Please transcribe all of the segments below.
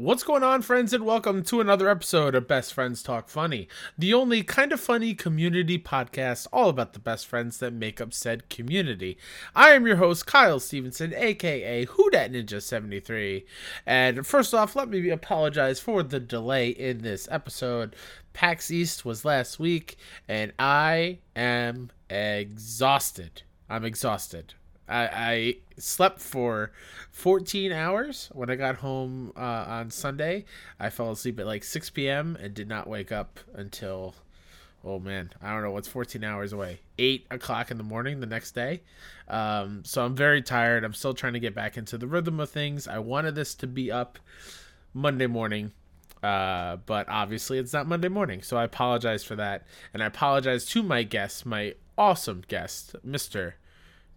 What's going on, friends, and welcome to another episode of Best Friends Talk Funny, the only kind of funny community podcast all about the best friends that make up said community. I am your host, Kyle Stevenson, aka Who Dat Ninja 73. And first off, let me apologize for the delay in this episode. PAX East was last week, and I am exhausted. I'm exhausted. I, I slept for 14 hours when I got home uh, on Sunday. I fell asleep at like 6 p.m. and did not wake up until, oh man, I don't know what's 14 hours away. 8 o'clock in the morning the next day. Um, so I'm very tired. I'm still trying to get back into the rhythm of things. I wanted this to be up Monday morning. Uh, but obviously it's not Monday morning, so I apologize for that, and I apologize to my guest, my awesome guest, Mister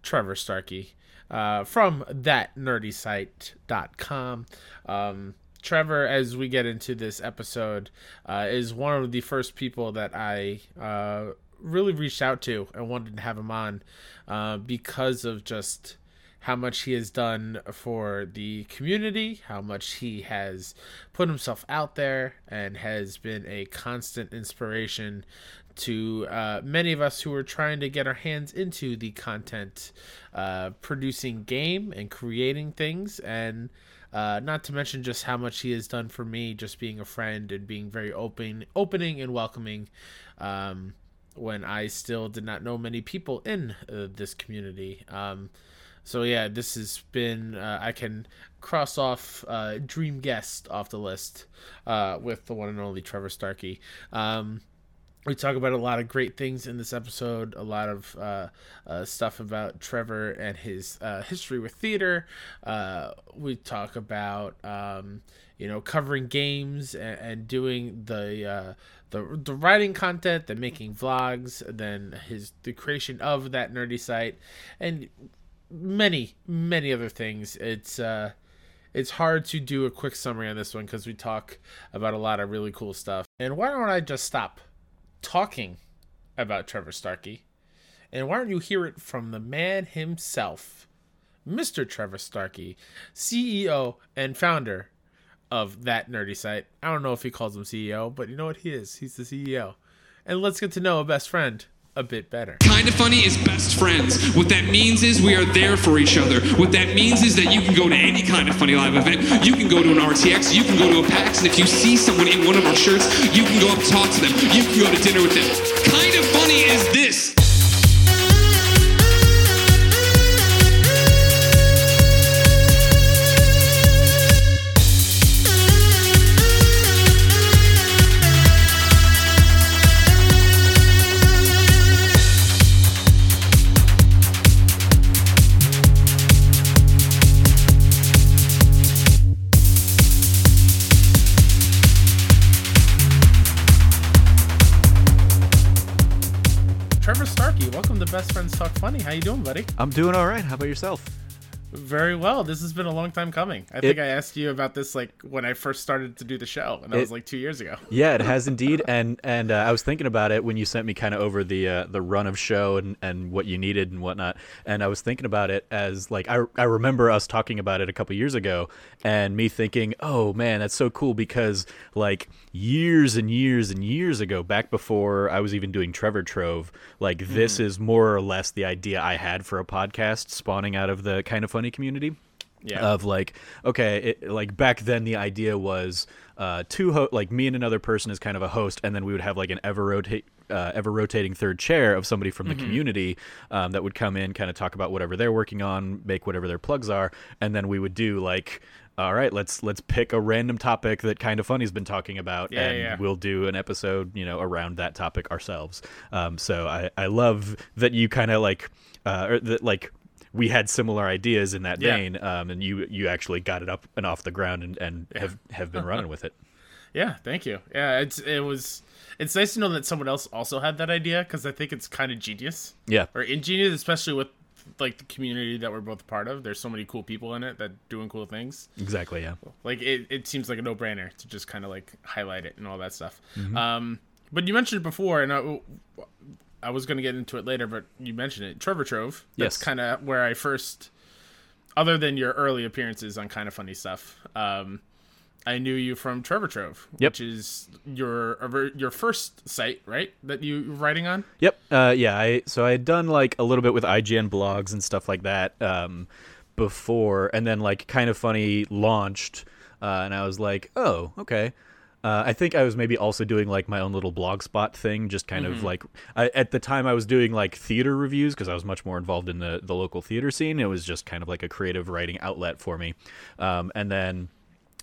Trevor Starkey uh, from thatnerdysite.com. Um, Trevor, as we get into this episode, uh, is one of the first people that I uh, really reached out to and wanted to have him on uh, because of just how much he has done for the community, how much he has put himself out there, and has been a constant inspiration to uh, many of us who are trying to get our hands into the content uh, producing game and creating things. And uh, not to mention just how much he has done for me just being a friend and being very open opening and welcoming um, when i still did not know many people in uh, this community. Um, so yeah this has been uh, i can cross off uh, dream guest off the list with the one and only trevor starkey. Um, we talk about a lot of great things in this episode a lot of uh, uh, stuff about trevor and his uh, history with theater. Uh, we talk about um, you know covering games and, and doing the uh, the the writing content then making vlogs then his the creation of that nerdy site and many many other things. It's uh it's hard to do a quick summary on this one because we talk about a lot of really cool stuff. And why don't i just stop talking about Trevor Starkey. And why don't you hear it from the man himself, Mr. Trevor Starkey, CEO and founder of that nerdy site. I don't know if he calls him CEO, but you know what he is? He's the CEO. And let's get to know a best friend a bit better. Kind of funny is best friends. What that means is we are there for each other. What that means is that you can go to any kind of funny live event. You can go to an RTX, you can go to a PAX, and if you see someone in one of our shirts, you can go up and talk to them. You can go to dinner with them. Kind of funny is this. Best Friends Talk Funny. How you doing, buddy? I'm doing all right. How about yourself? Very well. This has been a long time coming. I think I asked you about this like when I first started to do the show, and that It- was like two years ago. Yeah, it has indeed. And and uh, I was thinking about it when you sent me kind of over the uh, the run of show and, and what you needed and whatnot. And I was thinking about it as like I I remember us talking about it a couple years ago, and me thinking, oh man, that's so cool because like years and years and years ago, back before I was even doing Trevor Trove, like this is more or less the idea I had for a podcast spawning out of the kind of funny community. Yeah. of like okay it, like back then the idea was uh two ho- like me and another person is kind of a host and then we would have like an ever rotate uh, ever rotating third chair of somebody from the community um, that would come in kind of talk about whatever they're working on make whatever their plugs are and then we would do like all right let's let's pick a random topic that kind of funny's been talking about Yeah, and yeah. we'll do an episode you know around that topic ourselves um, so i i love that you kind of like uh or that like we had similar ideas in that Yeah. vein, um, and you you actually got it up and off the ground and, and have have been running with it. Yeah, thank you. Yeah, it's it was it's nice to know that someone else also had that idea because I think it's kind of genius Yeah, or ingenious, especially with like the community that we're both part of. There's so many cool people in it that doing cool things. exactly. Yeah, Like it, it seems like a no brainer to just kind of like highlight it and all that stuff. Mm-hmm. Um, but you mentioned it before, and I, I was going to get into it later, but you mentioned it. Trevor Trove. That's Yes. kind of where I first, other than your early appearances on kind of funny stuff. Um, I knew you from Trevor Trove, Yep. which is your your first site, right? That you were writing on. Yep. Uh, yeah. I so I had done like a little bit with IGN blogs and stuff like that um, before, and then like kind of funny launched, uh, and I was like, oh, okay. Uh, I think I was maybe also doing like my own little blogspot thing, just kind of like I, at the time I was doing like theater reviews because I was much more involved in the the local theater scene. It was just kind of like a creative writing outlet for me, um, and then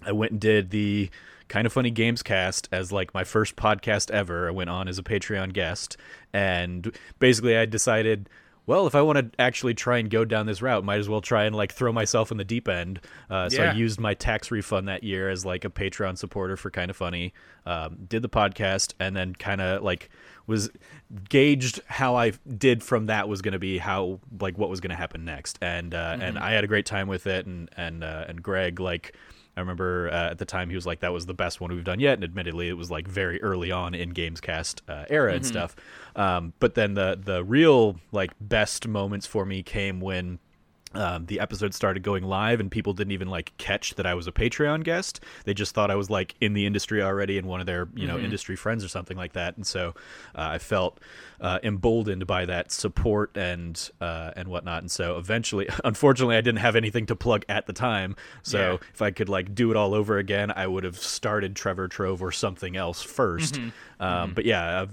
I went and did the kind of funny games cast as like my first podcast ever. I went on as a Patreon guest, and basically I decided, well, if I want to actually try and go down this route, might as well try and like throw myself in the deep end. Uh, so I used my tax refund that year as like a Patreon supporter for kind of funny. Um, did the podcast, and then kind of like was gauged how I did from that was going to be how like what was going to happen next, and uh, and I had a great time with it, and and uh, and Greg like. I remember uh, at the time he was like, "That was the best one we've done yet," and admittedly, it was like very early on in Gamescast uh, era and stuff. Um, but then the the real like best moments for me came when um, the episode started going live and people didn't even like catch that I was a Patreon guest. They just thought I was like in the industry already and one of their you know industry friends or something like that. And so uh, I felt uh, emboldened by that support and uh, and whatnot. And so eventually, unfortunately, I didn't have anything to plug at the time. So Yeah. if I could like do it all over again, I would have started Trevor Trove or something else 1st Um, But yeah.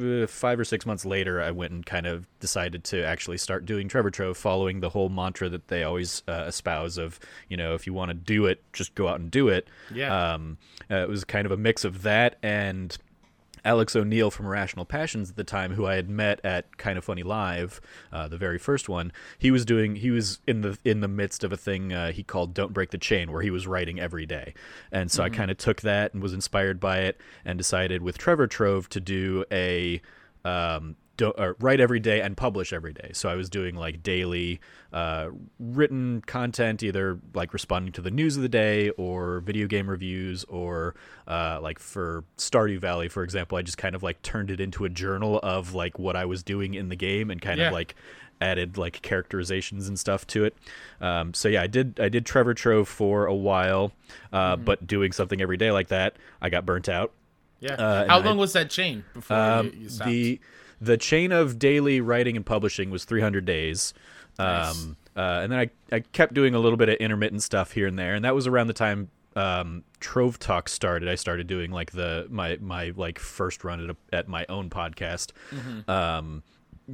Uh, five or six months later, I went and kind of decided to actually start doing Trevor Trove, following the whole mantra that they always uh, espouse of, you know, if you want to do it, just go out and do it. Yeah. Um, uh, it was kind of a mix of that and Alex O'Neill from Irrational Passions at the time, who I had met at Kind of Funny Live, uh, the very first one. He was doing. He was in the in the midst of a thing uh, he called "Don't Break the Chain," where he was writing every day, and so I kind of took that and was inspired by it, and decided with Trevor Trove to do a um, do, or write every day and publish every day. So I was doing like daily uh, written content, either like responding to the news of the day or video game reviews, or uh, like for Stardew Valley, for example, I just kind of like turned it into a journal of like what I was doing in the game and kind Yeah. of like added like characterizations and stuff to it. Um, so yeah, I did I did Trevor Trove for a while, uh, but doing something every day like that, I got burnt out. Yeah. Uh, How and I- long was that chain before Um, you, you stopped? the the chain of daily writing and publishing was 300 days. Nice. Um, uh, and then I, I kept doing a little bit of intermittent stuff here and there, and that was around the time um, Trove Talk started. I started doing like the my my like first run at, a, at my own podcast. Um,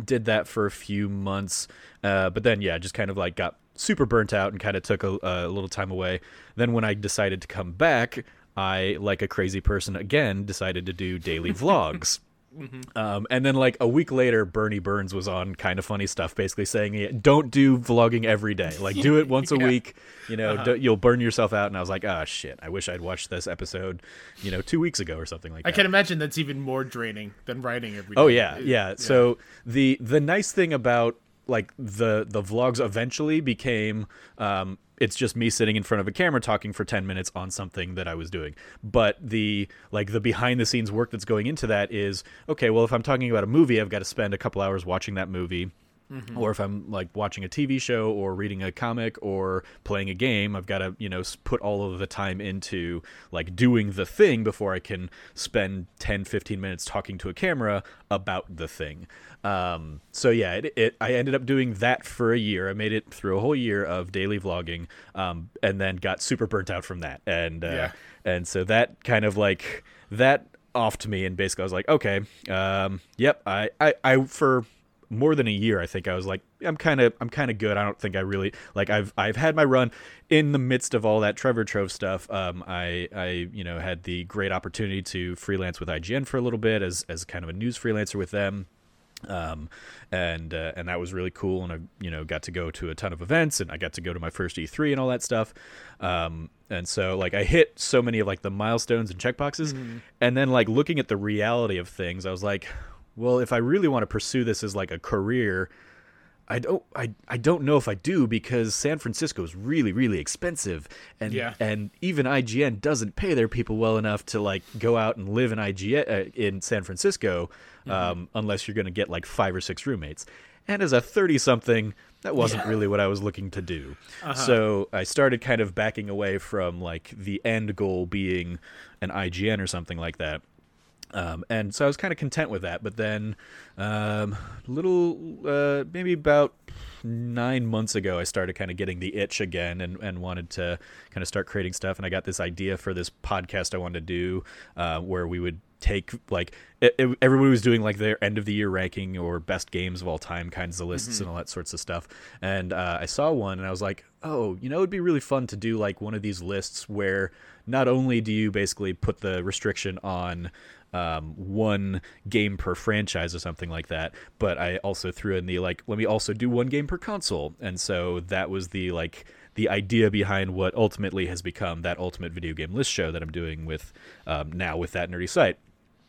did that for a few months, uh, but then yeah, just kind of like got super burnt out and kind of took a, a little time away. Then when I decided to come back, I like a crazy person again decided to do daily vlogs. Um, and then like a week later, Burnie Burns was on kind of funny stuff, basically saying, "Yeah, "Don't do vlogging every day. Like do it once a week. You know, don't- you'll burn yourself out." And I was like, "Ah, shit! I wish I'd watched this episode, you know, two weeks ago or something like I that." I can imagine that's even more draining than writing every day. Oh yeah, It- yeah. So the the nice thing about like the the vlogs eventually became um it's just me sitting in front of a camera talking for 10 minutes on something that I was doing. But the like the behind the scenes work that's going into that is okay, well if I'm talking about a movie, I've got to spend a couple hours watching that movie. Or if I'm like watching a TV show or reading a comic or playing a game, I've got to, you know, put all of the time into like doing the thing before I can spend 10, 15 minutes talking to a camera about the thing. Um, so yeah, it, it, I ended up doing that for a year. I made it through a whole year of daily vlogging, um, and then got super burnt out from that. And, uh, Yeah. and so that kind of like, that off to me. And basically I was like, okay, um, yep, I, I, I, for, more than a year i think i was like i'm kind of i'm kind of good. I don't think i really like i've i've had my run in the midst of all that trevor trove stuff. Um i i you know had the great opportunity to freelance with ign for a little bit as as kind of a news freelancer with them. Um and uh, and that was really cool. And i you know got to go to a ton of events and i got to go to my first e3 and all that stuff. Um and so like i hit so many of like the milestones and checkboxes and then like looking at the reality of things i was like well if i really want to pursue this as like a career I don't I, I don't know if I do because San Francisco is really really expensive and Yeah. and even IGN doesn't pay their people well enough to like go out and live in IGN uh, in San Francisco um, unless you're going to get like five or six roommates and as a 30 something, that wasn't really what I was looking to do. So I started kind of backing away from like the end goal being an IGN or something like that. Um, and so I was kind of content with that. But then, um, little, uh, maybe about nine months ago, I started kind of getting the itch again and, and wanted to kind of start creating stuff. And I got this idea for this podcast I wanted to do uh, where we would take like it, it- everybody was doing like their end of the year ranking or best games of all time kinds of lists and all that sorts of stuff and uh, i saw one and i was like oh you know it'd be really fun to do like one of these lists where not only do you basically put the restriction on um, one game per franchise or something like that. But i also threw in the like let me also do one game per console. And so that was the like the idea behind what ultimately has become that ultimate video game list show that i'm doing with um, now with that nerdy site.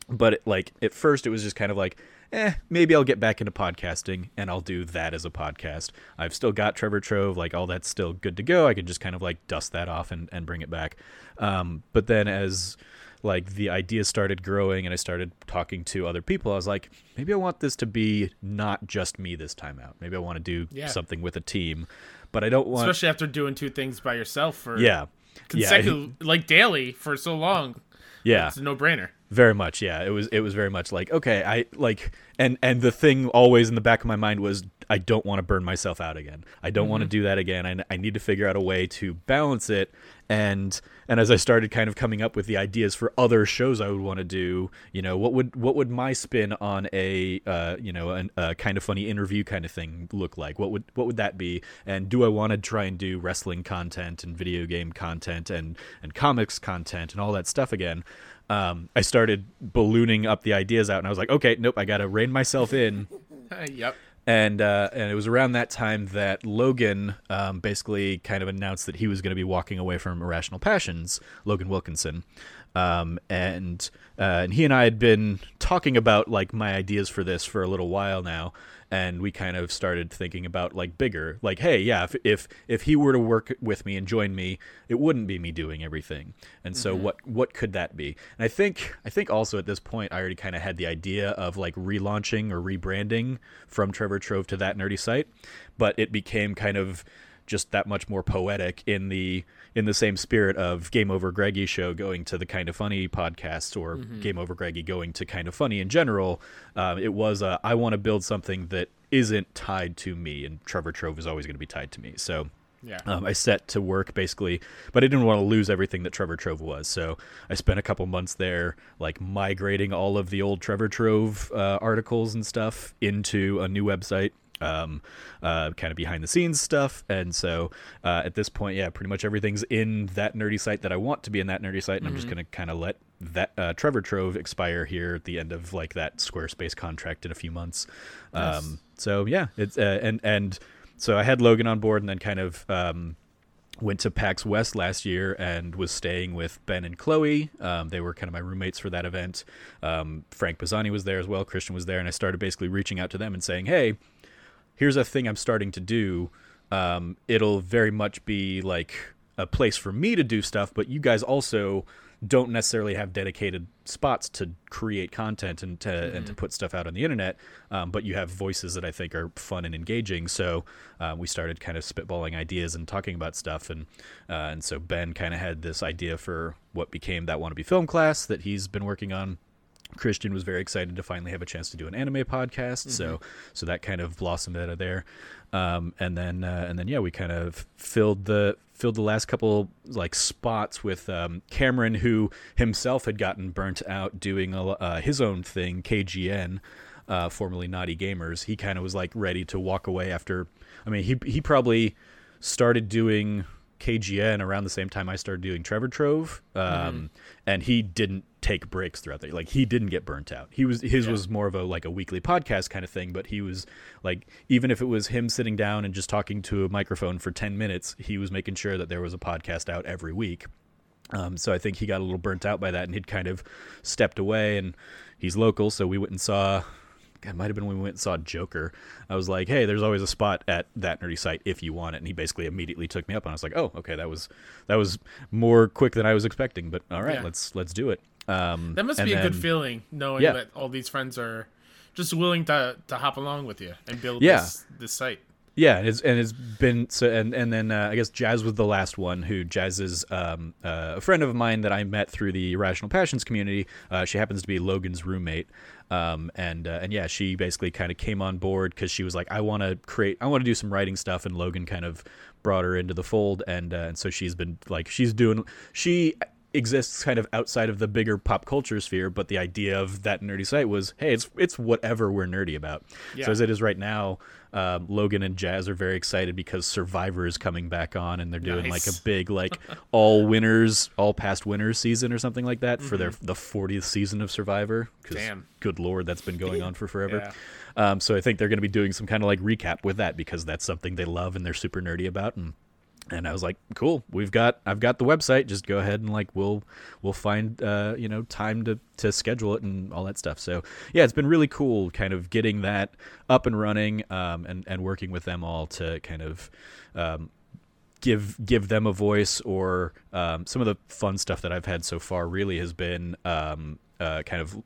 But it, like at first it was just kind of like eh maybe i'll get back into podcasting and i'll do that as a podcast. I've still got trevor trove like all that's still good to go. I can just kind of like dust that off and, and bring it back. Um, but then as like the idea started growing and i started talking to other people i was like maybe i want this to be not just me this time out maybe i want to do Yeah. something with a team but i don't want Especially after doing two things by yourself for yeah consecutive, like daily for so long. yeah It's a no brainer. Very much, yeah. It was it was very much like okay, I like and and the thing always in the back of my mind was I don't want to burn myself out again. I don't want to do that again. I, I need to figure out a way to balance it. And and as I started kind of coming up with the ideas for other shows I would want to do, you know, what would what would my spin on a uh, you know an, a kind of funny interview kind of thing look like? What would what would that be? And do I want to try and do wrestling content and video game content and and comics content and all that stuff again? um, I started ballooning up the ideas out, and I was like, okay, nope, I got to rein myself in. yep. And uh, and it was around that time that Logan um, basically kind of announced that he was going to be walking away from Irrational Passions, Logan Wilkinson. Um, and uh, and he and I had been talking about like my ideas for this for a little while now, and we kind of started thinking about like bigger, like hey, yeah, if if if he were to work with me and join me, it wouldn't be me doing everything. And so mm-hmm. what what could that be? And I think I think also at this point I already kind of had the idea of like relaunching or rebranding from Trevor Trove to that nerdy site, but it became kind of just that much more poetic in the in the same spirit of Game Over Greggy show going to the Kind of Funny podcast or Game Over Greggy going to Kind of Funny in general. Um, it was a, I want to build something that isn't tied to me, and Trevor Trove is always going to be tied to me. So Yeah. um, I set to work basically, but I didn't want to lose everything that Trevor Trove was. So I spent a couple months there, like migrating all of the old Trevor Trove uh, articles and stuff into a new website, um, uh, kind of behind the scenes stuff. And so uh, at this point, yeah, pretty much everything's in that nerdy site that I want to be in that nerdy site, and I'm just gonna kind of let that uh, Trevor Trove expire here at the end of like that Squarespace contract in a few months. Um, so yeah, it's uh, and and so I had Logan on board, and then kind of. Um, went to PAX West last year and was staying with Ben and Chloe. Um, they were kind of my roommates for that event. Um, Frank Bazzani was there as well. Christian was there, and I started basically reaching out to them and saying, "Hey, here's a thing I'm starting to do. Um, it'll very much be like a place for me to do stuff, but you guys also don't necessarily have dedicated spots to create content and to and to put stuff out on the internet. Um, but you have voices that I think are fun and engaging. So uh, we started kind of spitballing ideas and talking about stuff, and uh, and so Ben kind of had this idea for what became that wannabe film class that he's been working on. Christian was very excited to finally have a chance to do an anime podcast, so so that kind of blossomed out of there, um, and then uh, and then yeah, we kind of filled the filled the last couple like spots with um, Cameron, who himself had gotten burnt out doing a, uh, his own thing, KGN, uh, formerly Naughty Gamers. He kind of was like ready to walk away after. I mean, he he probably started doing KGN around the same time I started doing Trevor Trove, um, and he didn't take breaks throughout the like he didn't get burnt out. He was his was more of a like a weekly podcast kind of thing, but he was like even if it was him sitting down and just talking to a microphone for ten minutes, he was making sure that there was a podcast out every week. Um, so I think he got a little burnt out by that, and he'd kind of stepped away. And he's local, so we went and saw. It might have been when we went and saw Joker. I was like, "Hey, there's always a spot at that nerdy site if you want it." And he basically immediately took me up, and I was like, "Oh, okay, that was that was more quick than I was expecting." But all right, Yeah. let's let's do it. Um, That must be a good feeling knowing Yeah. that all these friends are just willing to to hop along with you and build Yeah. this this site. Yeah, and it's and it's been so and and then uh, I guess Jazz was the last one who Jazz is um, uh, a friend of mine that I met through the Irrational Passions community. Uh, she happens to be Logan's roommate, um, and uh, and yeah, she basically kind of came on board because she was like, I want to create, I want to do some writing stuff, and Logan kind of brought her into the fold, and uh, and so she's been like she's doing she exists kind of outside of the bigger pop culture sphere but the idea of that nerdy site was hey it's it's whatever we're nerdy about Yeah. so as it is right now um, logan and jazz are very excited because survivor is coming back on and they're doing like a big like all winners all past winners season or something like that for their the 40th season of survivor Damn. good lord that's been going on for forever Yeah. um, so i think they're going to be doing some kind of like recap with that because that's something they love and they're super nerdy about and and I was like, "Cool, we've got I've got the website. Just go ahead and like we'll we'll find uh, you know time to to schedule it and all that stuff." So yeah, it's been really cool, kind of getting that up and running, um, and and working with them all to kind of. Um, give give them a voice or um, some of the fun stuff that I've had so far really has been um, uh, kind of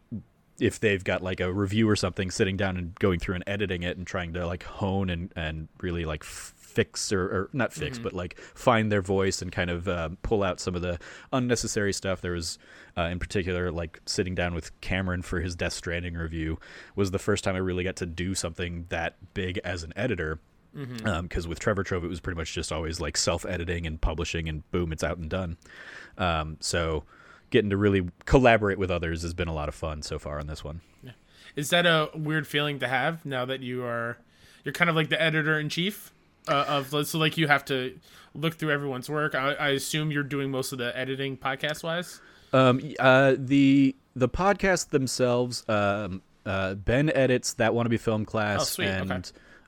if they've got like a review or something sitting down and going through and editing it and trying to like hone and and really like f- fix or, or not fix but like find their voice and kind of um, pull out some of the unnecessary stuff. There was uh, in particular like sitting down with cameron for his death stranding review was the first time i really got to do something that big as an editor because with Trevor Trove, it was pretty much just always like self editing and publishing, and boom, it's out and done. Um, so getting to really collaborate with others has been a lot of fun so far on this one. Is that a weird feeling to have now that you are you're kind of like the editor in chief uh, of so like you have to look through everyone's work. I, I assume you're doing most of the editing podcast wise. Um, uh, the the podcasts themselves, um, uh, Ben edits that wanna be film class, Oh, and okay.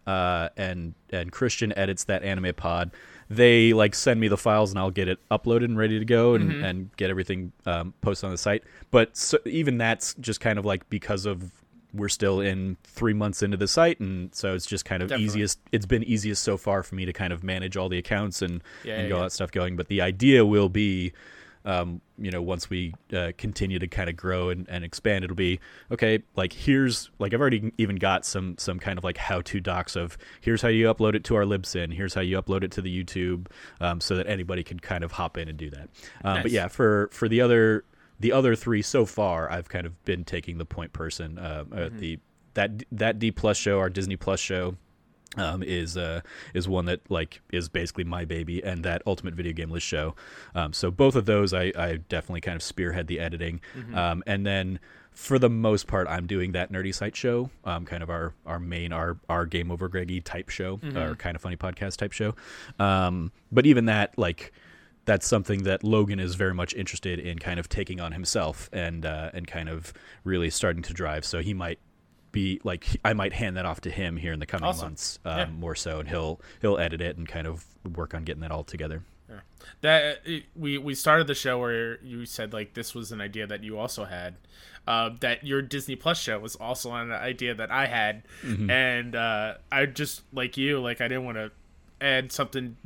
uh, and and Christian edits that anime pod. They like send me the files and I'll get it uploaded and ready to go and, Mm-hmm. and get everything um, posted on the site. But so, even that's just kind of like because of we're still in three months into the site and so it's just kind of Definitely. easiest it's been easiest so far for me to kind of manage all the accounts and, Yeah, and yeah, get all yeah. that stuff going but the idea will be um, you know, once we uh, continue to kind of grow and, and expand, it'll be okay. Like here's like I've already even got some some kind of like how to docs of here's how you upload it to our Libsyn, here's how you upload it to the YouTube, um, so that anybody can kind of hop in and do that. Um, But yeah, for for the other the other three so far, I've kind of been taking the point person. Uh, uh, the that that D plus show, our Disney Plus show, um, is uh, is one that like is basically my baby, and that Ultimate Video Game List show. Um, so both of those, I, I definitely kind of spearhead the editing, um, and then for the most part, I'm doing that nerdy site show, um, kind of our our main our our Game Over Greggy type show, or kind of funny podcast type show. Um, but even that, like that's something that Logan is very much interested in kind of taking on himself and uh, and kind of really starting to drive. So he might be like I might hand that off to him here in the coming Awesome. months um, Yeah. more so, and he'll he'll edit it and kind of work on getting that all together. That we we started the show where you said like this was an idea that you also had. Uh, that your Disney Plus show was also an idea that I had, and uh, I just like you, like I didn't want to add something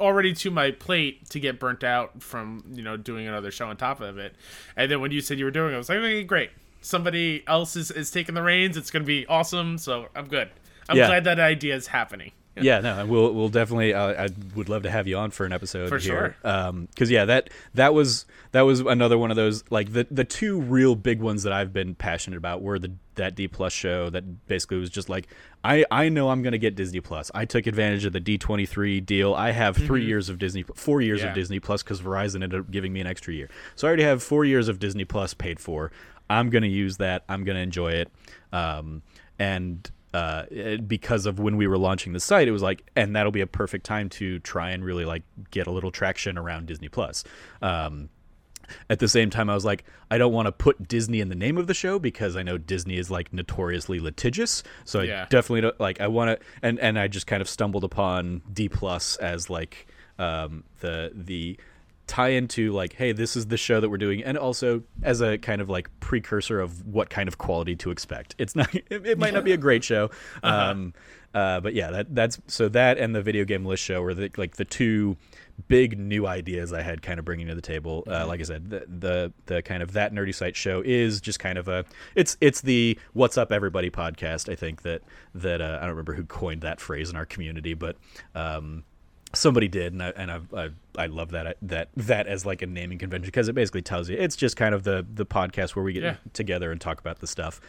already to my plate to get burnt out from you know doing another show on top of it. And then when you said you were doing, it, I was like, okay, great. Somebody else is, is taking the reins. It's gonna be awesome. So I'm good. I'm Yeah. glad that idea is happening. Yeah, no, we'll we'll definitely. Uh, I would love to have you on for an episode For here. sure. Um, because yeah, that that was that was another one of those like the the two real big ones that I've been passionate about were the that D plus show that basically was just like I I know I'm gonna get Disney Plus. I took advantage of the D23 deal. I have 3 years of Disney, four years Mm-hmm. Yeah. of Disney Plus because Verizon ended up giving me an extra year. So I already have four years of Disney Plus paid for. I'm gonna use that. I'm gonna enjoy it. Um, and uh, because of when we were launching the site, it was like, and that'll be a perfect time to try and really like get a little traction around Disney Plus. Um, at the same time, I was like, I don't want to put Disney in the name of the show because I know Disney is like notoriously litigious. So Yeah. I definitely don't like. I want to, and and I just kind of stumbled upon D plus as like um, the the tie into like hey this is the show that we're doing and also as a kind of like precursor of what kind of quality to expect. It's not it, it might not be a great show um uh but yeah that that's so that and the video game list show were the, like the two big new ideas i had kind of bringing to the table. Uh, like i said the, the the kind of that nerdy site show is just kind of a it's it's the what's up everybody podcast i think that that uh, i don't remember who coined that phrase in our community but um somebody did and I and I I, I love that that that as like a naming convention because it basically tells you it's just kind of the the podcast where we get Yeah. together and talk about the stuff.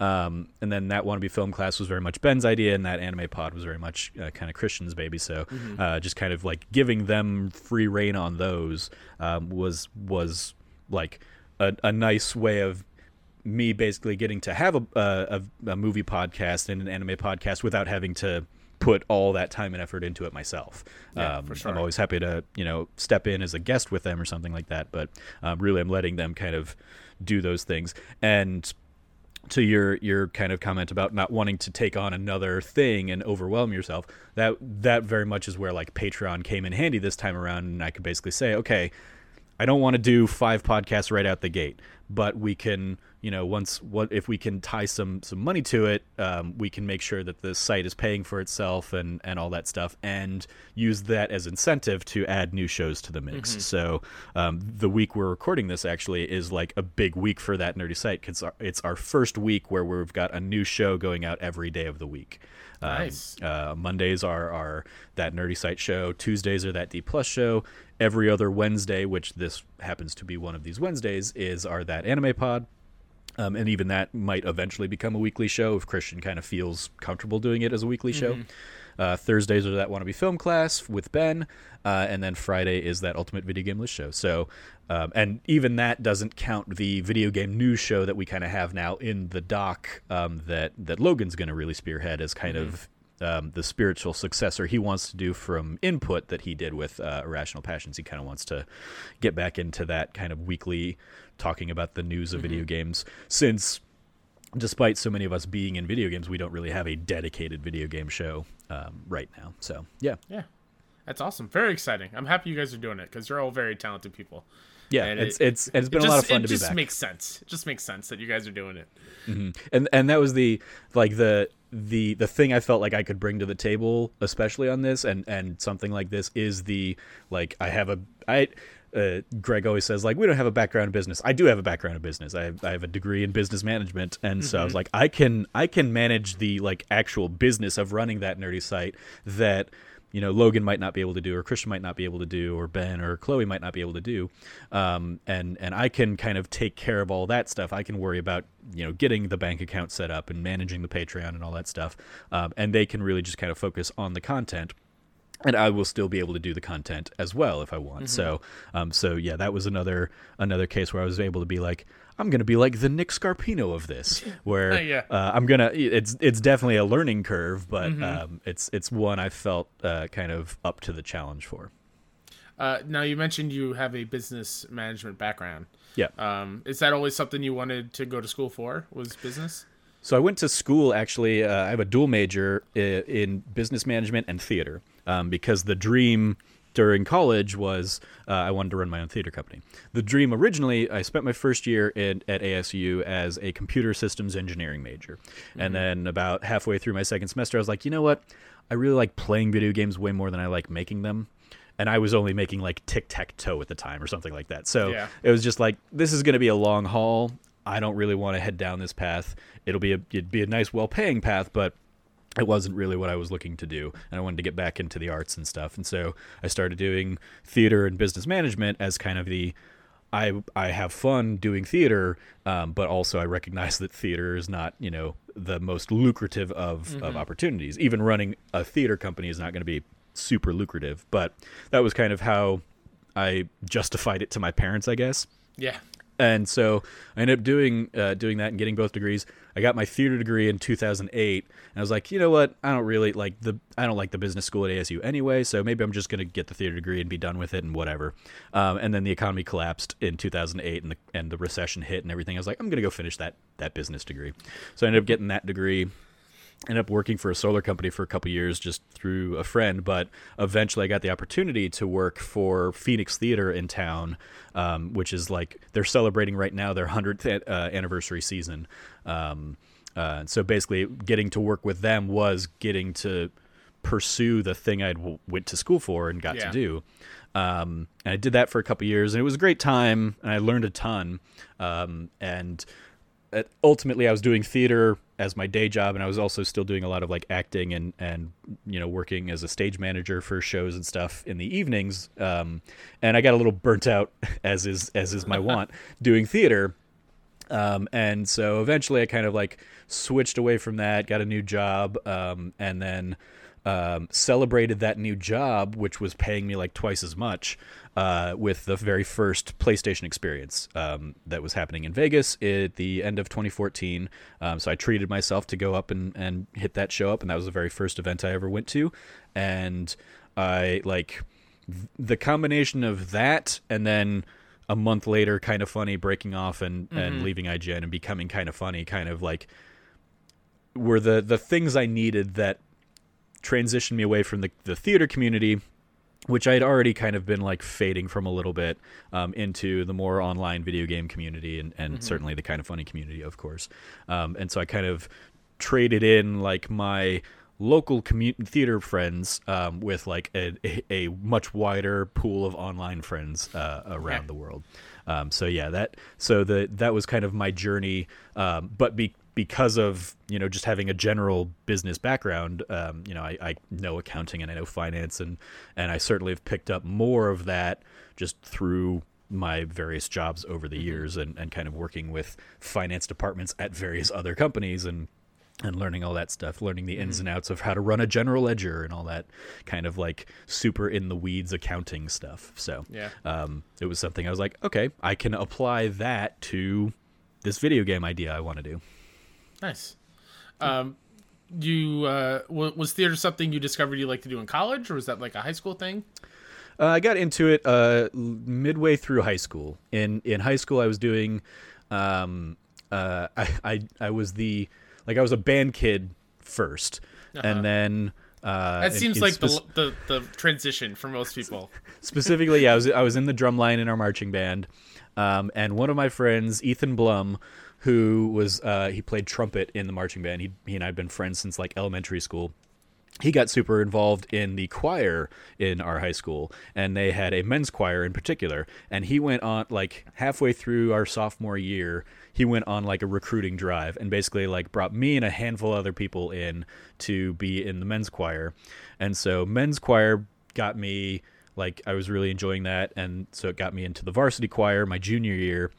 Um, and then that wannabe film class was very much Ben's idea, and that anime pod was very much uh, kind of Christian's baby. So uh, just kind of like giving them free reign on those um, was was like a, a nice way of me basically getting to have a, a, a movie podcast and an anime podcast without having to put all that time and effort into it myself. Yeah, um, sure. I'm always happy to you know step in as a guest with them or something like that, but um, really I'm letting them kind of do those things and to your your kind of comment about not wanting to take on another thing and overwhelm yourself that that very much is where like patreon came in handy this time around and i could basically say okay i don't want to do five podcasts right out the gate but we can you know once what if we can tie some some money to it um, we can make sure that the site is paying for itself and and all that stuff and use that as incentive to add new shows to the mix so um, the week we're recording this actually is like a big week for that nerdy site because it's our first week where we've got a new show going out every day of the week Um, Nice. uh, Mondays are, are that nerdy site show. Tuesdays are that D plus show. Every other Wednesday, which this happens to be one of these Wednesdays, is our that anime pod. Um, and even that might eventually become a weekly show if Christian kind of feels comfortable doing it as a weekly show. Uh, Thursdays are that wannabe film class with Ben, uh, and then Friday is that ultimate video game list show. So, um, and even that doesn't count the video game news show that we kind of have now in the doc um, that that Logan's going to really spearhead as kind of um, the spiritual successor he wants to do from input that he did with uh, irrational passions he kind of wants to get back into that kind of weekly talking about the news of video games since despite so many of us being in video games we don't really have a dedicated video game show um, right now so yeah Yeah, that's awesome. Very exciting. I'm happy you guys are doing it because you're all very talented people. yeah And it's it- it's it's been it a lot of fun it to be just back makes sense. It just makes sense that you guys are doing it. and and that was the like the the the thing I felt like I could bring to the table, especially on this, and and something like this is the like I have a I. Uh, Greg always says like we don't have a background in business. I do have a background in business. I have, I have a degree in business management, and so I was like I can I can manage the like actual business of running that nerdy site that you know Logan might not be able to do, or Christian might not be able to do, or Ben or Chloe might not be able to do, um, and and I can kind of take care of all that stuff. I can worry about you know getting the bank account set up and managing the Patreon and all that stuff, um, and they can really just kind of focus on the content. And I will still be able to do the content as well if I want. So, um, so yeah, that was another another case where I was able to be like, I'm going to be like the Nick Scarpino of this, where Yeah. uh, I'm gonna. It's it's definitely a learning curve, but um, it's it's one I felt uh, kind of up to the challenge for. Uh, now you mentioned you have a business management background. Yeah. Um, is that always something you wanted to go to school for? Was business? So I went to school actually. Uh, I have a dual major i- in business management and theater um, because the dream during college was uh, I wanted to run my own theater company. The dream originally, I spent my first year in, at ASU as a computer systems engineering major, and then about halfway through my second semester, I was like, you know what? I really like playing video games way more than I like making them. And I was only making like tic tac toe at the time or something like that. So Yeah. it was just like this is going to be a long haul. I don't really want to head down this path. It'll be a it'd be a nice, well-paying path, but it wasn't really what I was looking to do, and I wanted to get back into the arts and stuff. And so I started doing theater and business management as kind of the I I have fun doing theater, um, but also I recognize that theater is not you know the most lucrative of of opportunities. Even running a theater company is not going to be super lucrative. But that was kind of how I justified it to my parents, I guess Yeah. And so I ended up doing uh, doing that and getting both degrees. I got my theater degree in 2008, and I was like, you know what? I don't really like the I don't like the business school at ASU anyway, so maybe I'm just gonna get the theater degree and be done with it and whatever. Um, and then the economy collapsed in 2008, and the and the recession hit and everything. I was like, I'm gonna go finish that that business degree. So I ended up getting that degree. Ended up working for a solar company for a couple years just through a friend but eventually i got the opportunity to work for phoenix theater in town um, which is like they're celebrating right now their 100th uh, anniversary season. Um, uh, so basically getting to work with them was getting to pursue the thing i w- went to school for and got Yeah. to do. Um, and i did that for a couple years and it was a great time and i learned a ton. Um, and uh, ultimately I was doing theater as my day job, and I was also still doing a lot of like acting and and you know working as a stage manager for shows and stuff in the evenings. Um, and I got a little burnt out, as is as is my want, doing theater. Um, and so eventually I kind of like switched away from that, got a new job, um, and then um, celebrated that new job, which was paying me like twice as much, uh, with the very first PlayStation experience um, that was happening in Vegas at the end of 2014. Um, so I treated myself to go up and, and hit that show up, and that was the very first event I ever went to. And I like th- the combination of that and then a month later kind of funny breaking off and and leaving IGN and becoming kind of funny kind of like were the the things I needed that transitioned me away from the the theater community which I had already kind of been like fading from a little bit um, into the more online video game community and, and certainly the kind of funny community, of course. Um, and so I kind of traded in like my local commu- theater friends um, with like a, a, a much wider pool of online friends uh, around Yeah. the world. Um, so yeah, that so the that was kind of my journey. Um, but be, because of you know just having a general business background, um, you know I, I know accounting and I know finance and and I certainly have picked up more of that just through my various jobs over the years and, and kind of working with finance departments at various other companies and and learning all that stuff, learning the ins and outs of how to run a general ledger and all that kind of like super in the weeds accounting stuff. So Yeah. um, it was something I was like, okay, I can apply that to this video game idea I want to do. Nice. Um, you uh, w- was theater something you discovered you like to do in college, or was that like a high school thing? Uh, I got into it uh, midway through high school. In in high school, I was doing, um, uh, I, I I was the like I was a band kid 1st and then uh, That seems in like spec- the, the the transition for most people. specifically yeah, I was I was in the drum line in our marching band, um, and one of my friends, Ethan Blum, who was uh, he played trumpet in the marching band. He he and I had been friends since like elementary school. He got super involved in the choir in our high school, and they had a men's choir in particular. And he went on like halfway through our sophomore year, he went on like a recruiting drive and basically like brought me and a handful of other people in to be in the men's choir. And so men's choir got me like I was really enjoying that and so it got me into the varsity choir my junior year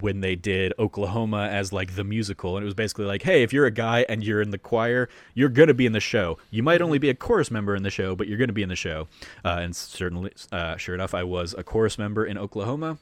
when they did Oklahoma as like the musical. And it was basically like hey if you're a guy and you're in the choir you're to be in the show. You might only be a chorus member in the show but you're to be in the show. Uh, and certainly uh, sure enough I was a chorus member in Oklahoma.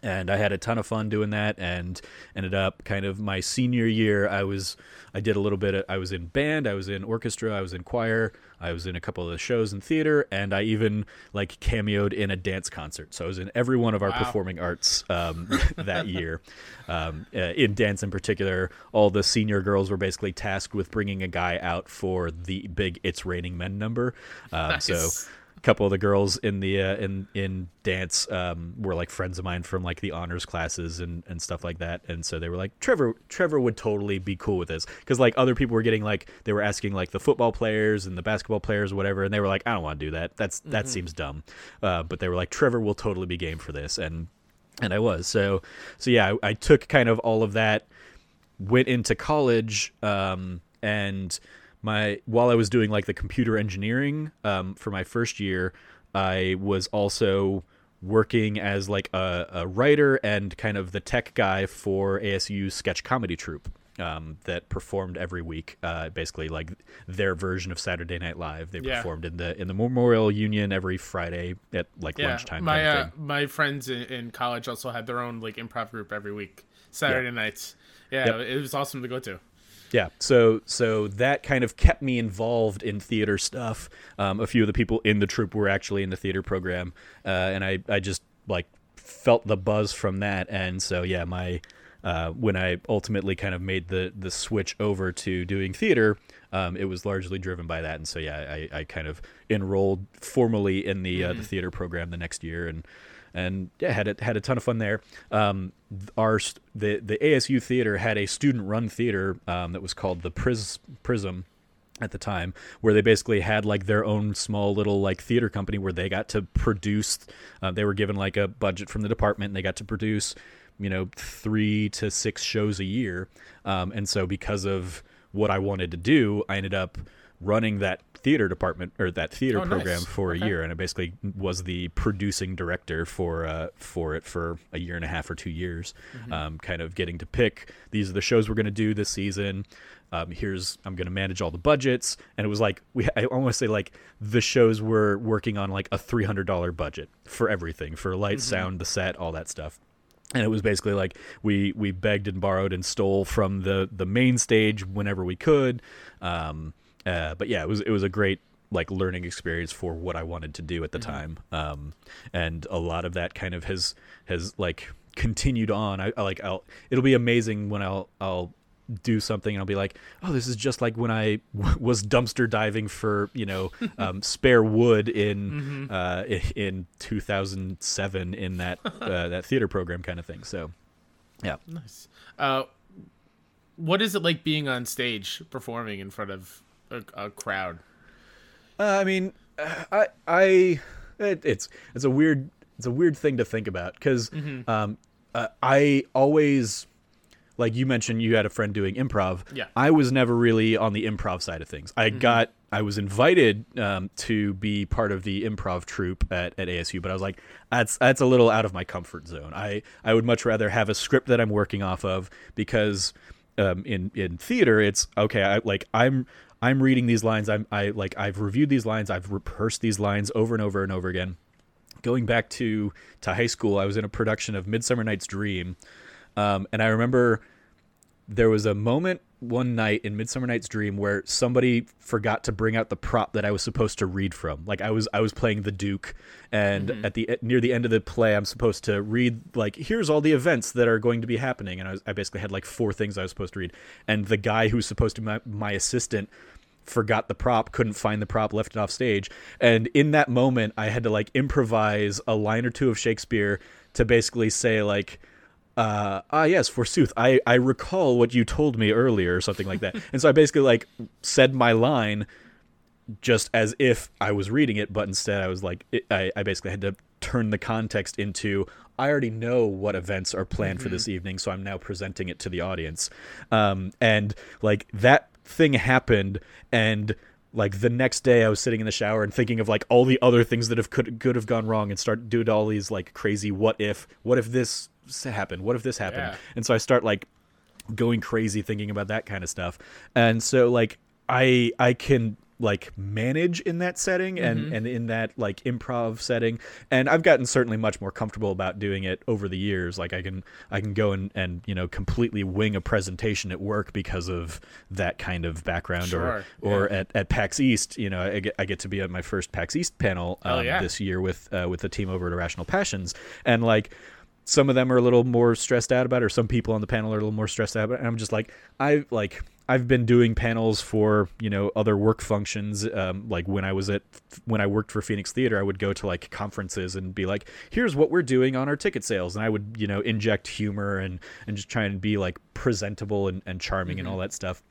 And I had a ton of fun doing that and ended up kind of my senior year I was I did a little bit of, I was in band I was in orchestra I was in choir I was in a couple of the shows in theater and I even like cameoed in a dance concert so I was in every one of our Wow. performing arts um, that year um, uh, in dance in particular all the senior girls were basically tasked with bringing a guy out for the big it's raining men number um, so Nice. A couple of the girls in the uh, in in dance um, were like friends of mine from like the honors classes and and stuff like that. And so they were like Trevor Trevor would totally be cool with this. Because like other people were getting like they were asking like the football players and the basketball players whatever and they were like I don't want to do that. That's that seems dumb. Uh, but they were like Trevor will totally be game for this. And and I was. So so yeah I, I took kind of all of that went into college um, and my while I was doing like the computer engineering um, for my first year, I was also working as like a, a writer and kind of the tech guy for ASU's sketch comedy troupe um, that performed every week. Uh, basically, like their version of Saturday Night Live. They Yeah. performed in the in the Memorial Union every Friday at like Yeah, lunchtime. my kind of uh, my friends in, in college also had their own like improv group every week, Saturday nights. Yeah, Yep. it was awesome to go to. Yeah, so so that kind of kept me involved in theater stuff. Um, a few of the people in the troupe were actually in the theater program, uh, and I I just like felt the buzz from that, and so yeah, my uh, when I ultimately kind of made the the switch over to doing theater, um, it was largely driven by that. And so yeah, I, I kind of enrolled formally in the uh, the theater program the next year, and and yeah, had a, had a ton of fun there. Um, our the the ASU theater had a student run theater um, that was called the Pris- Prism at the time where they basically had like their own small little like theater company where they got to produce uh, they were given like a budget from the department and they got to produce you know three to six shows a year um, and so because of what i wanted to do i ended up running that theater department or that theater Oh, nice. program for Okay. a year and i basically was the producing director for uh, for it for a year and a half or two years Mm-hmm. um, kind of getting to pick these are the shows we're going to do this season um, here's i'm going to manage all the budgets and it was like we i almost say like the shows were working on like a $300 budget for everything for light sound the set all that stuff and it was basically like we we begged and borrowed and stole from the the main stage whenever we could um uh, but yeah it was it was a great like learning experience for what I wanted to do at the time. Um and a lot of that kind of has has like continued on. I, I like I'll it'll be amazing when I'll I'll do something and I'll be like, oh, this is just like when I w- was dumpster diving for you know um, spare wood in uh, in 2007 in that uh, that theater program kind of thing. So, yeah, Nice. Uh, what is it like being on stage performing in front of a, a crowd? uh, I mean, I I it, it's it's a weird it's a weird thing to think about because um, uh, I always like you mentioned you had a friend doing improv. Yeah. I was never really on the improv side of things. I got I was invited um, to be part of the improv troupe at, at ASU, but I was like, that's that's a little out of my comfort zone. I, I would much rather have a script that I'm working off of because um, in in theater it's okay. I like I'm I'm reading these lines. I'm I like I've reviewed these lines. I've rehearsed these lines over and over and over again. Going back to to high school, I was in a production of Midsummer Night's Dream, um, and I remember there was a moment one night in Midsummer Night's Dream where somebody forgot to bring out the prop that I was supposed to read from. Like I was I was playing the Duke and mm-hmm. at the near the end of the play I'm supposed to read like here's all the events that are going to be happening and I, was, I basically had like four things I was supposed to read and the guy who's supposed to be my, my assistant forgot the prop, couldn't find the prop, left it off stage. And in that moment, I had to like improvise a line or two of Shakespeare to basically say like, uh, ah yes, forsooth, I I recall what you told me earlier, or something like that. and so I basically like said my line just as if I was reading it, but instead I was like, it, I, I basically had to turn the context into I already know what events are planned for this evening, so I'm now presenting it to the audience. Um, and like that thing happened, and like the next day I was sitting in the shower and thinking of like all the other things that have could could have gone wrong, and start doing all these like crazy what if, what if this happened, what if this happened, Yeah. and so I start like going crazy thinking about that kind of stuff. And so like i i can like manage in that setting and and in that like improv setting. And i've gotten certainly much more comfortable about doing it over the years. Like i can i can go and and you know completely wing a presentation at work because of that kind of background Sure, or or yeah. at, at pax east you know I get, I get to be at my first pax east panel um, yeah. this year with uh, with the team over at irrational passions. And like some of them are a little more stressed out about it or some people on the panel are a little more stressed out about it. And i'm just like i like i've been doing panels for you know other work functions um, like when i was at when i worked for phoenix theater i would go to like conferences and be like here's what we're doing on our ticket sales. And i would you know inject humor and and just try and be like presentable and, and charming and all that stuff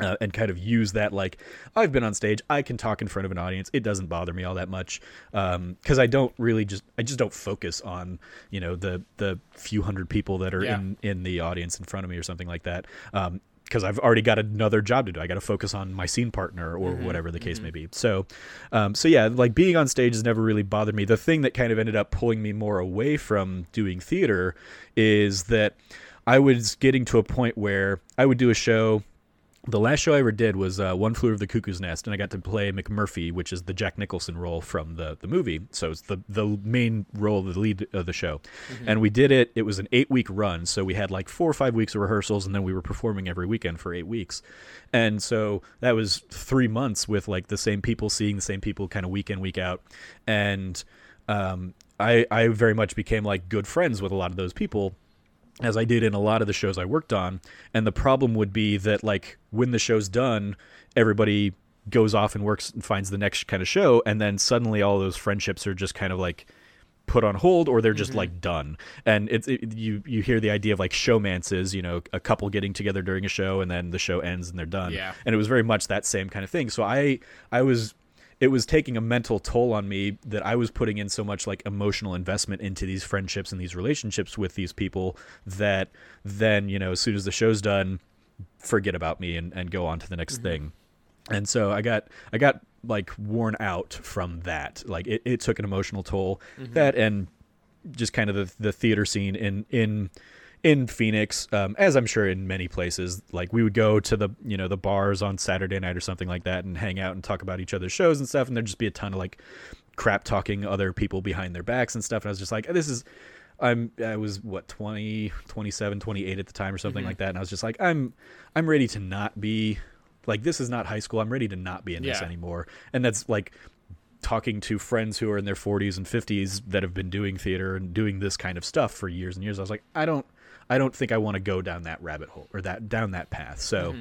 uh, and kind of use that like I've been on stage, I can talk in front of an audience. It doesn't bother me all that much because I don't really just I just don't focus on you know the the few hundred people that are Yeah. in in the audience in front of me or something like that. Um, because I've already got another job to do. I got to focus on my scene partner or whatever the case may be. So, um, so yeah, like being on stage has never really bothered me. The thing that kind of ended up pulling me more away from doing theater is that I was getting to a point where I would do a show the last show I ever did was uh, One Flew Over the Cuckoo's Nest, and I got to play McMurphy, which is the Jack Nicholson role from the, the movie. So it's the the main role, the lead of the show. And we did it. It was an eight week run, so we had like four or five weeks of rehearsals, and then we were performing every weekend for eight weeks. And so that was three months with like the same people, seeing the same people, kind of week in week out, and um, I I very much became like good friends with a lot of those people as I did in a lot of the shows I worked on. And the problem would be that like when the show's done, everybody goes off and works and finds the next kind of show, and then suddenly all those friendships are just kind of like put on hold or they're just Mm-hmm. like done and it's it, you you hear the idea of like showmances you know a couple getting together during a show and then the show ends and they're done Yeah. and it was very much that same kind of thing so i i was it was taking a mental toll on me that i was putting in so much like emotional investment into these friendships and these relationships with these people that then you know as soon as the show's done forget about me and, and go on to the next mm-hmm. thing. And so i got i got like worn out from that. Like it, it took an emotional toll. Mm-hmm. That and just kind of the, the theater scene in in in Phoenix, um, as I'm sure in many places, like we would go to the you know the bars on Saturday night or something like that and hang out and talk about each other's shows and stuff, and there'd just be a ton of like crap talking other people behind their backs and stuff, and I was just like, this is. I'm I was what 20 27 28 at the time or something like that and I was just like I'm I'm ready to not be like this is not high school I'm ready to not be in this anymore and that's like talking to friends who are in their 40s and 50s that have been doing theater and doing this kind of stuff for years and years. I was like, I don't, I don't think I want to go down that rabbit hole or that down that path. So.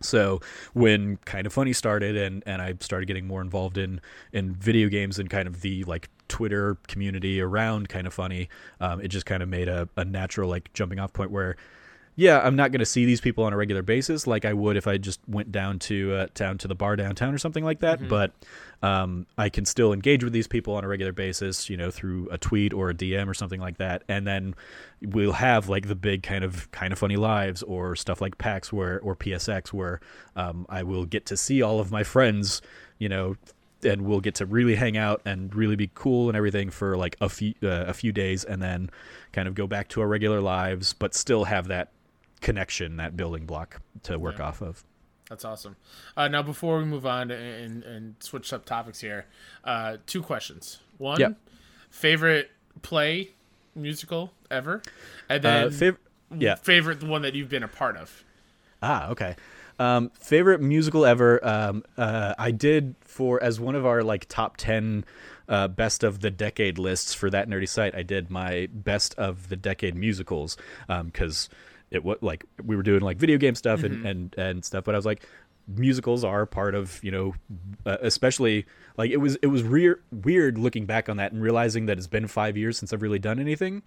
So when kind of funny started and, and I started getting more involved in, in video games and kind of the like Twitter community around kind of funny, um, it just kind of made a, a natural like jumping off point where yeah, I'm not going to see these people on a regular basis like I would if I just went down to uh, down to the bar downtown or something like that. But um, I can still engage with these people on a regular basis, you know, through a tweet or a DM or something like that. And then we'll have like the big kind of kind of funny lives or stuff like PAX where or PSX where um, I will get to see all of my friends, you know, and we'll get to really hang out and really be cool and everything for like a few uh, a few days and then kind of go back to our regular lives but still have that connection that building block to work off of That's awesome. Uh, now, before we move on and, and switch up topics here, uh, two questions. One, Yep. favorite play musical ever, and then uh, fav- yeah favorite the one that you've been a part of. Ah, okay. Um, favorite musical ever? Um, uh, I did for as one of our like top ten uh, best of the decade lists for that nerdy site. I did my best of the decade musicals because it was like we were doing like video game stuff and, and and stuff. But I was like, musicals are part of you know, uh, especially like it was it was re- weird looking back on that and realizing that it's been five years since I've really done anything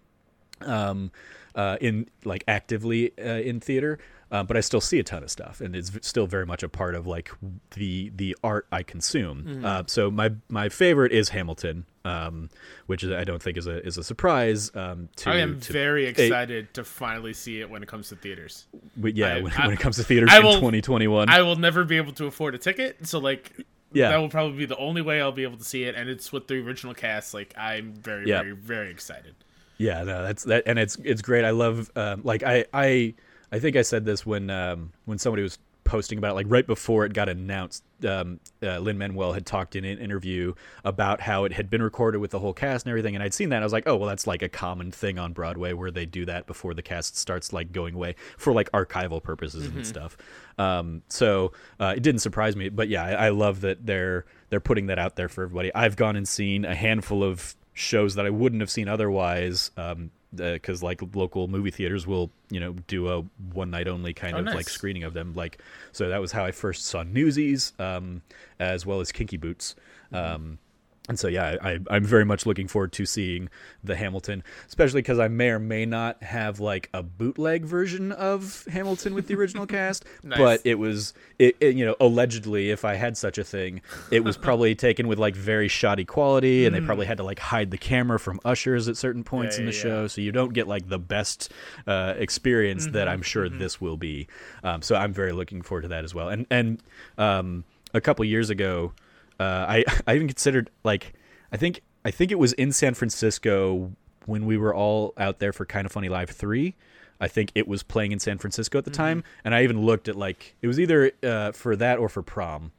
um, uh, in like actively uh, in theater, uh, but I still see a ton of stuff, and it's v- still very much a part of like the the art I consume. Uh, so my my favorite is Hamilton, um, which is, I don't think is a is a surprise. Um, to, I am to- very excited to finally see it when it comes to theaters. but yeah, I- when, I- when it comes to theaters I in 2021. I will never be able to afford a ticket, so like. Yeah. that will probably be the only way I'll be able to see it, and it's with the original cast. Like, I'm very, Yeah. very, very excited. Yeah, no, that's that, and it's it's great. I love um, like I I I think I said this when um, when somebody was posting about it, like right before it got announced. Um, uh, Lin Manuel had talked in an interview about how it had been recorded with the whole cast and everything, and I'd seen that. And I was like, oh well, that's like a common thing on Broadway where they do that before the cast starts like going away for like archival purposes and stuff. Um, so uh, it didn't surprise me, but yeah, I, I love that they're they're putting that out there for everybody. I've gone and seen a handful of shows that I wouldn't have seen otherwise. Um, because like local movie theaters will, you know, do a one night only kind Oh, of nice. like screening of them. Like, so that was how I first saw Newsies, um, as well as Kinky Boots. Um, and so yeah, I, I'm very much looking forward to seeing the Hamilton, especially because I may or may not have like a bootleg version of Hamilton with the original cast, Nice. but it was it, it you know allegedly if I had such a thing, it was probably taken with like very shoddy quality, and they probably had to like hide the camera from ushers at certain points Mm. Yeah, in the yeah, show, so you don't get like the best uh, experience that Mm-hmm, I'm sure this will be. Um, so I'm very looking forward to that as well. And and um, a couple years ago, uh, I I even considered like I think I think it was in San Francisco when we were all out there for Kind of Funny Live three. I think it was playing in San Francisco at the time, and I even looked at like it was either uh, for that or for prom,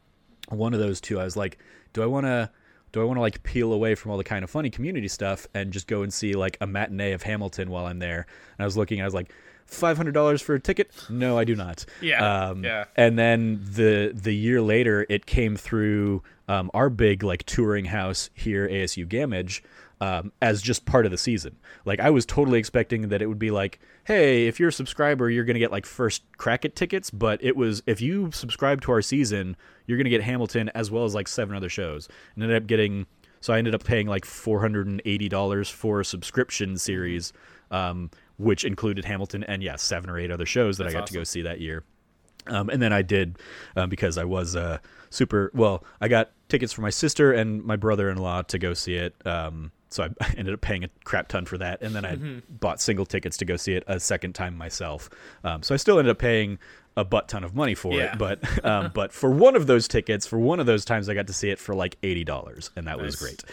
one of those two. I was like, do I want to? Do I want to like peel away from all the kind of funny community stuff and just go and see like a matinee of Hamilton while I'm there? And I was looking, I was like, five hundred dollars for a ticket? No, I do not. Yeah, Um, yeah. And then the the year later, it came through um, our big like touring house here, ASU Gammage, um, as just part of the season. Like I was totally expecting that it would be like, hey, if you're a subscriber, you're gonna get like first crack at tickets. But it was if you subscribe to our season, you're gonna get Hamilton as well as like seven other shows. And ended up getting so I ended up paying like four hundred and eighty dollars for a subscription series, um, which included Hamilton and yeah, seven or eight other shows that That's I got awesome. to go see that year. Um, and then I did um, because I was uh, super well. I got tickets for my sister and my brother-in-law to go see it. Um, so I ended up paying a crap ton for that, and then I Mm-hmm. bought single tickets to go see it a second time myself. Um, so I still ended up paying a butt ton of money for Yeah. it, but um, but for one of those tickets, for one of those times, I got to see it for like eighty dollars, and that was great.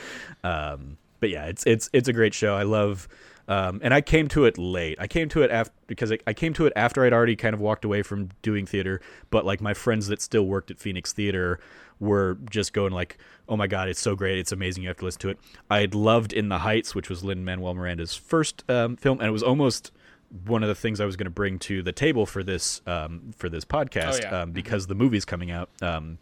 Um, but yeah, it's it's it's a great show. I love. Um, and I came to it late. I came to it after because I, I came to it after I'd already kind of walked away from doing theater. But like my friends that still worked at Phoenix Theater were just going like, "Oh my god, it's so great! It's amazing! You have to listen to it." I had loved In the Heights, which was Lin Manuel Miranda's first um, film, and it was almost one of the things I was going to bring to the table for this um, for this podcast Oh, yeah. um, because the movie's coming out. Um,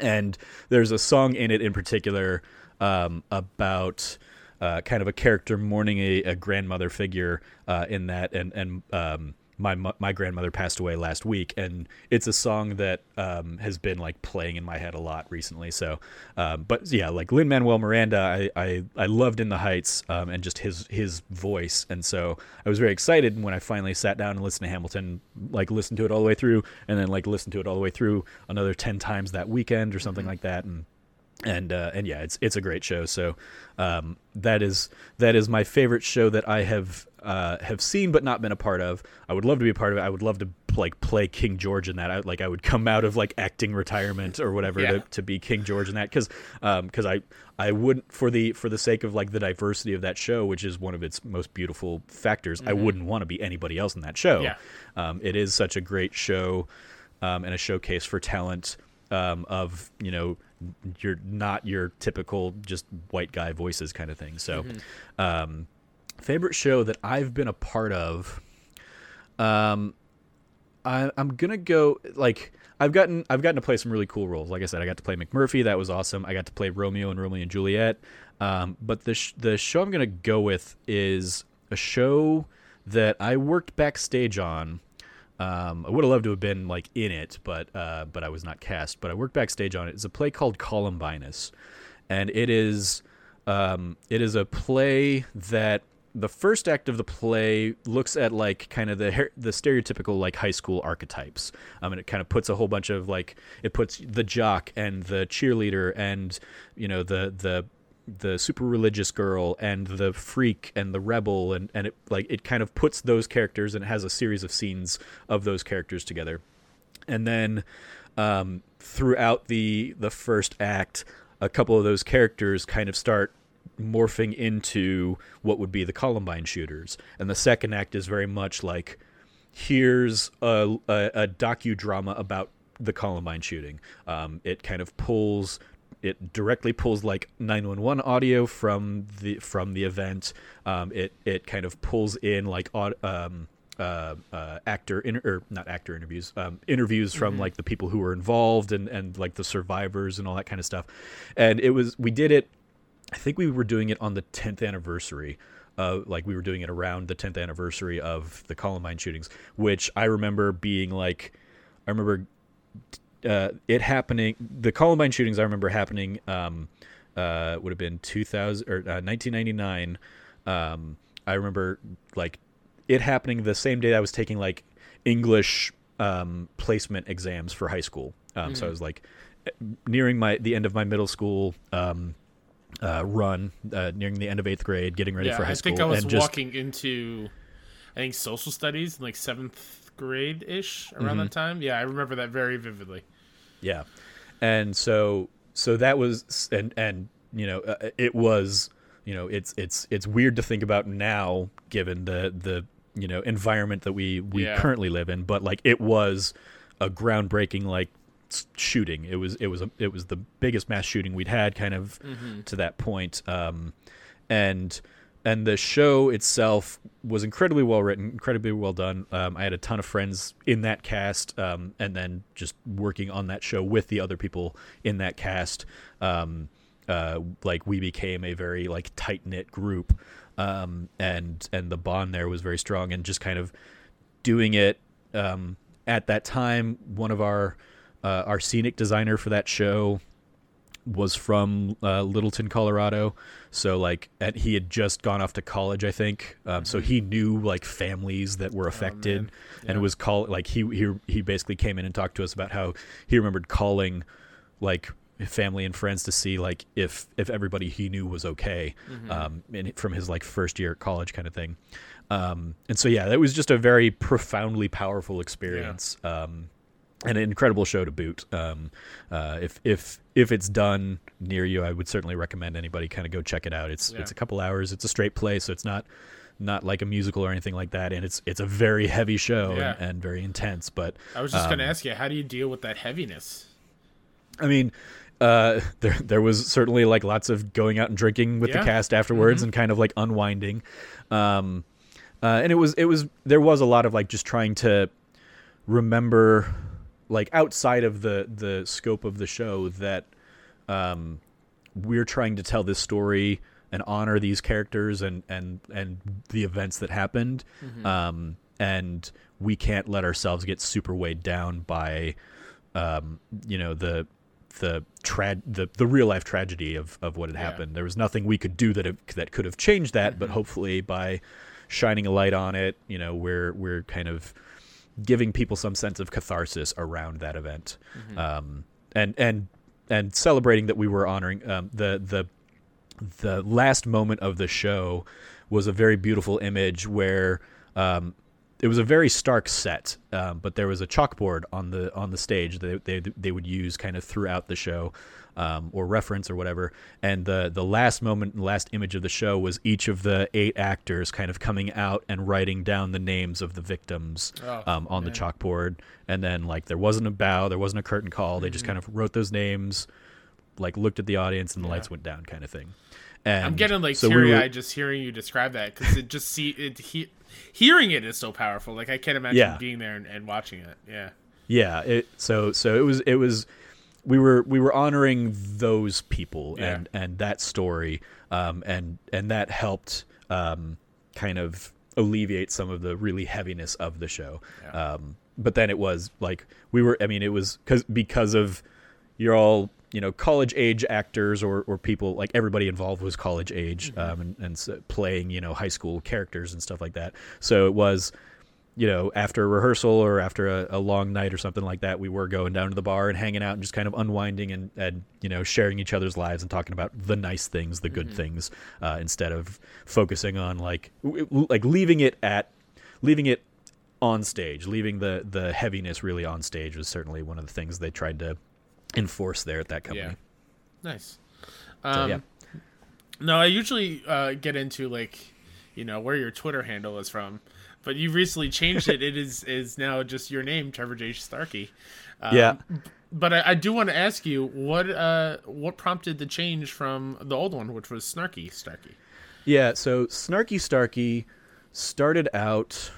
and there's a song in it in particular um, about uh, kind of a character mourning a, a grandmother figure uh, in that, and and um, my my grandmother passed away last week, and it's a song that um, has been like playing in my head a lot recently. So, um, but yeah, like Lin Manuel Miranda, I, I I loved in the Heights, um, and just his his voice, and so I was very excited when I finally sat down and listened to Hamilton, like listened to it all the way through, and then like listened to it all the way through another ten times that weekend or something like that, and and uh, and yeah, it's it's a great show. So um, that is that is my favorite show that I have uh, have seen but not been a part of. I would love to be a part of it. I would love to like play King George in that. I, like I would come out of like acting retirement or whatever Yeah. to, to be King George in that because because I I wouldn't for the for the sake of like the diversity of that show, which is one of its most beautiful factors. I wouldn't want to be anybody else in that show. Yeah. Um, it is such a great show um, and a showcase for talent um, of you know you're not your typical just white guy voices kind of thing. So, um, favorite show that I've been a part of. Um, I, I'm gonna go like I've gotten I've gotten to play some really cool roles. Like I said, I got to play McMurphy. That was awesome. I got to play Romeo and Romeo and Juliet. Um, but the sh- the show I'm gonna go with is a show that I worked backstage on. Um, I would have loved to have been like in it, but uh, but I was not cast. But I worked backstage on it. It's a play called Columbinus, and it is um, it is a play that the first act of the play looks at like kind of the the stereotypical like high school archetypes. Um, and it kind of puts a whole bunch of like it puts the jock and the cheerleader and you know the the the super religious girl and the freak and the rebel and and it like it kind of puts those characters and it has a series of scenes of those characters together and then um, throughout the the first act, a couple of those characters kind of start morphing into what would be the Columbine shooters, and the second act is very much like here's a a, a docudrama about the Columbine shooting. Um, it kind of pulls it directly pulls like 911 audio from the from the event. Um, it it kind of pulls in like um, uh, uh, actor in, or not actor interviews um, interviews from like the people who were involved and and like the survivors and all that kind of stuff. And it was we did it. I think we were doing it on the 10th anniversary. Uh, like we were doing it around the 10th anniversary of the Columbine shootings, which I remember being like, I remember uh, it happening. The Columbine shootings I remember happening um, uh, would have been 2000 or uh, 1999. Um, I remember like it happening the same day I was taking like English um, placement exams for high school. Um, So I was like nearing my the end of my middle school um, uh, run, uh, nearing the end of eighth grade, getting ready yeah, for high I school, I think I was and just walking into, I think social studies in like seventh grade ish around Mm-hmm. that time. Yeah, I remember that very vividly. Yeah, and so so that was and and you know uh, it was you know it's it's it's weird to think about now given the the you know environment that we we Yeah. currently live in, but like it was a groundbreaking like shooting. It was it was a, it was the biggest mass shooting we'd had kind of to that point. Um, and and the show itself was incredibly well written, incredibly well done. Um, I had a ton of friends in that cast, um, and then just working on that show with the other people in that cast. Um, uh, like we became a very like tight knit group, um, and and the bond there was very strong, and just kind of doing it um, at that time. One of our uh, our scenic designer for that show was from uh, Littleton, Colorado. So like, and he had just gone off to college, I think. Um, So he knew like families that were affected, and it was call like he he he basically came in and talked to us about how he remembered calling like family and friends to see like if if everybody he knew was okay um in, from his like first year at college kind of thing. Um and so yeah that was just a very profoundly powerful experience. Um and an incredible show to boot. Um, uh, if if if it's done near you, I would certainly recommend anybody kind of go check it out. It's Yeah. it's a couple hours. It's a straight play, so it's not not like a musical or anything like that. And it's it's a very heavy show Yeah. and, and very intense. But I was just going to um, ask you, how do you deal with that heaviness? I mean, uh, there there was certainly like lots of going out and drinking with Yeah. the cast afterwards and kind of like unwinding. Um, uh, and it was it was there was a lot of like just trying to remember like outside of the the scope of the show that um, we're trying to tell this story and honor these characters and and and the events that happened. Um, and we can't let ourselves get super weighed down by um, you know the the tra- the the real life tragedy of of what had Yeah. happened. There was nothing we could do that have, that could have changed that but hopefully by shining a light on it you know we're we're kind of giving people some sense of catharsis around that event, um, and and and celebrating that we were honoring um, the the the last moment of the show was a very beautiful image where um, it was a very stark set, um, but there was a chalkboard on the on the stage that they they would use kind of throughout the show. Um, or reference or whatever, and the the last moment, the last image of the show was each of the eight actors kind of coming out and writing down the names of the victims Oh, um, on the chalkboard, and then like there wasn't a bow, there wasn't a curtain call. They Mm-hmm. just kind of wrote those names, like looked at the audience, and the lights went down, kind of thing. And I'm getting like so we teary eyed just hearing you describe that because it just see it he, hearing it is so powerful. Like I can't imagine Yeah. being there and, and watching it. Yeah. Yeah. It, so so it was it was we were we were honoring those people Yeah. and and that story um and and that helped um kind of alleviate some of the really heaviness of the show. Yeah. Um but then it was like we were I mean it was cuz because of you're all you know college age actors or, or people like everybody involved was college age um, and, and so playing you know high school characters and stuff like that so it was you know, after a rehearsal or after a, a long night or something like that, we were going down to the bar and hanging out and just kind of unwinding and, and you know, sharing each other's lives and talking about the nice things, the good things, uh, instead of focusing on like like leaving it at leaving it on stage, leaving the the heaviness really on stage was certainly one of the things they tried to enforce there at that company. Yeah. Nice. So, Um, yeah. No, I usually uh, get into like, you know, where your Twitter handle is from, but you recently changed it. it is is now just your name, Trevor J. Starkey. Um, yeah. But I, I do want to ask you what uh what prompted the change from the old one, which was Snarky Starkey. Yeah, so Snarky Starkey started out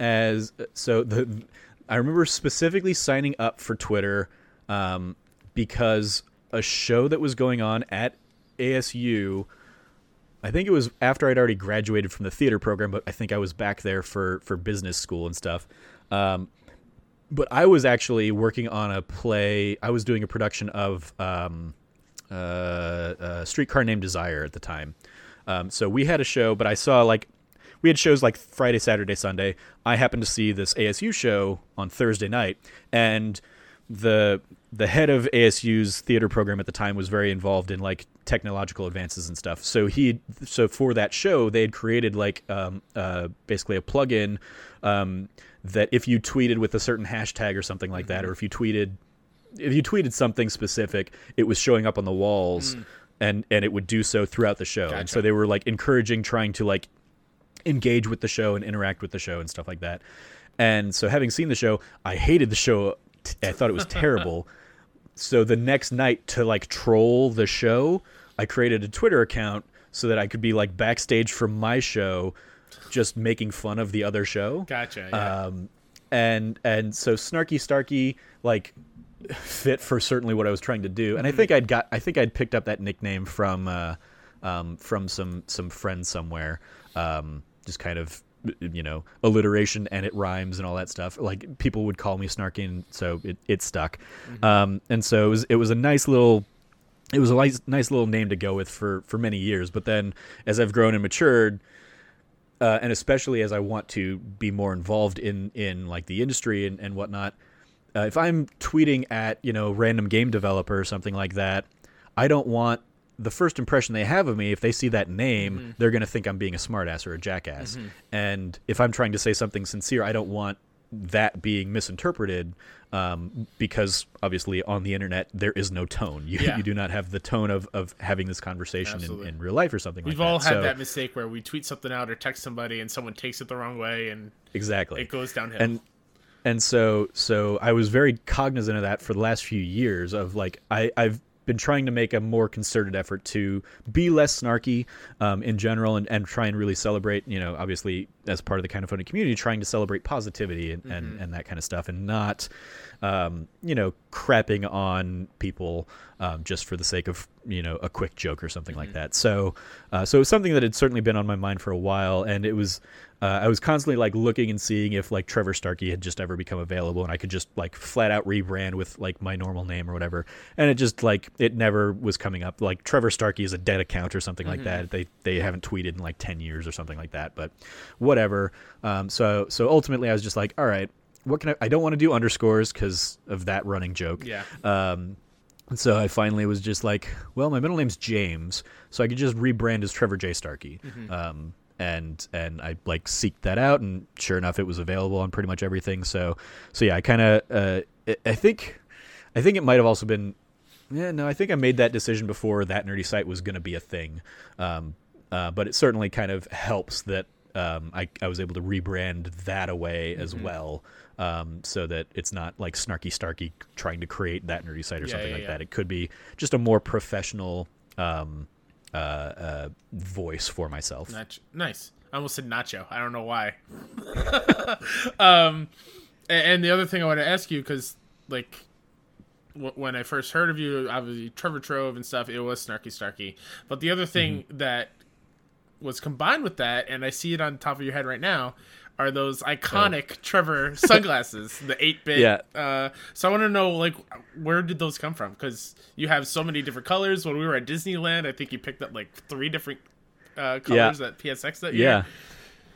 as so the I remember specifically signing up for Twitter um, because a show that was going on at ASU. I think it was after I'd already graduated from the theater program, but I think I was back there for for business school and stuff. Um, but I was actually working on a play. I was doing a production of um, uh, uh, Streetcar Named Desire at the time. Um, so we had a show, but I saw like we had shows like Friday, Saturday, Sunday. I happened to see this ASU show on Thursday night, and the the head of ASU's theater program at the time was very involved in like technological advances and stuff. So he so for that show they had created like um, uh, basically a plugin um, that if you tweeted with a certain hashtag or something like that, or if you tweeted if you tweeted something specific, it was showing up on the walls, and and it would do so throughout the show. And so they were like encouraging, trying to like engage with the show and interact with the show and stuff like that. And so, having seen the show, I hated the show. I thought it was terrible. So the next night, to like troll the show, I created a Twitter account so that I could be like backstage from my show, just making fun of the other show Gotcha. Yeah. um, and and so snarky starky like fit for certainly what I was trying to do. And I think I'd got I think I'd picked up that nickname from uh, um, from some some friends somewhere. Um, just kind of you know alliteration and it rhymes and all that stuff. Like people would call me snarky, and so it it stuck. Um, and so it was it was a nice little it was a nice, nice little name to go with for for many years. But then as I've grown and matured, uh, and especially as I want to be more involved in in like the industry and, and whatnot, uh, if I'm tweeting at you know random game developer or something like that, I don't want the first impression they have of me. If they see that name, they're going to think I'm being a smartass or a jackass. And if I'm trying to say something sincere, I don't want that being misinterpreted um, because obviously on the internet there is no tone. You, Yeah. you do not have the tone of, of having this conversation in, in real life or something We've like all that. had So- that mistake where we tweet something out or text somebody and someone takes it the wrong way and exactly it goes downhill. and and so so I was very cognizant of that for the last few years of like I I've been trying to make a more concerted effort to be less snarky um, in general and, and try and really celebrate you know obviously as part of the kind of funny community trying to celebrate positivity and, and, and that kind of stuff and not um, you know crapping on people um, just for the sake of you know a quick joke or something like that. So uh, so it was something that had certainly been on my mind for a while and it was uh, I was constantly like looking and seeing if like Trevor Starkey had just ever become available and I could just like flat out rebrand with like my normal name or whatever. And it just like it never was coming up. Like Trevor Starkey is a dead account or something like that. They they haven't tweeted in like ten years or something like that. But whatever. Um, so so ultimately I was just like, all right, what can I? I don't want to do underscores because of that running joke. yeah. Um, and so I finally was just like, well, my middle name's James, so I could just rebrand as Trevor J. Starkey. Um, and and I like seeked that out, and sure enough, it was available on pretty much everything. So so yeah, I kind of uh, I- think I think it might have also been yeah no I think I made that decision before that nerdy site was going to be a thing. Um, uh, but it certainly kind of helps that um, I, I was able to rebrand that away as well, um, so that it's not like snarky Starkey trying to create that nerdy site or Yeah, something yeah, like yeah. that. It could be just a more professional um, uh, uh, voice for myself. Nach- nice. I almost said nacho. I don't know why. um, and, the other thing I want to ask you, because like w- when I first heard of you, obviously Trevor Trove and stuff, it was Snarky Starkey. But the other thing Mm-hmm. that was combined with that, and I see it on top of your head right now, are those iconic Trevor sunglasses, the eight bit. Yeah. Uh, so I want to know, like, where did those come from? Because you have so many different colors. When we were at Disneyland, I think you picked up like three different uh, colors at PSX that year.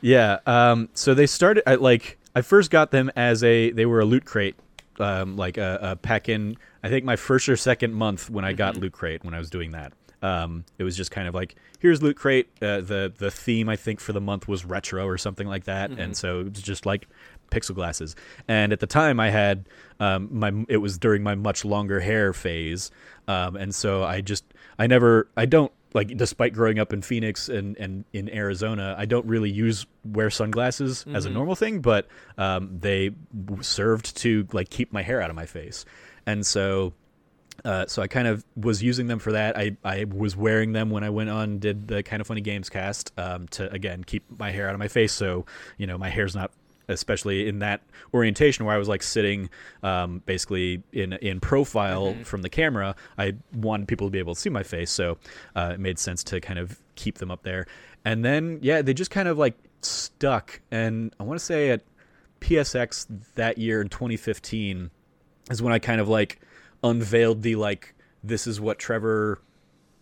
Yeah, yeah. Um, so they started at like I first got them as a they were a loot crate, um, like a, a pack in. I think my first or second month when I got loot crate when I was doing that. Um, it was just kind of like here's loot crate. Uh, the the theme I think for the month was retro or something like that, and so it was just like pixel glasses. And at the time, I had um, my it was during my much longer hair phase, um, and so I just I never I don't like despite growing up in Phoenix and, and in Arizona, I don't really use wear sunglasses as a normal thing, but um, they served to like keep my hair out of my face, and so uh, so I kind of was using them for that. I, I was wearing them when I went on did the kind of funny games cast um, to again keep my hair out of my face, so you know my hair's not especially in that orientation where I was like sitting um, basically in in profile from the camera. I wanted people to be able to see my face, so uh, it made sense to kind of keep them up there. And then yeah, they just kind of like stuck. And I want to say at PSX that year in 2015 is when I kind of like unveiled the like this is what Trevor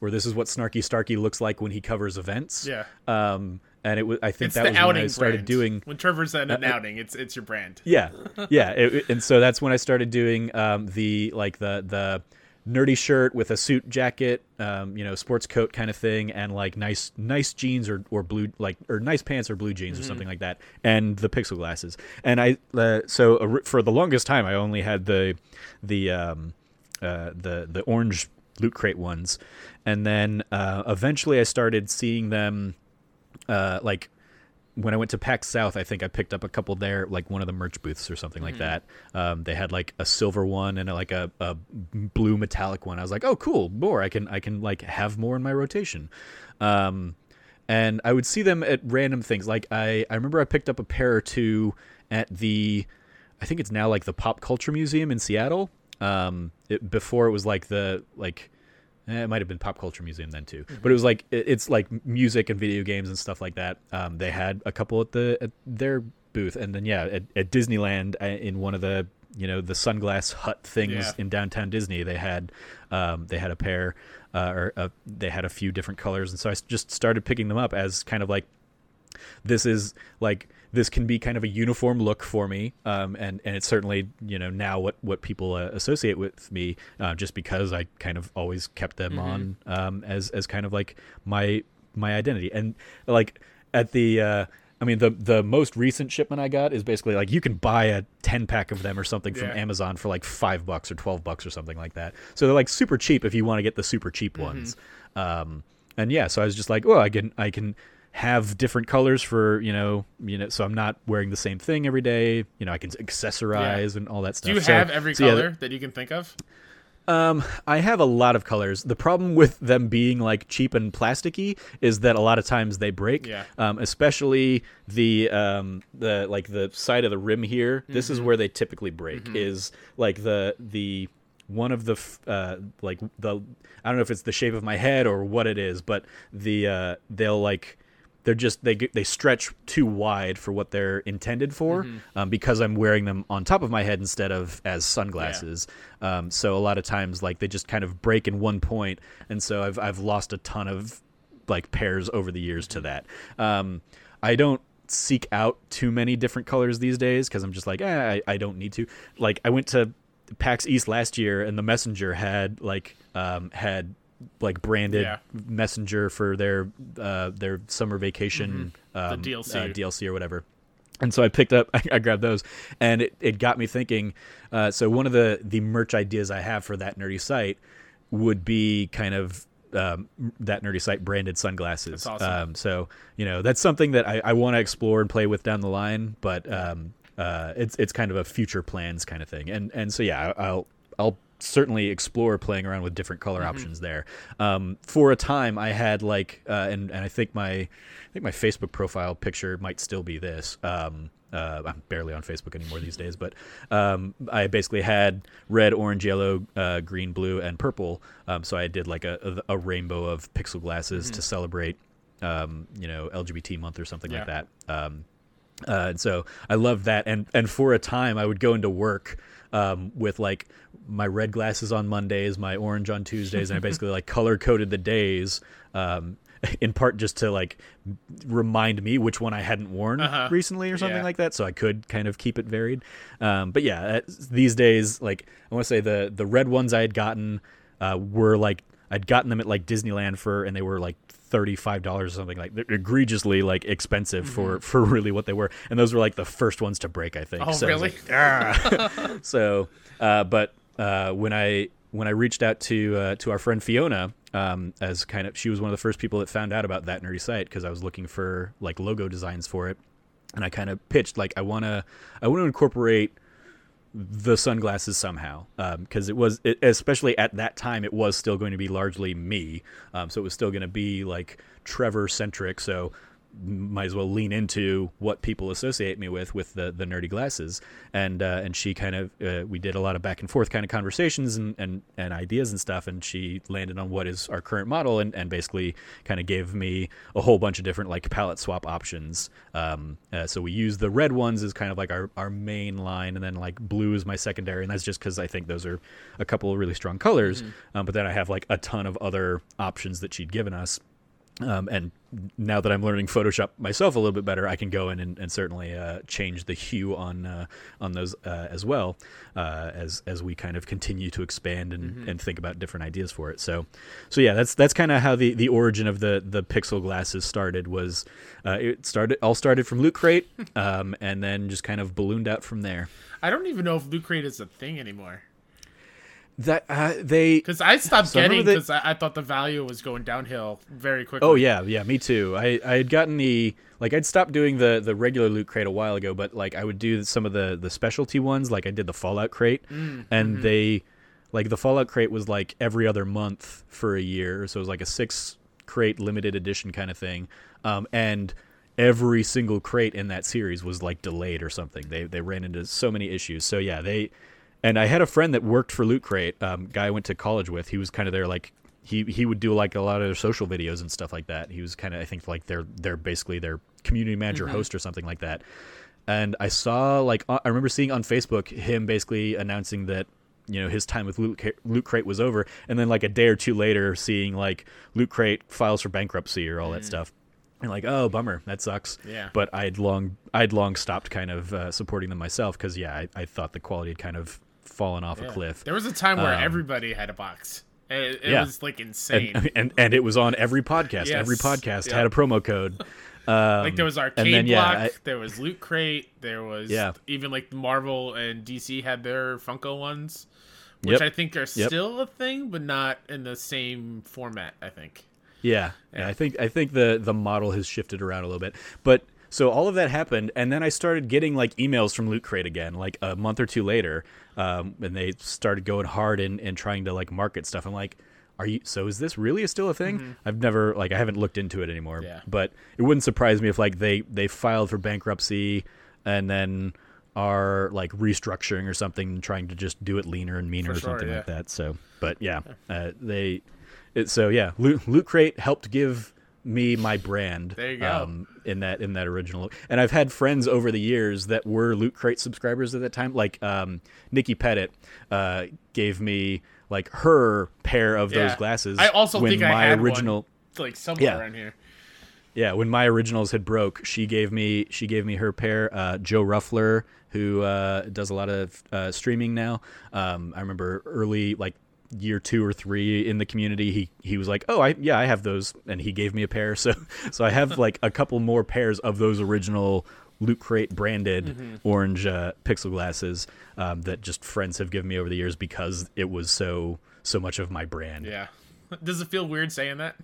or this is what Snarky Starkey looks like when he covers events. Yeah. Um, and it was I think It's that was when I started brand. doing when Trevor's at an uh, outing. It's it's your brand. yeah, yeah, it, and so that's when I started doing um, the like the the nerdy shirt with a suit jacket, um, you know, sports coat kind of thing, and like nice nice jeans or or blue like or nice pants or blue jeans or something like that, and the pixel glasses. And I uh, so uh, for the longest time I only had the the um, uh, the the orange loot crate ones, and then uh, eventually I started seeing them uh, like when I went to PAX South, I think I picked up a couple there, like one of the merch booths or something like that. Um, they had like a silver one and a, like a, a blue metallic one. I was like, oh, cool, more. I can I can like have more in my rotation. Um, and I would see them at random things. Like I I remember I picked up a pair or two at the, I think it's now like the Pop Culture Museum in Seattle. Um, it, before it was like the like. eh, It might have been pop culture museum then too, but it was like it- it's like music and video games and stuff like that. Um, they had a couple at the at their booth, and then yeah, at, at Disneyland uh, in one of the you know the sunglass hut things Yeah. in downtown Disney, they had um, they had a pair uh, or uh, they had a few different colors, and so I just started picking them up as kind of like this is like this can be kind of a uniform look for me um, and and it's certainly you know now what what people uh, associate with me uh, just because I kind of always kept them on um, as as kind of like my my identity and like at the uh, I mean the the most recent shipment I got is basically like you can buy a 10 pack of them or something from Yeah. Amazon for like 5 bucks or 12 bucks or something like that. So they're like super cheap if you want to get the super cheap ones. Um and yeah, so I was just like, well, I can I can have different colors for, you know, you know, so I'm not wearing the same thing every day. You know, I can accessorize and all that stuff. Do you So- have every so yeah, color that you can think of? um, I have a lot of colors. The problem with them being like cheap and plasticky is that a lot of times they break. Yeah. Um, especially the um the like the side of the rim here. This Mm-hmm. is where they typically break. Is like the the one of the f- uh like the I don't know if it's the shape of my head or what it is, but the uh they'll like they're just they they stretch too wide for what they're intended for Mm-hmm. um, because I'm wearing them on top of my head instead of as sunglasses. Um, so a lot of times like they just kind of break in one point, and so I've I've lost a ton of like pairs over the years to that. Um, I don't seek out too many different colors these days because I'm just like eh, I, I don't need to. Like I went to PAX East last year, and the messenger had like um, had like branded Yeah. messenger for their uh, their summer vacation um, DLC. uh, DLC or whatever. And so I picked up, I grabbed those, and it, it got me thinking. Uh, so one of the the merch ideas I have for that nerdy site would be kind of um, that nerdy site branded sunglasses. Awesome. Um, so you know that's something that I, I want to explore and play with down the line, but um, uh, it's it's kind of a future plans kind of thing. And and so yeah, I'll I'll certainly explore playing around with different color Mm-hmm. options there. Um, for a time, I had like, uh, and and I think my I think my Facebook profile picture might still be this. Um, uh, I'm barely on Facebook anymore these days, but um, I basically had red, orange, yellow, uh, green, blue, and purple. Um, so I did like a, a, a rainbow of pixel glasses to celebrate, um, you know, LGBT month or something like that. Um, uh, and so I loved that. And and for a time, I would go into work um, with like my red glasses on Mondays, my orange on Tuesdays, and I basically like color coded the days. Um, in part just to like remind me which one I hadn't worn Uh-huh. recently or something Yeah. like that, so I could kind of keep it varied. Um, but yeah, uh, these days, like I want to say the the red ones I had gotten uh, were like I'd gotten them at like Disneyland for, and they were like thirty five dollars or something like egregiously like expensive for for really what they were, and those were like the first ones to break, I think. Mm-hmm. Oh, so really? like, "Ah." so, uh, but uh, when I when I reached out to uh, to our friend Fiona, um, as kind of she was one of the first people that found out about that nerdy site because I was looking for like logo designs for it, and I kind of pitched like I wanna I want to incorporate the sunglasses somehow because it was it, especially at that time it was still going to be largely me. Um, so it was still going to be like trevor centric so might as well lean into what people associate me with with the the nerdy glasses. And uh, and she kind of uh, we did a lot of back and forth kind of conversations and, and and ideas and stuff. And she landed on what is our current model and, and basically kind of gave me a whole bunch of different like palette swap options. Um, uh, so we use the red ones as kind of like our, our main line. And then like blue is my secondary. And that's just because I think those are a couple of really strong colors. Um, but then I have like a ton of other options that she'd given us um, and now that I'm learning Photoshop myself a little bit better, I can go in and, and certainly uh, change the hue on uh, on those uh, as well uh, as as we kind of continue to expand and, and think about different ideas for it. So, so yeah, that's that's kind of how the, the origin of the the Pixel glasses started. Was uh, it started all started from Loot Crate, um, and then just kind of ballooned out from there. I don't even know if Loot Crate is a thing anymore. That uh, they Because I stopped So getting because I, I thought the value was going downhill very quickly. Oh yeah, yeah, me too. I I had gotten the like I'd stopped doing the the regular loot crate a while ago, but like I would do some of the the specialty ones, like I did the Fallout crate, and they like the Fallout crate was like every other month for a year, so it was like a six crate limited edition kind of thing, um, and every single crate in that series was like delayed or something. They they ran into so many issues. So yeah, they and I had a friend that worked for Loot Crate, um, guy I went to college with. He was kind of there, like he he would do like a lot of their social videos and stuff like that. He was kind of I think like they're they're basically their community manager host or something like that. And I saw like I remember seeing on Facebook him basically announcing that you know his time with Loot, Loot Crate was over, and then like a day or two later, seeing like Loot Crate files for bankruptcy or all that stuff, and like oh bummer, that sucks. Yeah. But I'd long I'd long stopped kind of uh, supporting them myself because yeah, I, I thought the quality had kind of fallen off a cliff. There was a time where Um, everybody had a box. It, it yeah. was like insane. and, and and it was on every podcast. Every podcast Yeah. had a promo code. Um, like there was arcade then, yeah, block, I- there was Loot Crate, there was Yeah. even like Marvel and DC had their Funko ones, which Yep. I think are Yep. still a thing, but not in the same format. I think. Yeah, yeah. Yeah. I think I think the the model has shifted around a little bit, but so all of that happened, and then I started getting like emails from Loot Crate again, like a month or two later, um, and they started going hard in and trying to like market stuff. I'm like, are you? So is this really still a thing? I've never like I haven't looked into it anymore. Yeah. but it wouldn't surprise me if like they they filed for bankruptcy and then are like restructuring or something, trying to just do it leaner and meaner For or sure, something yeah. like that. So, but yeah, uh, they it, so yeah, Loot, Loot Crate helped give me my brand. There you go. Um, in that in that original, and I've had friends over the years that were Loot Crate subscribers at that time. Like um, Nikki Pettit uh, gave me like her pair of those glasses. I also when think my I had original. one, like somewhere Yeah. around here. Yeah, when my originals had broke, she gave me she gave me her pair. Uh, Joe Ruffler, who uh, does a lot of uh, streaming now. Um, I remember early, like year two or three in the community, he he was like, "Oh, I yeah, I have those," and he gave me a pair. So so I have like a couple more pairs of those original Loot Crate branded Mm-hmm. orange uh, pixel glasses um, that just friends have given me over the years because it was so so much of my brand. Yeah. Does it feel weird saying that?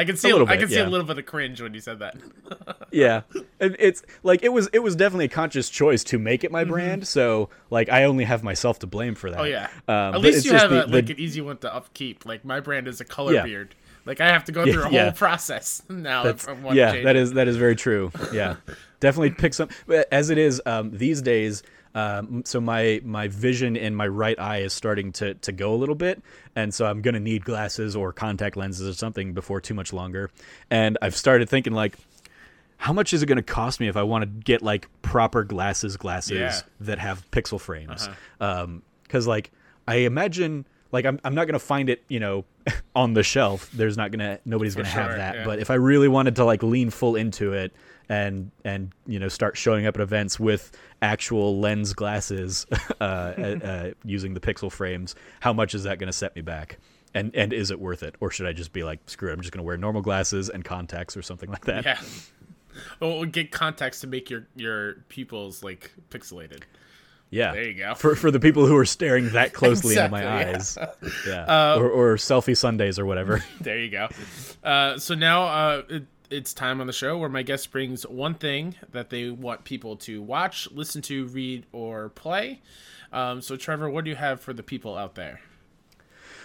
I can see. a little I bit, can see a little bit of cringe when you said that. yeah and it's like it was it was definitely a conscious choice to make it my brand so like i only have myself to blame for that Mm-hmm. Oh yeah. um, At least you have the- a, the- like an easy one to upkeep. Like my brand is a color Yeah. beard. Like I have to go Yeah, through a whole yeah. process now. that's, if I want to yeah that is that is very true yeah definitely pick some but as it is um, these days um, so my my vision in my right eye is starting to to go a little bit and so i'm gonna need glasses or contact lenses or something before too much longer and i've started thinking like how much is it going to cost me if I want to get like proper glasses glasses Yeah. Uh-huh. that have pixel frames? Um 'cause like I imagine like I'm I'm not going to find it, you know, on the shelf. There's not going to nobody's going to have that. yeah. But if I really wanted to like lean full into it and and you know start showing up at events with actual lens glasses uh, uh, uh, using the pixel frames, how much is that going to set me back? And and is it worth it, or should I just be like, screw it, I'm just going to wear normal glasses and contacts or something like that? Yeah. Well, get contacts to make your your pupils like pixelated. Yeah. There you go. For for the people who are staring that closely into my Exactly, eyes. Yeah. or, or selfie Sundays or whatever. There you go. Uh, so now uh, it's time on the show where my guest brings one thing that they want people to watch, listen to, read, or play. Um, so Trevor, what do you have for the people out there?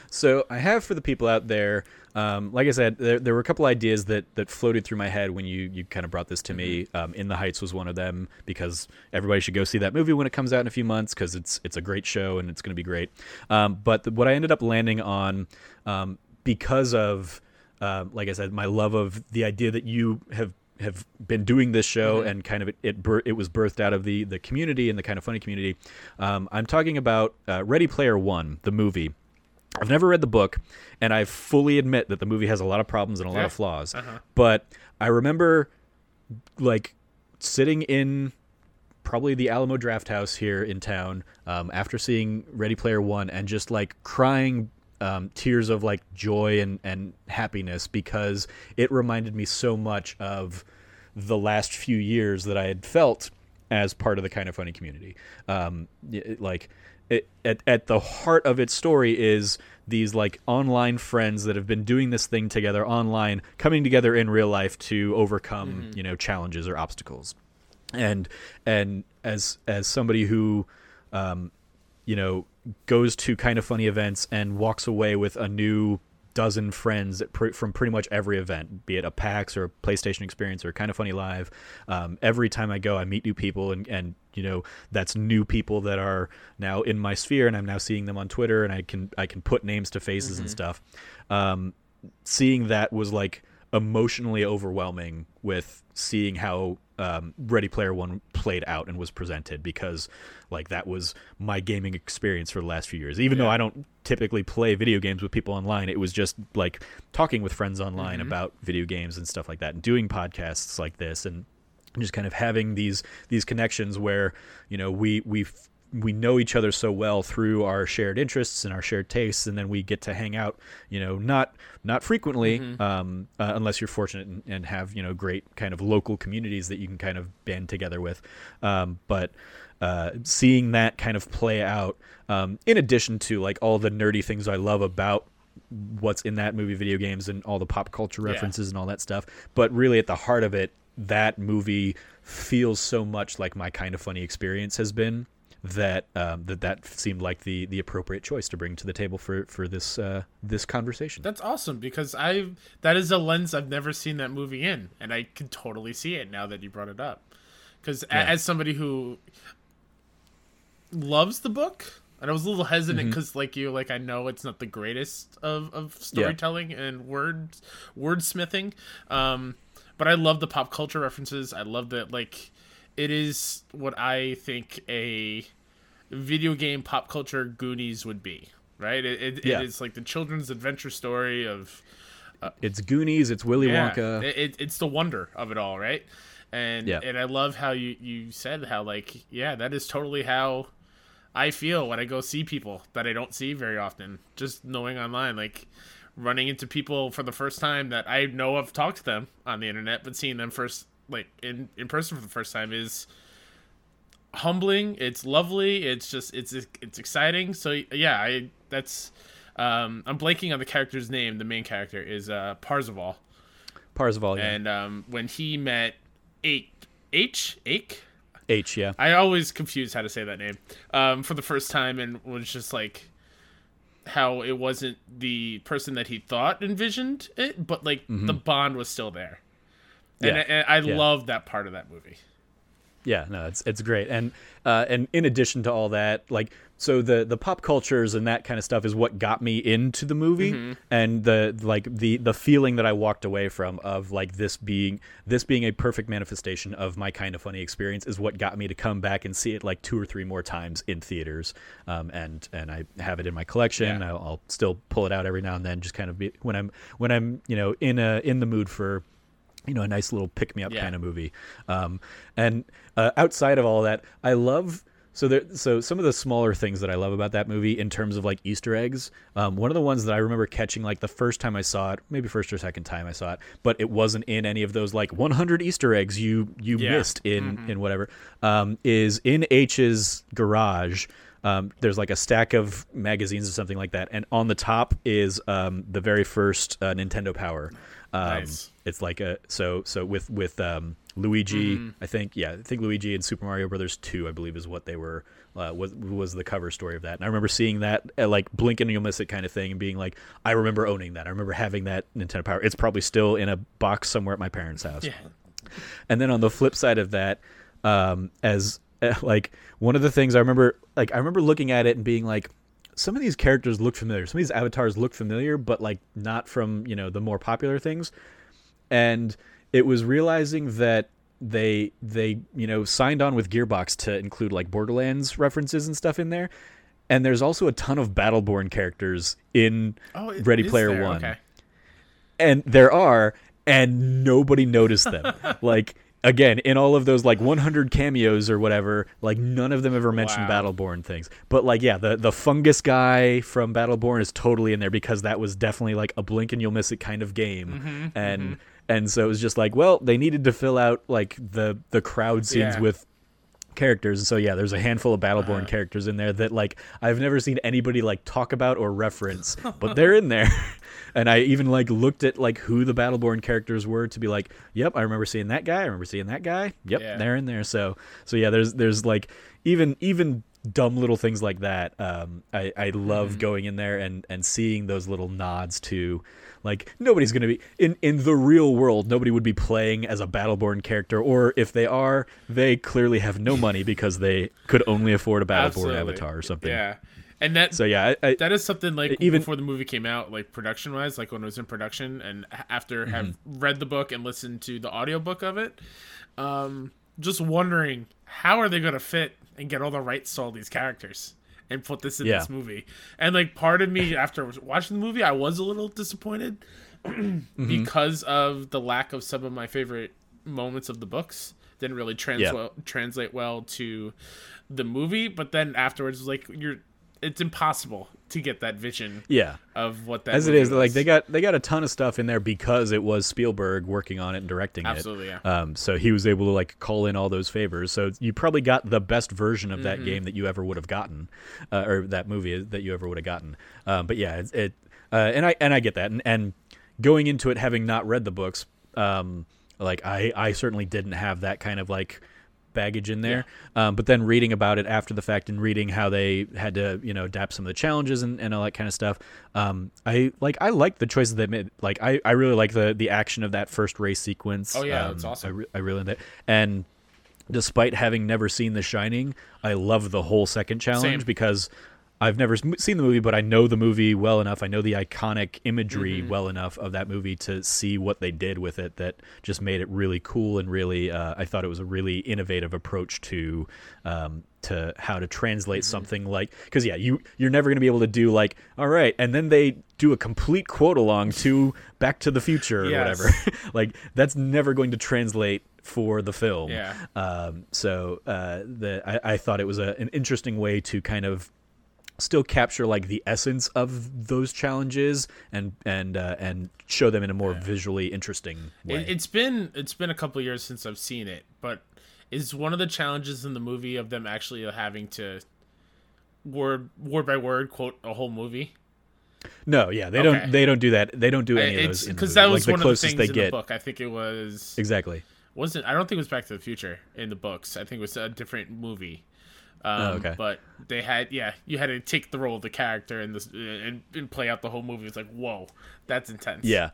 So I have for the people out there, um, like I said, there, there were a couple ideas that, that floated through my head when you, you kind of brought this to me. Um, in the Heights was one of them because everybody should go see that movie when it comes out in a few months because it's it's a great show and it's going to be great. Um, but the, what I ended up landing on um, because of, uh, like I said, my love of the idea that you have have been doing this show and kind of it it, bir- it was birthed out of the the community and the kind of funny community. Um, I'm talking about uh, Ready Player One, the movie. I've never read the book, and I fully admit that the movie has a lot of problems and a lot Yeah. of flaws. But I remember, like, sitting in probably the Alamo Draft House here in town um, after seeing Ready Player One, and just like crying um, tears of like joy and and happiness because it reminded me so much of the last few years that I had felt as part of the kind of funny community. Um, it- like it, at at the heart of its story is these like online friends that have been doing this thing together online, coming together in real life to overcome you know challenges or obstacles. And and as as somebody who um, you know goes to kind of funny events and walks away with a new dozen friends pr- from pretty much every event, be it a PAX or a PlayStation experience or kind of funny live. Um, every time I go, I meet new people and, and you know that's new people that are now in my sphere and I'm now seeing them on Twitter and I can I can put names to faces mm-hmm. and stuff. Um, seeing that was like emotionally overwhelming with seeing how um, Ready Player One played out and was presented because like that was my gaming experience for the last few years. Even yeah. though I don't typically play video games with people online, it was just like talking with friends online mm-hmm. about video games and stuff like that, and doing podcasts like this, and just kind of having these these connections where you know we we we know each other so well through our shared interests and our shared tastes, and then we get to hang out. You know, not not frequently, mm-hmm. um, uh, unless you're fortunate and, and, have you know great kind of local communities that you can kind of band together with. Um, but uh, seeing that kind of play out, um, in addition to like all the nerdy things I love about what's in that movie, video games, and all the pop culture references yeah. and all that stuff, but really at the heart of it, that movie feels so much like my kind of funny experience has been that um, that that seemed like the the appropriate choice to bring to the table for for this uh, this conversation. That's awesome because I that is a lens I've never seen that movie in, and I can totally see it now that you brought it up. Because yeah. as somebody who loves the book, and I was a little hesitant because, mm-hmm. like you, like I know it's not the greatest of of storytelling yeah. and word wordsmithing, um, but I love the pop culture references. I love that like it is what I think a video game pop culture Goonies would be, right? It, it, yeah. it is like the children's adventure story of. Uh, it's Goonies. It's Willy yeah, Wonka. It, it's the wonder of it all, right? And yeah. and I love how you you said how like yeah that is totally how I feel when I go see people that I don't see very often. Just knowing online, like running into people for the first time that I know I've talked to them on the internet, but seeing them first like in in person for the first time is humbling. It's lovely. It's just it's it's exciting. So yeah, I that's um I'm blanking on the character's name. The main character is uh Parzival. Parzival, yeah. And um when he met H H H H, yeah. I always confuse how to say that name. Um for the first time and was just like how it wasn't the person that he thought envisioned it, but like mm-hmm. the bond was still there. And, yeah. and I, yeah. love that part of that movie. Yeah, no, it's it's great, and uh, and in addition to all that, like so the the pop cultures and that kind of stuff is what got me into the movie, mm-hmm. and the like the the feeling that I walked away from of like this being this being a perfect manifestation of my kind of funny experience is what got me to come back and see it like two or three more times in theaters, um, and and I have it in my collection. Yeah. I'll, I'll still pull it out every now and then, just kind of be when I'm when I'm you know in a in the mood for you know a nice little pick me up yeah. kind of movie um, and uh, outside of all that i love so there so some of the smaller things that i love about that movie in terms of like easter eggs um, one of the ones that i remember catching like the first time i saw it maybe first or second time i saw it but it wasn't in any of those like 100 easter eggs you you yeah. missed in mm-hmm. in whatever um, is in h's garage um, there's like a stack of magazines or something like that, and on the top is um, the very first uh, Nintendo Power. Um, nice. It's like a so so with with um, Luigi, mm. I think yeah, I think Luigi and Super Mario Brothers two, I believe, is what they were uh, was was the cover story of that. And I remember seeing that at like blink and you'll miss it kind of thing, and being like, I remember owning that. I remember having that Nintendo Power. It's probably still in a box somewhere at my parents' house. Yeah. And then on the flip side of that, um, as like one of the things I remember, like I remember looking at it and being like, some of these characters look familiar. Some of these avatars look familiar, but like not from you know the more popular things. And it was realizing that they they you know signed on with Gearbox to include like Borderlands references and stuff in there. And there's also a ton of Battleborn characters in oh, Ready Player there? One. Okay. And there are, and nobody noticed them. like again in all of those like 100 cameos or whatever like none of them ever mentioned wow. battleborn things but like yeah the the fungus guy from battleborn is totally in there because that was definitely like a blink and you'll miss it kind of game mm-hmm, and mm-hmm. And so it was just like well they needed to fill out like the the crowd scenes yeah. with characters and so yeah there's a handful of battleborn uh, characters in there that like i've never seen anybody like talk about or reference but they're in there and I even like looked at like who the Battleborn characters were to be like, yep, I remember seeing that guy. I remember seeing that guy. Yep, yeah. they're in there. So so yeah, there's there's like even even dumb little things like that. Um, I I love going in there and and seeing those little nods to. Like nobody's gonna be in in the real world. Nobody would be playing as a Battleborn character, or if they are, they clearly have no money because they could only afford a Battleborn Absolutely. avatar or something. Yeah, and that So yeah, I, I, that is something like Even- before the movie came out, like production wise, like when it was in production, and after Mm-hmm. have read the book and listened to the audiobook of it, um, just wondering how are they going to fit and get all the rights to all these characters and put this in Yeah. this movie. And like part of me after watching the movie, I was a little disappointed Mm-hmm. because of the lack of some of my favorite moments of the books. Didn't really trans- Yeah. well, translate well to the movie, but then afterwards, like you're, it's impossible to get that vision yeah. of what that as it is is like they got they got a ton of stuff in there because it was Spielberg working on it and directing Absolutely, it. yeah. Um, so he was able to like call in all those favors. So you probably got the best version of Mm-hmm. that game that you ever would have gotten, uh, or that movie that you ever would have gotten. Um, but yeah, it, it uh, and I and I get that, and, and going into it having not read the books, um, like I I certainly didn't have that kind of like baggage in there. Um, but then reading about it after the fact and reading how they had to, you know, adapt some of the challenges and, and all that kind of stuff. Um, I like I like the choices they made. Like I, I really like the the action of that first race sequence. Oh, yeah, um, it's awesome. I, re- I really like that. And despite having never seen The Shining, I love the whole second challenge Same. because I've never seen the movie, but I know the movie well enough. I know the iconic imagery Mm-hmm. well enough of that movie to see what they did with it that just made it really cool and really. Uh, I thought it was a really innovative approach to um, to how to translate Mm-hmm. something like because yeah, you you're never going to be able to do like all right, and then they do a complete quote along to Back to the Future or Yes. whatever. like that's never going to translate for the film. Yeah. Um, so uh, the I, I thought it was a, an interesting way to kind of still capture like the essence of those challenges and and uh, and show them in a more visually interesting way. It, it's been it's been a couple years since I've seen it, but is one of the challenges in the movie of them actually having to word word by word quote a whole movie? no, yeah, they Okay. don't they don't do that. They don't do any of those in because that was like, one the of the things they in get. the book. I think it was Exactly. wasn't I don't think it was Back to the Future in the books. I think it was a different movie. Um, Oh, okay. But they had yeah, you had to take the role of the character and this and, and play out the whole movie. It's like whoa, that's intense. Yeah,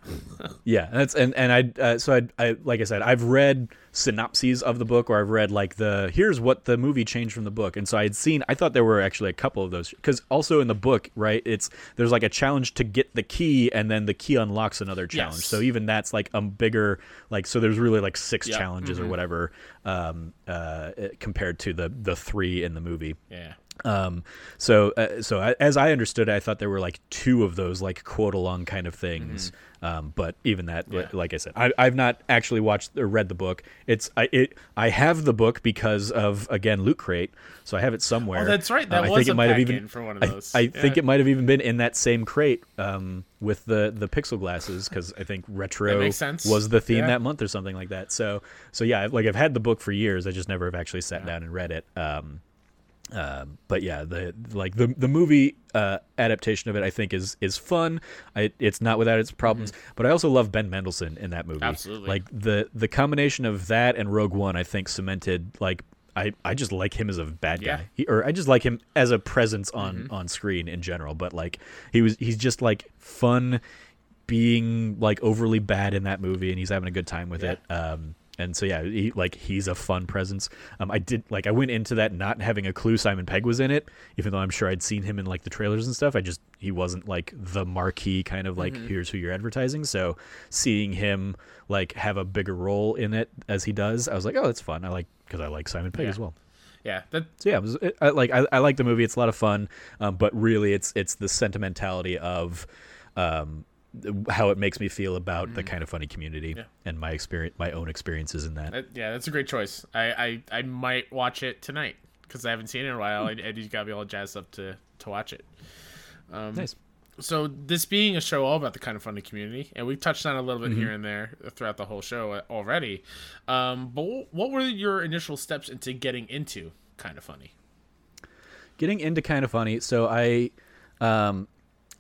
yeah. and That's and and I uh, so I I like I said I've read synopses of the book or I've read like the here's what the movie changed from the book, and so I'd seen I thought there were actually a couple of those because also in the book right it's there's like a challenge to get the key and then the key unlocks another challenge. Yes. So even that's like a bigger like so there's really like six Yeah. challenges or whatever um uh compared to the the three in the movie. yeah. Um, so, uh, so I, as I understood, it, I thought there were like two of those like quote along kind of things. Um, but even that, Mm-hmm. Yeah. like I said, I, I've not actually watched or read the book. It's I it I have the book because of again Loot Crate, so I have it somewhere. Oh, that's right. That Um, I think it might have even for one of those. I, think Yeah. it might have even been in that same crate um, with the the pixel glasses because I think retro That makes sense. was the theme Yeah. that month or something like that. So so yeah, like I've had the book for years. I just never have actually sat down and read it. Um, um, but yeah, the like the the movie uh, adaptation of it, I think is is fun. I, it's not without its problems, but I also love Ben Mendelsohn in that movie. Mm-hmm. Absolutely. like the the combination of that and Rogue One, I think cemented like. I, I just like him as a bad Yeah. guy, he, or I just like him as a presence on on screen in general. But like he was, he's just like fun, being like overly bad in that movie, and he's having a good time with Yeah. it. Um, and so yeah, he, like he's a fun presence. Um, I did like I went into that not having a clue Simon Pegg was in it, even though I'm sure I'd seen him in like the trailers and stuff. I just he wasn't like the marquee kind of like here's who you're advertising. So seeing him like have a bigger role in it as he does, I was like, oh, that's fun. I like because I like Simon Pegg Yeah. as well. Yeah. That So yeah, it was, it, I, like I, I like the movie. It's a lot of fun, um, but really, it's it's the sentimentality of um, how it makes me feel about the kind of funny community Mm-hmm. Yeah. and my experience, my own experiences in that. That, yeah, that's a great choice. I, I, I might watch it tonight because I haven't seen it in a while, and Eddie's got me all jazzed up to, to watch it. Um, nice. So this being a show all about the kind of funny community, and we've touched on a little bit Mm-hmm. here and there throughout the whole show uh, already. Um, but what were your initial steps into getting into kind of funny? Getting into kind of funny. So I, um,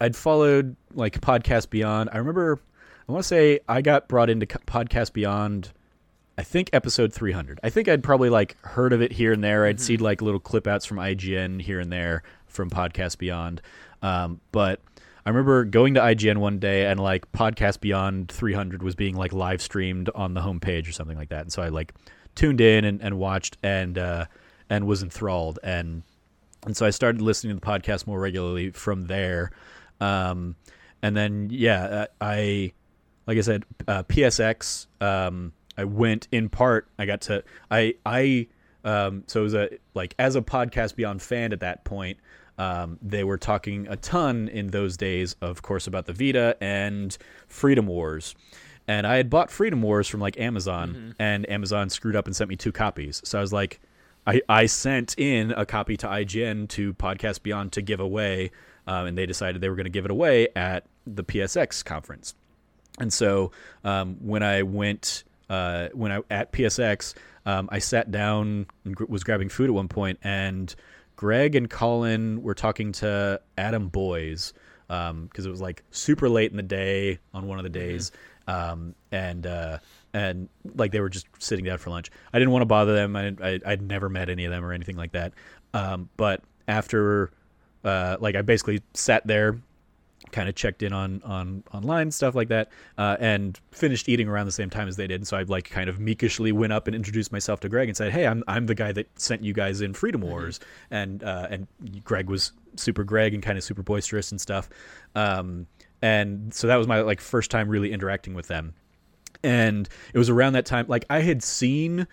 I'd followed like Podcast Beyond. I remember, I want to say I got brought into Podcast Beyond I think episode 300. I think I'd probably like heard of it here and there. I'd mm-hmm. seen like little clip outs from IGN here and there from Podcast Beyond. Um, but I remember going to IGN one day and like Podcast Beyond 300 was being like live streamed on the homepage or something like that. And so I like tuned in and, and watched and uh, and was enthralled and and so I started listening to the podcast more regularly from there. Um, and then yeah, uh, I like I said, uh, PSX. Um, I went in part. I got to I I um, so it was a like as a podcast beyond fan at that point. Um, they were talking a ton in those days, of course, about the Vita and Freedom Wars. And I had bought Freedom Wars from like Amazon, mm-hmm. and Amazon screwed up and sent me two copies. So I was like, I, I sent in a copy to IGN to Podcast Beyond to give away, um, and they decided they were going to give it away at the PSX conference. And so um, when I went, uh, when I at PSX, um, I sat down and gr- was grabbing food at one point, and Greg and Colin were talking to Adam Boes because um, it was like super late in the day on one of the days, mm-hmm. and uh, and like they were just sitting down for lunch. I didn't want to bother them. I, I would never met any of them or anything like that. Um, but after, uh, like I basically sat there, kind of checked in on on online stuff like that, uh, and finished eating around the same time as they did. And so I like kind of meekishly went up and introduced myself to Greg and said, "Hey, I'm I'm the guy that sent you guys in Freedom mm-hmm. Wars," mm-hmm. and uh, and Greg was super Greg and kind of super boisterous and stuff. Um, and so that was my like first time really interacting with them and it was around that time like i had seen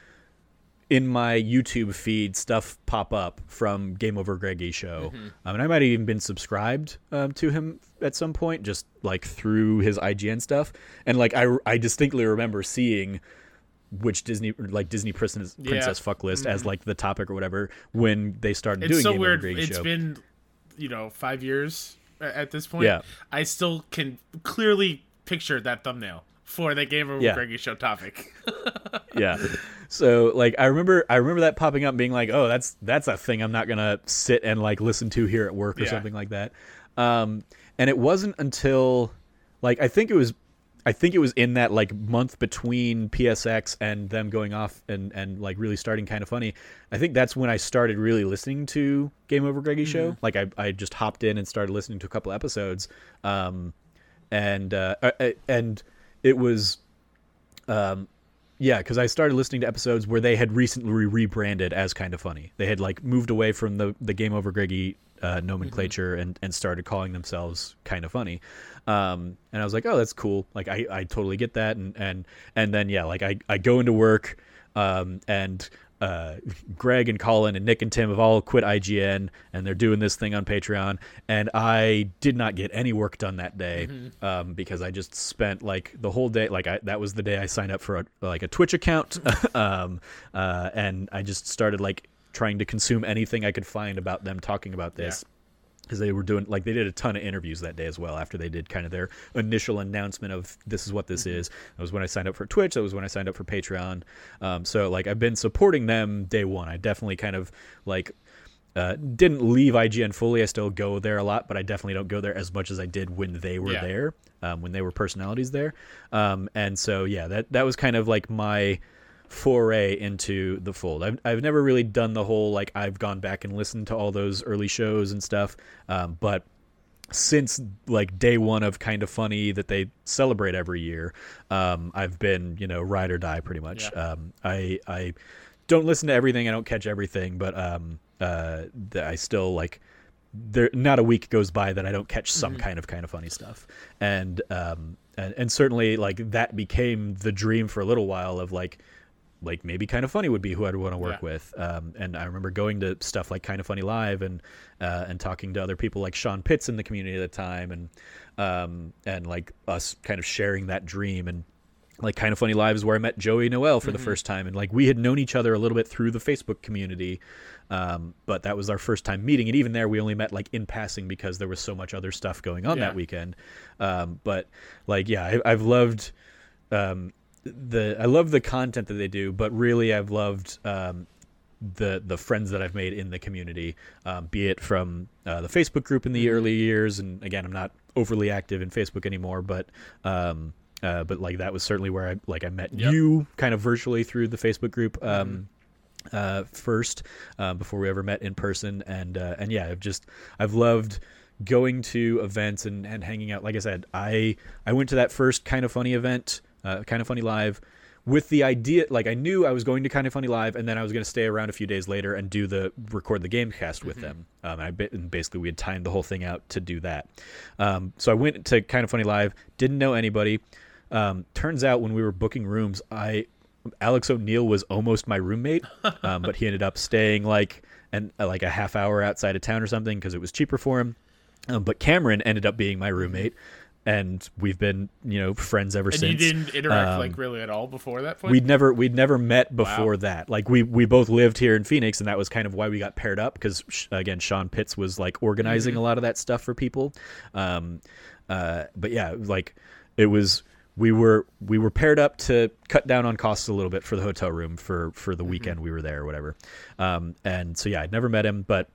in my youtube feed stuff pop up from game over greggy show mm-hmm. um, and i might have even been subscribed um, to him at some point just like through his ign stuff and like i, I distinctly remember seeing which Disney like Disney Princess, yeah. Princess fuck list mm-hmm. as like the topic or whatever when they started it's doing so Game weird. Over It's show. been you know five years at this point. Yeah, I still can clearly picture that thumbnail for the Game Over yeah. Greggy show topic. yeah. So like I remember I remember that popping up being like, "Oh, that's that's a thing I'm not going to sit and like listen to here at work or yeah. something like that." Um and it wasn't until like I think it was I think it was in that like month between PSX and them going off and and like really starting kind of funny. I think that's when I started really listening to Game Over Greggy mm-hmm. show. Like I I just hopped in and started listening to a couple episodes. Um and uh and it was um yeah because i started listening to episodes where they had recently rebranded as kind of funny. They had like moved away from the the game over greggy uh, nomenclature mm-hmm. and and started calling themselves kind of funny. Um and i was like oh that's cool. Like i i totally get that. And and and then yeah like i i go into work um and uh, Greg and Colin and Nick and Tim have all quit IGN and they're doing this thing on Patreon. And I did not get any work done that day mm-hmm. um, because I just spent like the whole day. Like I, that was the day I signed up for a, like a Twitch account, um, uh, and I just started like trying to consume anything I could find about them talking about this. Yeah because they were doing like they did a ton of interviews that day as well after they did kind of their initial announcement of this is what this mm-hmm. is. That was when i signed up for twitch that was when i signed up for patreon. Um, so like i've been supporting them day one. I definitely kind of like uh, didn't leave ign fully. I still go there a lot but i definitely don't go there as much as i did when they were yeah. there um, when they were personalities there. Um, and so yeah that that was kind of like my foray into the fold. I've, I've never really done the whole like I've gone back and listened to all those early shows and stuff, um, but since like day one of kind of funny that they celebrate every year, um, I've been you know ride or die pretty much. Yeah. Um, I I don't listen to everything, I don't catch everything, but um, uh, I still like there not a week goes by that I don't catch some mm-hmm. kind of kind of funny stuff. And um and, and certainly like that became the dream for a little while of like like maybe kind of funny would be who I'd want to work yeah. with. Um, and I remember going to stuff like kind of funny live and uh, and talking to other people like Sean Pitts in the community at the time and um, and like us kind of sharing that dream and like kind of funny live is where I met Joey Noel for mm-hmm. the first time and like we had known each other a little bit through the Facebook community. Um, but that was our first time meeting and even there we only met like in passing because there was so much other stuff going on yeah. that weekend. Um, but like yeah, I, have loved um, the I love the content that they do, but really I've loved um, the the friends that I've made in the community, um, be it from uh, the Facebook group in the mm-hmm. early years, and again I'm not overly active in Facebook anymore, but um, uh, but like that was certainly where I like I met you kind of virtually through the Facebook group. Um, uh, first uh, before we ever met in person, and uh, and yeah, I've just I've loved going to events and, and hanging out. Like I said, I I went to that first kind of funny event, uh, kind of funny live. With the idea, like I knew I was going to kind of funny live, and then I was going to stay around a few days later and do the record the game cast with them. Um, and I and basically we had timed the whole thing out to do that. Um, so I went to kind of funny live, didn't know anybody. Um, turns out when we were booking rooms, I Alex O'Neill was almost my roommate, um, but he ended up staying like and like a half hour outside of town or something because it was cheaper for him. Um, but Cameron ended up being my roommate, and we've been you know friends ever And since. you didn't interact Um, like really at all before that point. We'd never we'd never met before that. Like we we both lived here in Phoenix, and that was kind of why we got paired up because again, Sean Pitts was like organizing a lot of that stuff for people. Um, uh, but yeah, like it was we were we were paired up to cut down on costs a little bit for the hotel room for for the weekend we were there or whatever. Um, and so yeah, I'd never met him, but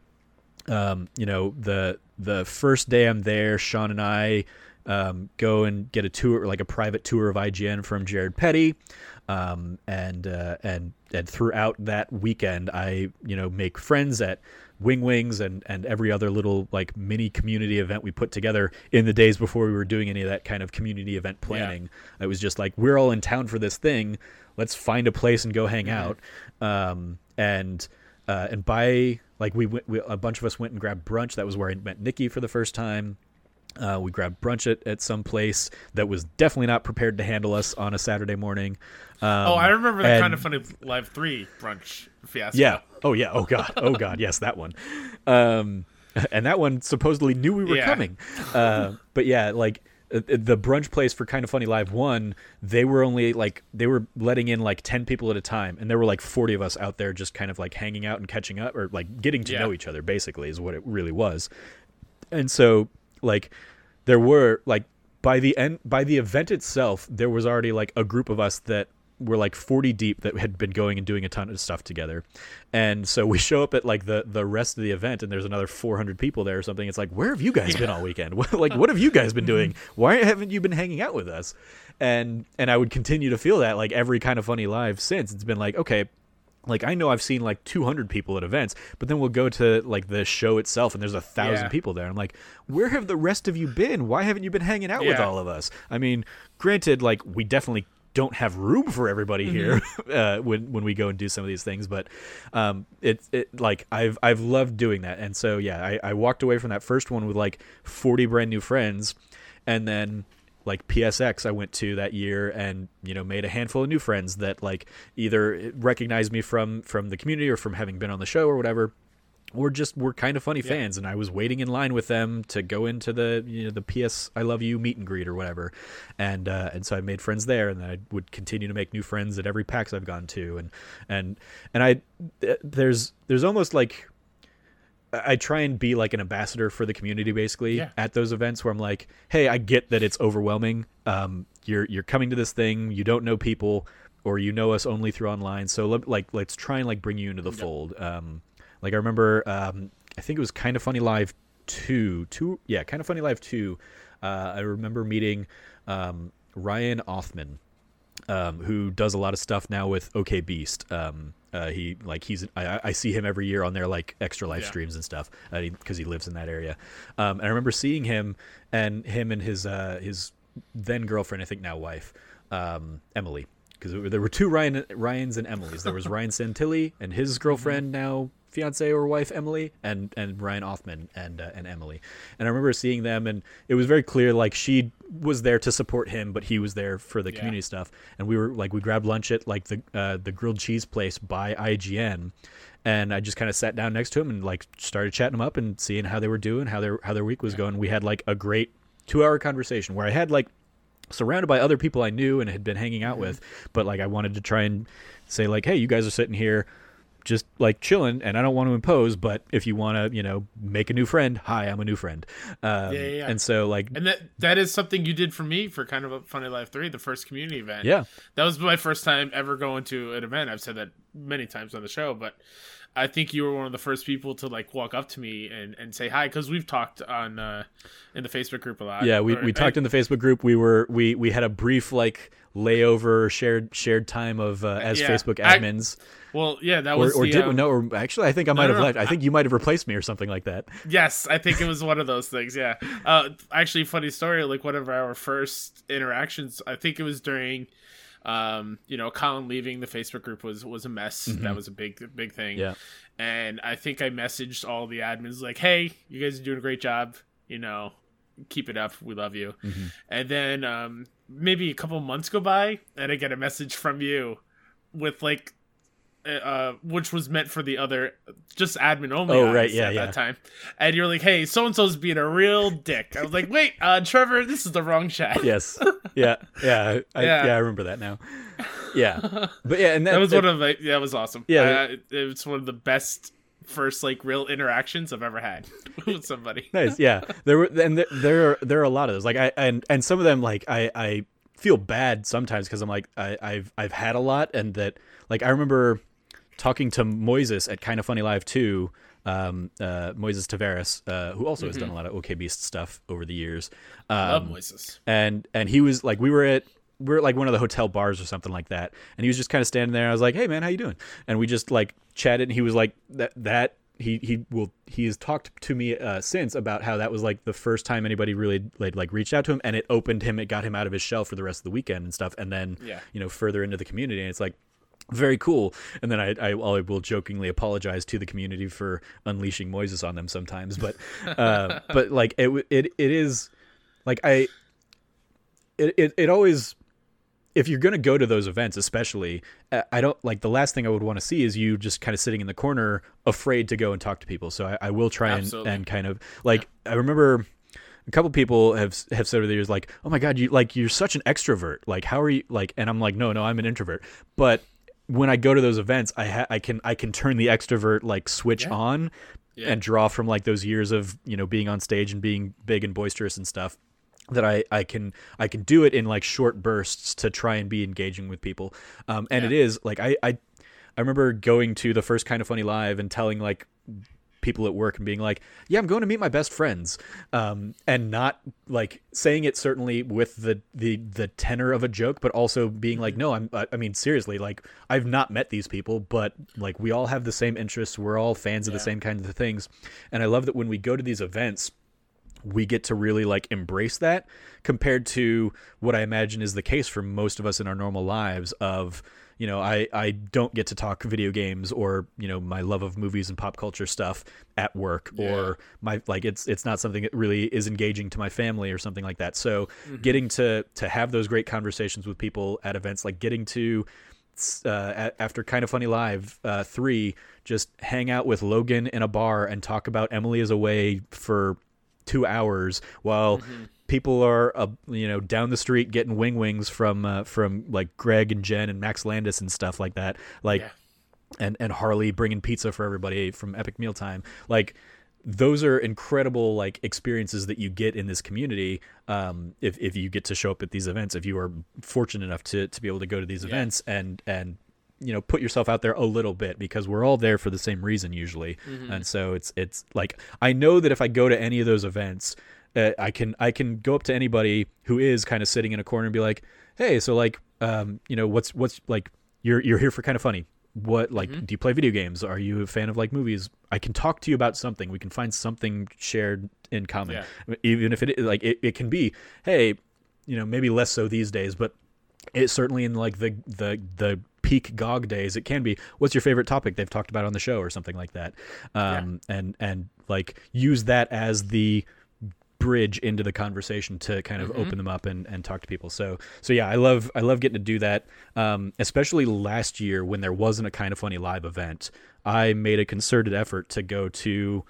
um, you know, the the first day I'm there, Sean and I um, go and get a tour, like a private tour of IGN from Jared Petty, um, and uh, and and throughout that weekend, I you know make friends at Wing Wings and and every other little like mini community event we put together in the days before we were doing any of that kind of community event planning. It was just like we're all in town for this thing. Let's find a place and go hang out. Um, and uh, and by like we went, we, a bunch of us went and grabbed brunch. That was where I met Nikki for the first time. Uh, we grabbed brunch at, at some place that was definitely not prepared to handle us on a Saturday morning. Um, oh, I remember the and- kind of funny live three brunch fiasco. yeah. Oh yeah. Oh god. Oh god. Yes, that one. Um, and that one supposedly knew we were Yeah. coming. Uh, but yeah, like uh, the brunch place for kind of funny live one, they were only like they were letting in like ten people at a time, and there were like forty of us out there just kind of like hanging out and catching up, or like getting to Yeah. know each other. Basically, is what it really was. And so like there were like by the end by the event itself there was already like a group of us that were like 40 deep that had been going and doing a ton of stuff together. And so we show up at like the the rest of the event and there's another 400 people there or something. It's like where have you guys been all weekend? Like what have you guys been doing? Mm-hmm. Why haven't you been hanging out with us? And and i would continue to feel that like every kind of funny live since. It's been like okay like I know I've seen like 200 people at events, but then we'll go to like the show itself and there's a thousand Yeah. people there. I'm like, where have the rest of you been? Why haven't you been hanging out with all of us? I mean, granted, like we definitely don't have room for everybody here uh, when when we go and do some of these things, but um, it it like I've I've loved doing that, and so yeah, I, I walked away from that first one with like 40 brand new friends, and then like PSX I went to that year and you know made a handful of new friends that like either recognized me from from the community or from having been on the show or whatever or just were kind of funny fans. And I was waiting in line with them to go into the you know the PS I love you meet and greet or whatever. And uh, and so I made friends there and then I would continue to make new friends at every PAX I've gone to. And and and I there's there's almost like I try and be like an ambassador for the community basically Yeah. at those events where I'm like, hey, I get that it's overwhelming. Um, you're you're coming to this thing, you don't know people, or you know us only through online. So let, like, let's try and like bring you into the fold. Um, like I remember, um, I think it was kind of funny live two, two, yeah, kind of funny live two. Uh, I remember meeting um, Ryan Othman um, who does a lot of stuff now with OK Beast. Um, uh, he like he's I, I see him every year on their like extra live Yeah. streams and stuff because he, lives in that area. Um, and I remember seeing him and him and his uh, his then girlfriend, I think now wife, um, Emily. Because there were two Ryan Ryans and Emily's. There was Ryan Santilli and his girlfriend now fiance or wife Emily and and Ryan Othman and uh, and Emily. And I remember seeing them and it was very clear like she was there to support him but he was there for the Yeah. community stuff. And we were like we grabbed lunch at like the uh, the grilled cheese place by IGN and I just kind of sat down next to him and like started chatting them up and seeing how they were doing, how their how their week was going. We had like a great 2-hour conversation where I had like surrounded by other people I knew and had been hanging out with, but like I wanted to try and say like, hey, you guys are sitting here just like chilling and I don't want to impose, but if you want to, you know, make a new friend, hi, I'm a new friend. Um, Yeah, yeah, yeah. And so like, And that that is something you did for me for kind of a Funny Live Three, the first community event. yeah, that was my first time ever going to an event. I've said that many times on the show, but I think you were one of the first people to like walk up to me and, and say hi because we've talked on uh, in the Facebook group a lot. Yeah, we, we talked in the Facebook group. We were we we had a brief like layover shared shared time of uh, as Yeah. Facebook I- admins. Well, yeah, that was or the, did um, no? Or actually, I think I might no, have no, left. I think you might have replaced me or something like that. Yes, I think it was one of those things. Yeah. Uh, actually, funny story. Like one of our first interactions, I think it was during, um, you know, Colin leaving the Facebook group was was a mess. That was a big big thing. Mm-hmm. Yeah. And I think I messaged all the admins like, "Hey, you guys are doing a great job. You know, keep it up. We love you." Mm-hmm. And then um, maybe a couple months go by, and I get a message from you with like. Uh, which was meant for the other, just admin only. Oh, right, yeah, at yeah. that time, and you're like, "Hey, so and so's being a real dick." I was like, "Wait, uh, Trevor, this is the wrong chat." Yes. Yeah. Yeah. I, Yeah. yeah. I remember that now. Yeah. But yeah, and that, that was that- one of yeah, that was awesome. Yeah. uh, it, it was one of the best first like real interactions I've ever had with somebody. nice yeah there were and there, there are there are a lot of those like i and and some of them like i i feel bad sometimes because i'm like I, i've i've had a lot and that like i remember talking to moises at kind of funny live too um uh moises taveras uh who also has done a lot of ok beast stuff over the years um Love Moises. and and he was like we were at we were at like one of the hotel bars or something like that and he was just kind of standing there i was like hey man how you doing and we just like chatted and he was like that that he he will he has talked to me uh, since about how that was like the first time anybody really like like reached out to him and it opened him it got him out of his shell for the rest of the weekend and stuff and then Yeah. you know further into the community and it's like very cool and then I, I I will jokingly apologize to the community for unleashing Moises on them sometimes but uh, but like it it it is like I it, it, it always if you're going to go to those events especially uh, i don't like the last thing i would want to see is you just kind of sitting in the corner afraid to go and talk to people. So i, I will try and, Absolutely. and kind of like i remember a couple people have have said over the years like oh my god you like you're such an extrovert. Like how are you like and i'm like no no i'm an introvert. But when i go to those events i ha- i can i can turn the extrovert like switch on Yeah. and draw from like those years of you know being on stage and being big and boisterous and stuff that I, I can I can do it in like short bursts to try and be engaging with people. Um, and it is like I, I I remember going to the first kind of funny live and telling like people at work and being like, "Yeah, I'm going to meet my best friends," um, and not like saying it certainly with the the the tenor of a joke, but also being like, "No, I'm I I mean seriously, like I've not met these people, but like we all have the same interests, we're all fans of the same kinds of things," and I love that when we go to these events we get to really like embrace that compared to what I imagine is the case for most of us in our normal lives of you know I I don't get to talk video games or you know my love of movies and pop culture stuff at work or my like it's it's not something that really is engaging to my family or something like that. So getting to to have those great conversations with people at events like getting to uh, after kind of funny live uh, three just hang out with logan in a bar and talk about emily is away for two hours while people are uh, you know down the street getting wing wings from uh, from like greg and jen and max landis and stuff like that like Yeah. and and harley bringing pizza for everybody from epic mealtime. Like those are incredible like experiences that you get in this community um, if, if you get to show up at these events if you are fortunate enough to, to be able to go to these events and and you know put yourself out there a little bit because we're all there for the same reason usually. And so it's it's like i know that if i go to any of those events uh, i can i can go up to anybody who is kind of sitting in a corner and be like hey so like um you know what's what's like you're you're here for kind of funny. What like do you play video games? Are you a fan of like movies? I can talk to you about something. We can find something shared in common. Yeah. even if it like it, it can be hey you know maybe less so these days but it certainly in like the the the peak gog days it can be what's your favorite topic they've talked about on the show or something like that? Um and and like use that as the bridge into the conversation to kind of open them up and, and talk to people. So so yeah i love i love getting to do that. Um especially last year when there wasn't a kind of funny live event i made a concerted effort to go to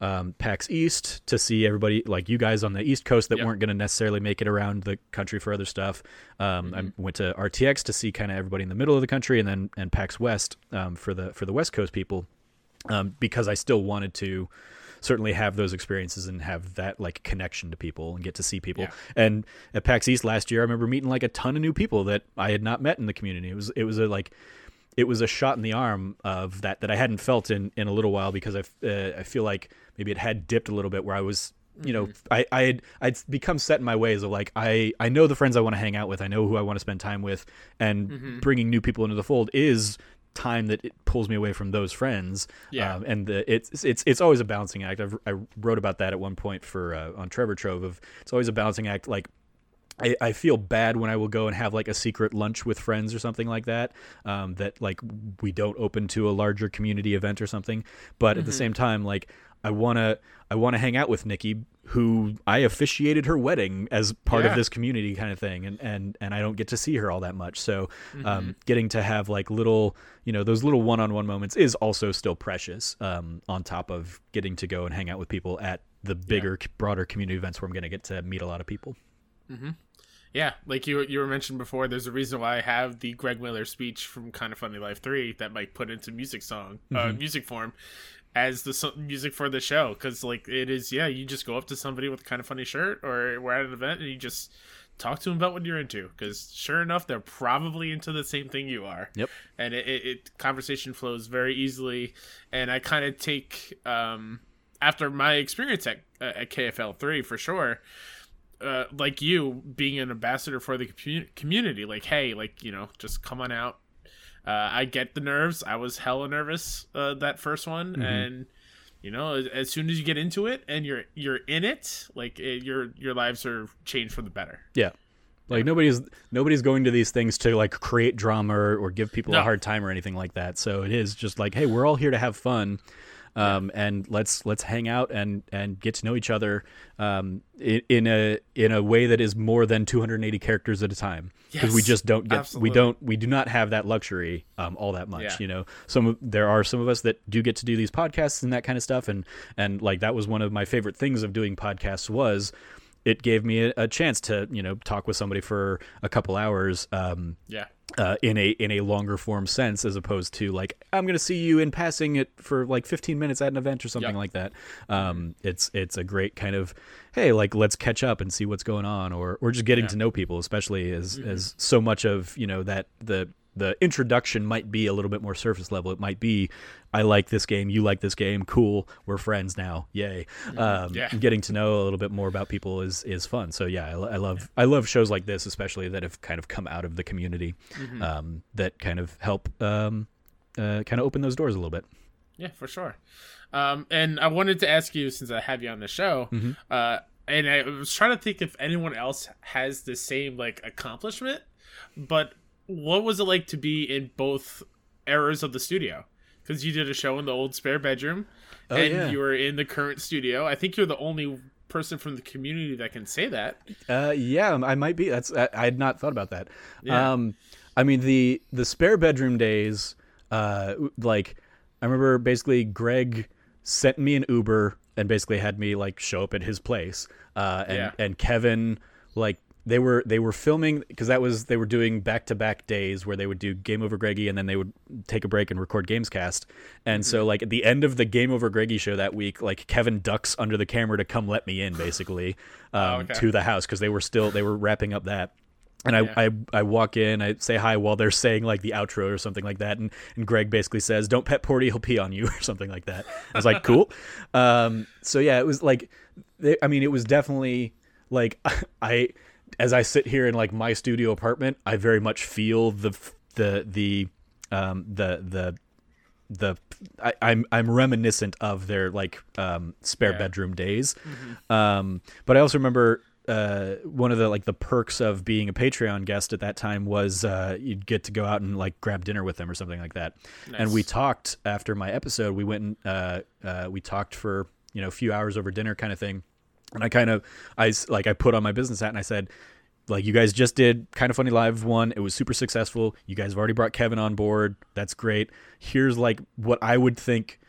um, PAX East to see everybody like you guys on the East Coast that Yep. weren't going to necessarily make it around the country for other stuff. Um, I went to RTX to see kind of everybody in the middle of the country, and then and PAX West um, for the for the West Coast people um, because I still wanted to certainly have those experiences and have that like connection to people and get to see people. Yeah. And at PAX East last year, I remember meeting like a ton of new people that I had not met in the community. It was it was a like it was a shot in the arm of that that I hadn't felt in in a little while because I uh, I feel like maybe it had dipped a little bit where I was you know I I had I'd become set in my ways of like I I know the friends I want to hang out with I know who I want to spend time with and bringing new people into the fold is time that it pulls me away from those friends Yeah. um, and the, it's it's it's always a balancing act. I've, I wrote about that at one point for uh, on Trevor Trove of it's always a balancing act like I, I feel bad when I will go and have like a secret lunch with friends or something like that. Um, that like we don't open to a larger community event or something. But Mm-hmm. at the same time, like I wanna I wanna hang out with Nikki, who I officiated her wedding as part Yeah. of this community kind of thing, and and and I don't get to see her all that much. So Mm-hmm. um, getting to have like little you know those little one on one moments is also still precious. Um, on top of getting to go and hang out with people at the bigger, broader community events where I'm gonna get to meet a lot of people. Yeah, like you you were mentioned before, there's a reason why I have the Greg Miller speech from Kind of Funny Live Three that Mike put into music song, uh, music form, as the so- music for the show. Because like it is, yeah, you just go up to somebody with a kind of funny shirt, or we're at an event, and you just talk to them about what you're into. Because sure enough, they're probably into the same thing you are. Yep. and it, it, it conversation flows very easily. And I kind of take um after my experience at at KFL three for sure uh, like you being an ambassador for the commu- community like hey like you know just come on out. Uh, i get the nerves. I was hella nervous uh, that first one and you know as, as soon as you get into it and you're you're in it like it, your your lives are changed for the better. Yeah. Like nobody's nobody's going to these things to like create drama or, or give people a hard time or anything like that. So it is just like, hey, we're all here to have fun, um, and let's let's hang out and and get to know each other um, in, in a in a way that is more than 280 characters at a time because we just don't get absolutely. we don't we do not have that luxury um, all that much. Yeah. You know, some there are some of us that do get to do these podcasts and that kind of stuff, and and like that was one of my favorite things of doing podcasts was it gave me a, a chance to you know talk with somebody for a couple hours um, yeah uh, in a in a longer form sense as opposed to like I'm gonna see you in passing it for like 15 minutes at an event or something Yeah. like that. Um, it's it's a great kind of hey like let's catch up and see what's going on or or just getting Yeah. to know people especially as as so much of you know that the the introduction might be a little bit more surface level. It might be, I like this game, you like this game, cool, we're friends now, yay. Um, Yeah. Getting to know a little bit more about people is is fun. So yeah, I, I love I love shows like this, especially that have kind of come out of the community, um, that kind of help um, uh, kind of open those doors a little bit. Yeah, for sure. Um, and I wanted to ask you, since I have you on the show, uh, and I was trying to think if anyone else has the same like accomplishment, but what was it like to be in both eras of the studio? Because you did a show in the old spare bedroom, and yeah. you were in the current studio. I think you're the only person from the community that can say that. Uh, yeah, I might be. That's I, I had not thought about that. Yeah. Um, I mean the the spare bedroom days. Uh, like I remember basically Greg sent me an Uber and basically had me like show up at his place. Uh, and Yeah. and Kevin like they were they were filming because that was they were doing back to back days where they would do Game Over Greggy and then they would take a break and record Gamescast. And so like at the end of the Game Over Greggy show that week, like Kevin ducks under the camera to come let me in basically um, okay. to the house because they were still they were wrapping up that. And I, Yeah. I, I walk in, I say hi while they're saying like the outro or something like that, and, and Greg basically says, "Don't pet Porty, he'll pee on you" or something like that. I was like, "Cool." Um, so yeah, it was like, they, I mean, it was definitely like I, as I sit here in like my studio apartment, I very much feel the the the um, the the the I, I'm I'm reminiscent of their like um, spare Yeah. bedroom days, um, but I also remember uh, one of the like the perks of being a Patreon guest at that time was uh, you'd get to go out and like grab dinner with them or something like that. And we talked after my episode. We went and uh, uh, we talked for you know a few hours over dinner kind of thing. And I kind of I like I put on my business hat and I said like you guys just did kind of funny live one. It was super successful. You guys have already brought kevin on board. That's great. Here's like what i would think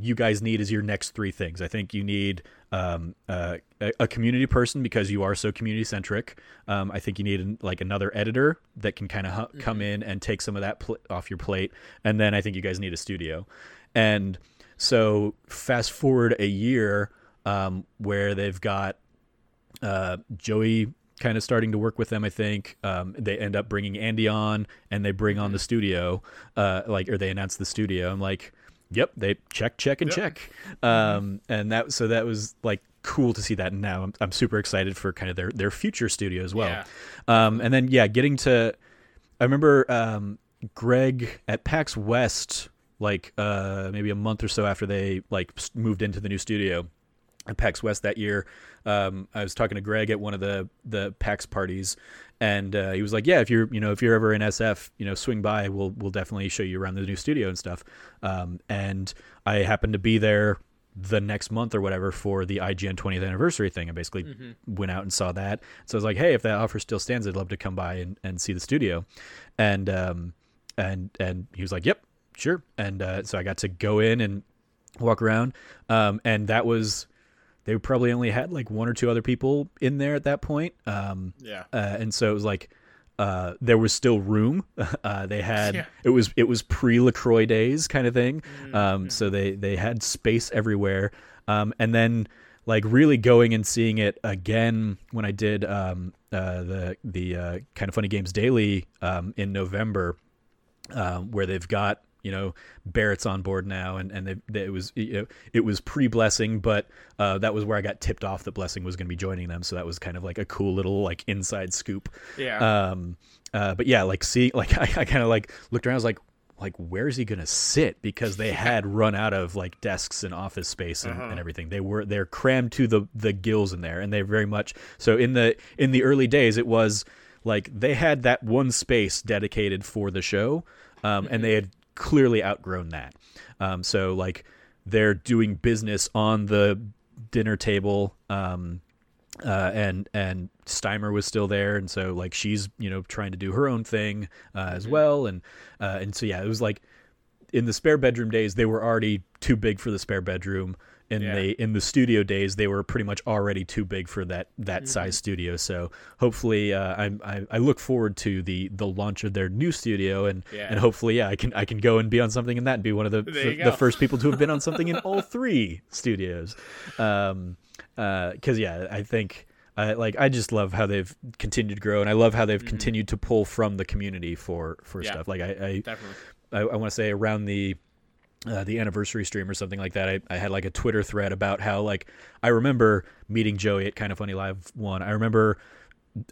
you guys need is your next three things. I think you need um, uh, a, community person because you are so community centric. Um, i think you need like another editor that can kind of hu- come in and take some of that pl- off your plate. And then i think you guys need a studio. And so fast forward a year um, where they've got uh, Joey kind of starting to work with them. I think um, they end up bringing Andy on, and they bring on the studio, uh, like or they announce the studio. I'm like, yep, they check, check, and Yep. check. Um, and that so that was like cool to see that. And now I'm I'm super excited for kind of their their future studio as well. Yeah. Um, and then yeah, getting to I remember um, Greg at PAX West, like uh, maybe a month or so after they like moved into the new studio PAX West that year. Um, I was talking to Greg at one of the the PAX parties, and uh, he was like, "Yeah, if you're you know if you're ever in SF, you know, swing by. We'll we'll definitely show you around the new studio and stuff." Um, and I happened to be there the next month or whatever for the IGN 20th anniversary thing. I basically went out and saw that. So I was like, hey, if that offer still stands, I'd love to come by and, and see the studio. And um and and he was like, yep, sure. And uh, so I got to go in and walk around. Um and that was they probably only had like one or two other people in there at that point. Um Yeah. uh, and so it was like uh, there was still room. Uh, they had Yeah. it was it was pre Lacroix days kind of thing. Um, so they they had space everywhere. Um, and then like really going and seeing it again when I did um, uh, the the uh, kind of funny games daily um, in November um, where they've got you know Barrett's on board now, and and they, they, it was you know, it was pre Blessing, but uh, that was where I got tipped off that Blessing was going to be joining them, so that was kind of like a cool little like inside scoop. Yeah. Um, uh, but yeah, like see, like I, I kind of like looked around, I was like. Like where is he gonna sit? Because they had run out of like desks and office space and, and everything. They were they're crammed to the the gills in there, and they very much so in the in the early days it was like they had that one space dedicated for the show um, and they had clearly outgrown that um, so like they're doing business on the dinner table um, uh, and and Steimer was still there, and so like she's you know trying to do her own thing uh, as well, and uh, and so yeah, it was like in the spare bedroom days they were already too big for the spare bedroom. In Yeah. the in the studio days, they were pretty much already too big for that that Mm-hmm. size studio. So hopefully, uh, I'm I, I look forward to the the launch of their new studio, and Yeah. and hopefully, yeah, I can I can go and be on something in that and be one of the the, the first people to have been on something in all three studios. Um, uh because yeah, I think I like I just love how they've continued to grow, and I love how they've continued to pull from the community for for Mm-hmm. Yeah. stuff. Like I I, Definitely. I, I want to say around the uh, the anniversary stream or something like that. I, I had like a Twitter thread about how like I remember meeting Joey at Kind of Funny Live one. I remember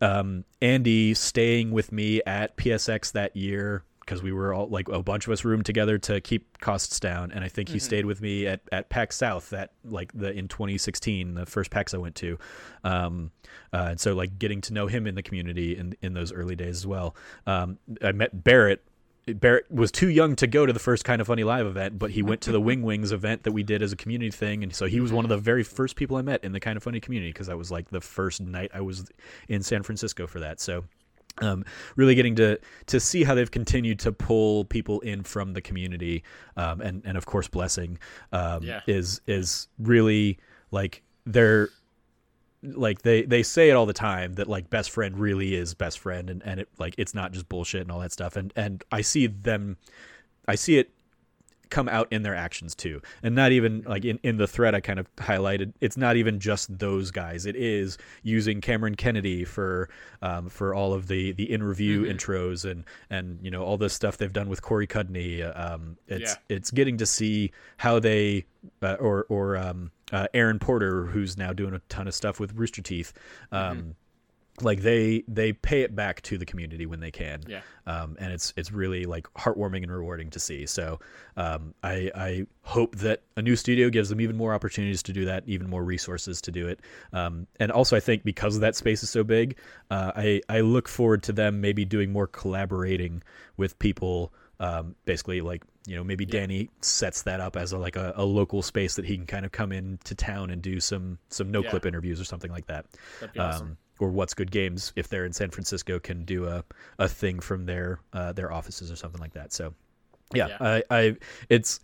um, Andy staying with me at PSX that year because we were all like a bunch of us roomed together to keep costs down, and I think he stayed with me at at PAX South that like the in 2016, the first PAX I went to, um, uh, and so like getting to know him in the community in in those early days as well. Um, I met Barrett. Barrett was too young to go to the first kind of funny live event, but he went to the Wing Wings event that we did as a community thing, and so he was one of the very first people I met in the kind of funny community because that was like the first night I was in San Francisco for that. So, um, really getting to to see how they've continued to pull people in from the community, um, and and of course, blessing um, Yeah. is is really like they're like they they say it all the time that like best friend really is best friend and and it like it's not just bullshit and all that stuff. And and I see them I see it come out in their actions too. And not even like in, in the thread i kind of highlighted it's not even just those guys. It is using cameron kennedy for um, for all of the the in review intros and and you know all this stuff they've done with corey cudney uh, um, it's it's getting to see how they uh, or or um, uh, aaron porter who's now doing a ton of stuff with rooster teeth um, like they they pay it back to the community when they can. Yeah. um, and it's it's really like heartwarming and rewarding to see. So um, I I hope that a new studio gives them even more opportunities to do that even more resources to do it. Um, and also I think because that space is so big uh, I I look forward to them maybe doing more collaborating with people um, basically like you know maybe Danny sets that up as a, like a, a local space that he can kind of come into town and do some some no clip Yeah. interviews or something like that That'd awesome. um, or what's good games if they're in San Francisco can do a, a thing from their uh, their offices or something like that. So yeah, Yeah. I, I it's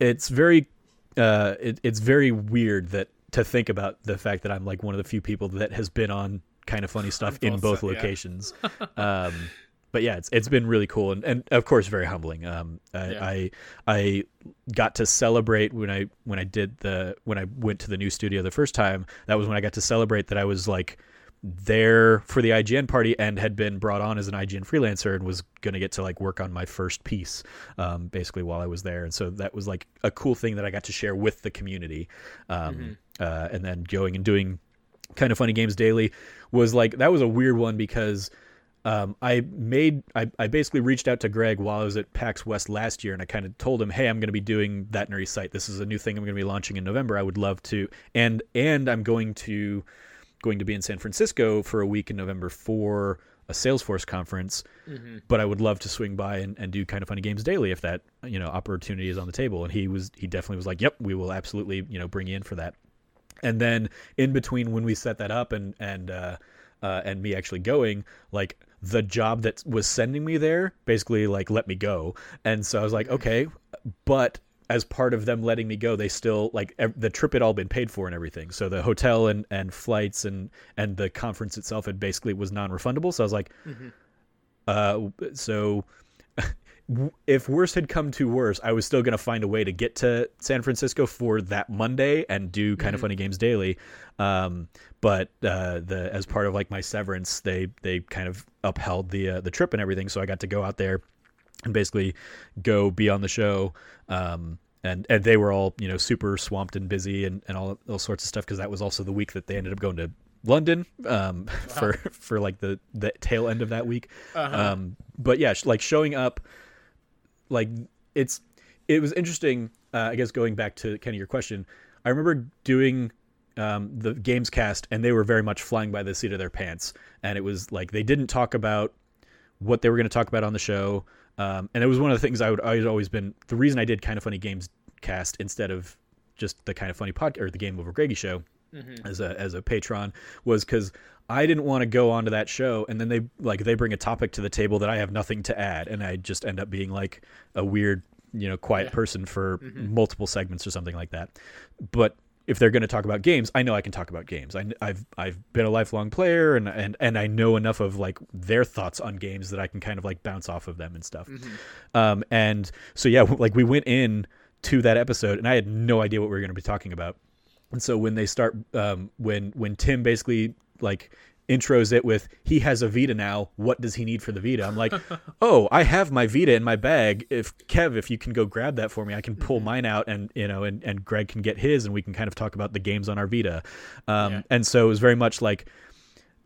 it's very uh, it, it's very weird that to think about the fact that I'm like one of the few people that has been on kind of funny stuff in both yeah. locations. um, but yeah, it's it's been really cool and, and of course very humbling. Um, I, Yeah. I I got to celebrate when I when I did the when I went to the new studio the first time. That was when I got to celebrate that I was like there for the IGN party and had been brought on as an IGN freelancer and was going to get to like work on my first piece, um, basically while I was there. And so that was like a cool thing that I got to share with the community. Um, Mm-hmm. uh, and then going and doing kind of funny games daily was like that was a weird one because um, I made I, I basically reached out to Greg while I was at PAX West last year, and I kind of told him, "Hey, I'm going to be doing that nerdy site. This is a new thing I'm going to be launching in November. I would love to, and and I'm going to going to be in San Francisco for a week in November for a Salesforce conference, but I would love to swing by and, and do kind of funny games daily if that you know opportunity is on the table." And he was he definitely was like, "Yep, we will absolutely you know bring you in for that." and then in between when we set that up and and uh, uh, and me actually going, like the job that was sending me there basically like let me go, and so I was like, okay, but as part of them letting me go, they still like ev- the trip had all been paid for and everything. So the hotel and and flights and and the conference itself had basically was non-refundable. So I was like, uh, so if worse had come to worse, I was still going to find a way to get to San Francisco for that Monday and do kind of funny games daily. Um, but uh, the as part of like my severance, they they kind of upheld the uh, the trip and everything, so I got to go out there and basically go be on the show. Um, and and they were all you know super swamped and busy and, and all all sorts of stuff because that was also the week that they ended up going to London um, for for like the the tail end of that week. Um, but yeah, sh- like showing up like it's it was interesting uh, i guess going back to kind of your question i remember doing um, the games cast and they were very much flying by the seat of their pants. And it was like they didn't talk about what they were going to talk about on the show. Um, and it was one of the things i would i had always been the reason i did kind of funny games cast instead of just the kind of funny podcast or the game over greggy show as a as a patron was because I didn't want to go onto that show and then they like they bring a topic to the table that I have nothing to add and I just end up being like a weird you know quiet person for multiple segments or something like that. But if they're going to talk about games, I know I can talk about games. I, have I've been a lifelong player and, and and I know enough of like their thoughts on games that I can kind of like bounce off of them and stuff. Um, and so yeah, like we went in to that episode and I had no idea what we were going to be talking about. And so when they start, um, when when Tim basically like intros it with he has a Vita now. What does he need for the Vita? I'm like, oh, I have my Vita in my bag. If Kev, if you can go grab that for me, I can pull mine out and you know, and and Greg can get his, and we can kind of talk about the games on our Vita. Um, Yeah. And so it was very much like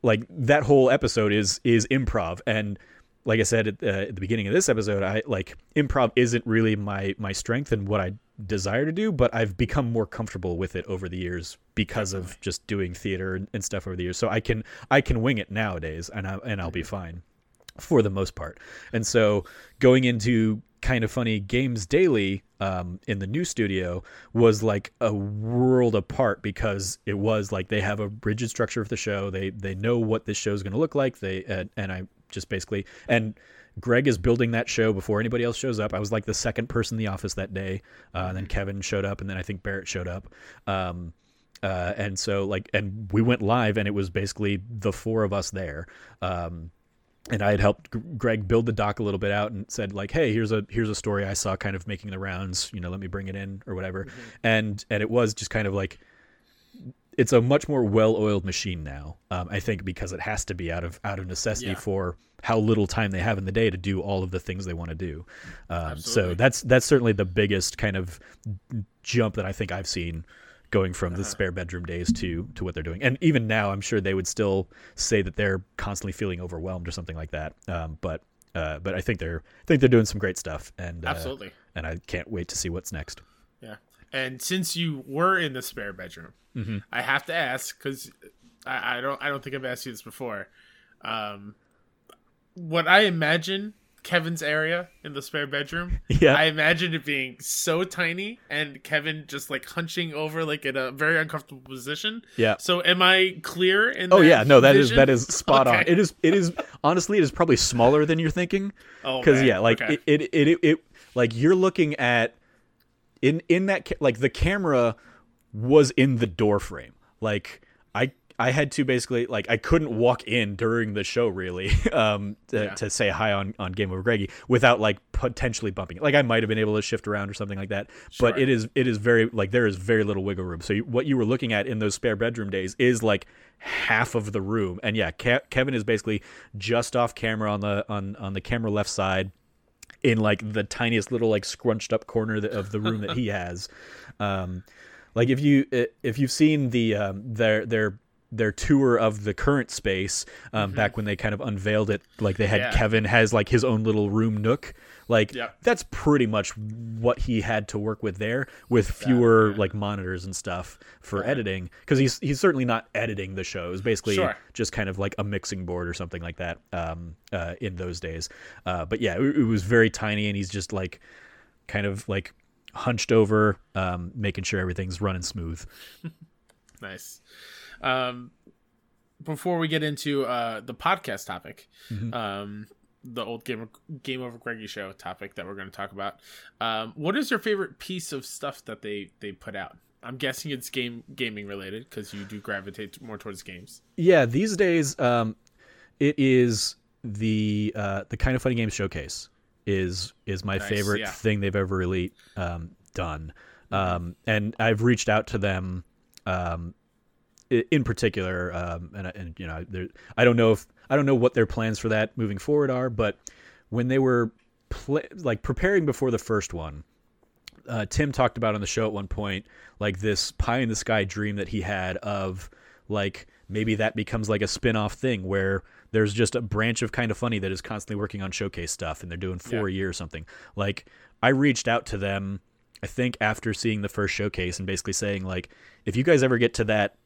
like that whole episode is is improv and like i said at, uh, at the beginning of this episode i like improv isn't really my my strength and what i desire to do but i've become more comfortable with it over the years because of just doing theater and, and stuff over the years so i can i can wing it nowadays and I, and i'll be fine for the most part. And so going into kind of funny games daily um, in the new studio was like a world apart because it was like they have a rigid structure of the show. They they know what this show is going to look like. They and, and I just basically and Greg is building that show before anybody else shows up. I was like the second person in the office that day. Uh, and then Kevin showed up, and then I think Barrett showed up. Um, uh, and so like and we went live and it was basically the four of us there um, and I had helped G- Greg build the doc a little bit out and said like, hey, here's a here's a story I saw kind of making the rounds. You know, let me bring it in or whatever. And and it was just kind of like it's a much more well-oiled machine now. Um, I think because it has to be out of out of necessity Yeah. for how little time they have in the day to do all of the things they want to do. Um, so that's that's certainly the biggest kind of jump that I think I've seen going from Uh-huh. the spare bedroom days to to what they're doing. And even now, I'm sure they would still say that they're constantly feeling overwhelmed or something like that. Um, but uh, but I think they're I think they're doing some great stuff. And uh, Absolutely. and I can't wait to see what's next. And since you were in the spare bedroom, Mm-hmm. I have to ask because I, I don't I don't think I've asked you this before. Um, what I imagine Kevin's area in the spare bedroom, Yeah. I imagine it being so tiny and Kevin just like hunching over like in a very uncomfortable position. Yeah. So am I clear in? Oh yeah, no, that is vision? that is spot on. It is it is honestly it is probably smaller than you're thinking. Oh, Because yeah, like Okay. it, it, it it like you're looking at in in that ca- like the camera was in the door frame. Like I I had to basically like I couldn't walk in during the show really um, to, Yeah. to say hi on, on Game Over Greggy without like potentially bumping it. Like I might have been able to shift around or something like that, but it is it is very like there is very little wiggle room. So you, what you were looking at in those spare bedroom days is like half of the room, and yeah, Ke- Kevin is basically just off camera on the on on the camera left side in like the tiniest little like scrunched up corner of the room that he has. Um, like if you if you've seen the um, their their their tour of the current space um, back when they kind of unveiled it, like they had Mm-hmm. Yeah. Kevin has like his own little room nook. Like Yep. that's pretty much what he had to work with there, with fewer like monitors and stuff for editing. Because he's he's certainly not editing the show. It's basically Sure. just kind of like a mixing board or something like that um, uh, in those days. Uh, but yeah, it, it was very tiny, and he's just like kind of like hunched over, um, making sure everything's running smooth. Nice. Um, before we get into uh, the podcast topic, Mm-hmm. um, the old game of, game over Greggy show topic that we're going to talk about, um, what is your favorite piece of stuff that they they put out? I'm guessing it's game gaming related because you do gravitate more towards games. Yeah, these days, um, it is the uh, the kind of funny games showcase is is my Nice, favorite yeah. thing they've ever really um, done, um, and I've reached out to them. Um, in particular, um, and, and you know, there- I don't know if I don't know what their plans for that moving forward are, but when they were pla like preparing before the first one, uh, Tim talked about on the show at one point, like this pie in the sky dream that he had of like maybe that becomes like a spin off thing where there's just a branch of kind of funny that is constantly working on showcase stuff and they're doing four a year or something. Like I reached out to them, I think after seeing the first showcase and basically saying like, if you guys ever get to that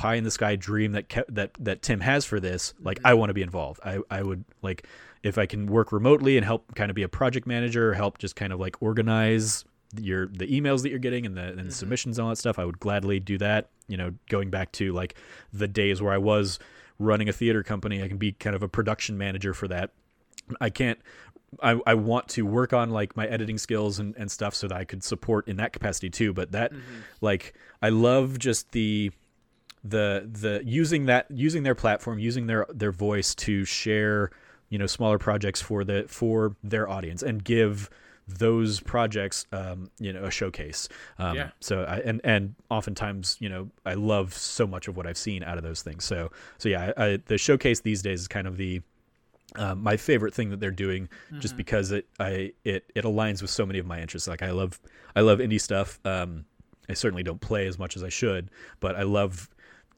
pie in the sky dream that Ke- that that Tim has for this, like I mm-hmm. want to be involved. I I would like if I can work remotely and help kind of be a project manager, or help just kind of like organize your the emails that you're getting and the and the mm-hmm. submissions and all that stuff. I would gladly do that. You know, going back to like the days where I was running a theater company, I can be kind of a production manager for that. I can't I, I want to work on like my editing skills and, and stuff so that I could support in that capacity too. But that mm-hmm. like I love just the the the using that using their platform, using their their voice to share, you know, smaller projects for the for their audience and give those projects um, you know a showcase. Um, Yeah. so I, and and oftentimes you know I love so much of what I've seen out of those things. So so yeah I, I, the showcase these days is kind of the um, my favorite thing that they're doing just because it I it it aligns with so many of my interests. Like I love I love indie stuff. Um I certainly don't play as much as I should but I love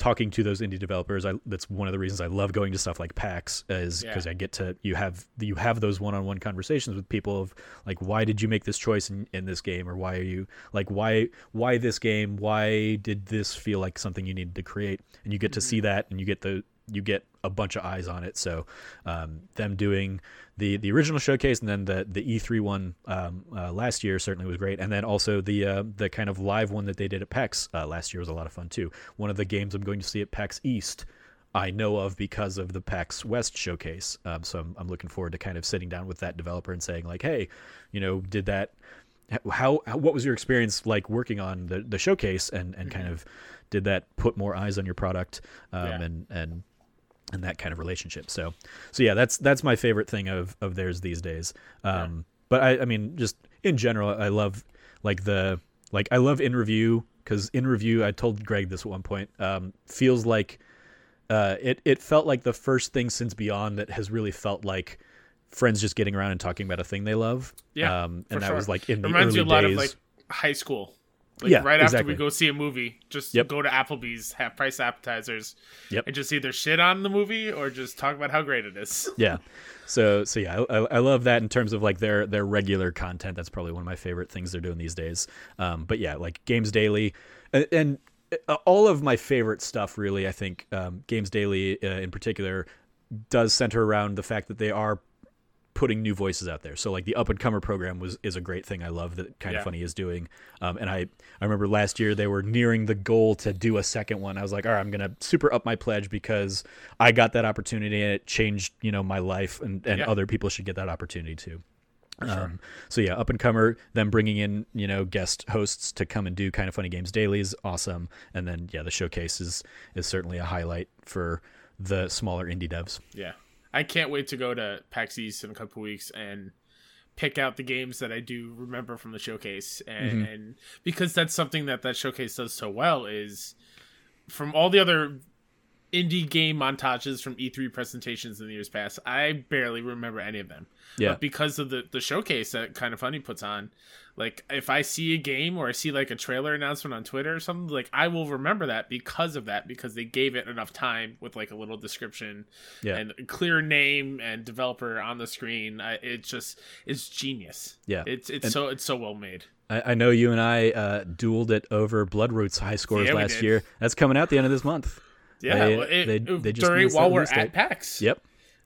talking to those indie developers I that's one of the reasons I love going to stuff like PAX is because Yeah. I get to you have you have those one-on-one conversations with people of like why did you make this choice in, in this game? Or why are you like why why this game? Why did this feel like something you needed to create? And you get to see mm-hmm. that and you get the you get a bunch of eyes on it. So um, them doing the the original showcase and then the the E3 one um, uh, last year certainly was great, and then also the uh, the kind of live one that they did at PAX uh, last year was a lot of fun too. One of the games I'm going to see at PAX East. I know of because of the PAX West showcase, um, so I'm, I'm looking forward to kind of sitting down with that developer and saying like, "Hey, you know, did that how, how what was your experience like working on the, the showcase and, and kind of did that put more eyes on your product um, Yeah. and and and that kind of relationship so so yeah that's that's my favorite thing of of theirs these days um but I, I mean just in general i love like the like i love in review because in review i told greg this at one point um feels like uh, it it felt like the first thing since Beyond that has really felt like friends just getting around and talking about a thing they love. Yeah, um, and that sure. was like in the reminds early you a lot days. of like high school. Like Yeah, right after we go see a movie, just Yep. go to Applebee's, have price appetizers, Yep. and just either shit on the movie or just talk about how great it is. yeah. So so yeah, I, I love that in terms of like their their regular content. That's probably one of my favorite things they're doing these days. Um, but yeah, like Games Daily, and, and uh, all of my favorite stuff really. I think um, Games Daily uh, in particular does center around the fact that they are putting new voices out there. So like the up and comer program was is a great thing. I love that kind Yeah. of funny is doing. Um, and I I remember last year they were nearing the goal to do a second one. I was like, all right, I'm gonna super up my pledge because I got that opportunity and it changed you know my life and and Yeah. other people should get that opportunity too. Um, so yeah, up and comer, them bringing in you know guest hosts to come and do kind of funny games daily is awesome, and then yeah, the showcase is is certainly a highlight for the smaller indie devs. Yeah, I can't wait to go to PAX East in a couple weeks and pick out the games that I do remember from the showcase, and, mm-hmm. and because that's something that that showcase does so well is from all the other indie game montages from E3 presentations in the years past, I barely remember any of them. Yeah. But because of the the showcase that Kind of Funny puts on, like if I see a game or I see like a trailer announcement on Twitter or something, like I will remember that because of that because they gave it enough time with like a little description Yeah. and a clear name and developer on the screen. I, it just it's genius. Yeah. It's it's And- so it's so well made. I, I know you and I uh, dueled it over Bloodroots high scores Yeah, last year. That's coming out the end of this month. Yeah, They- it, they- they just during while we're at. PAX. Yep.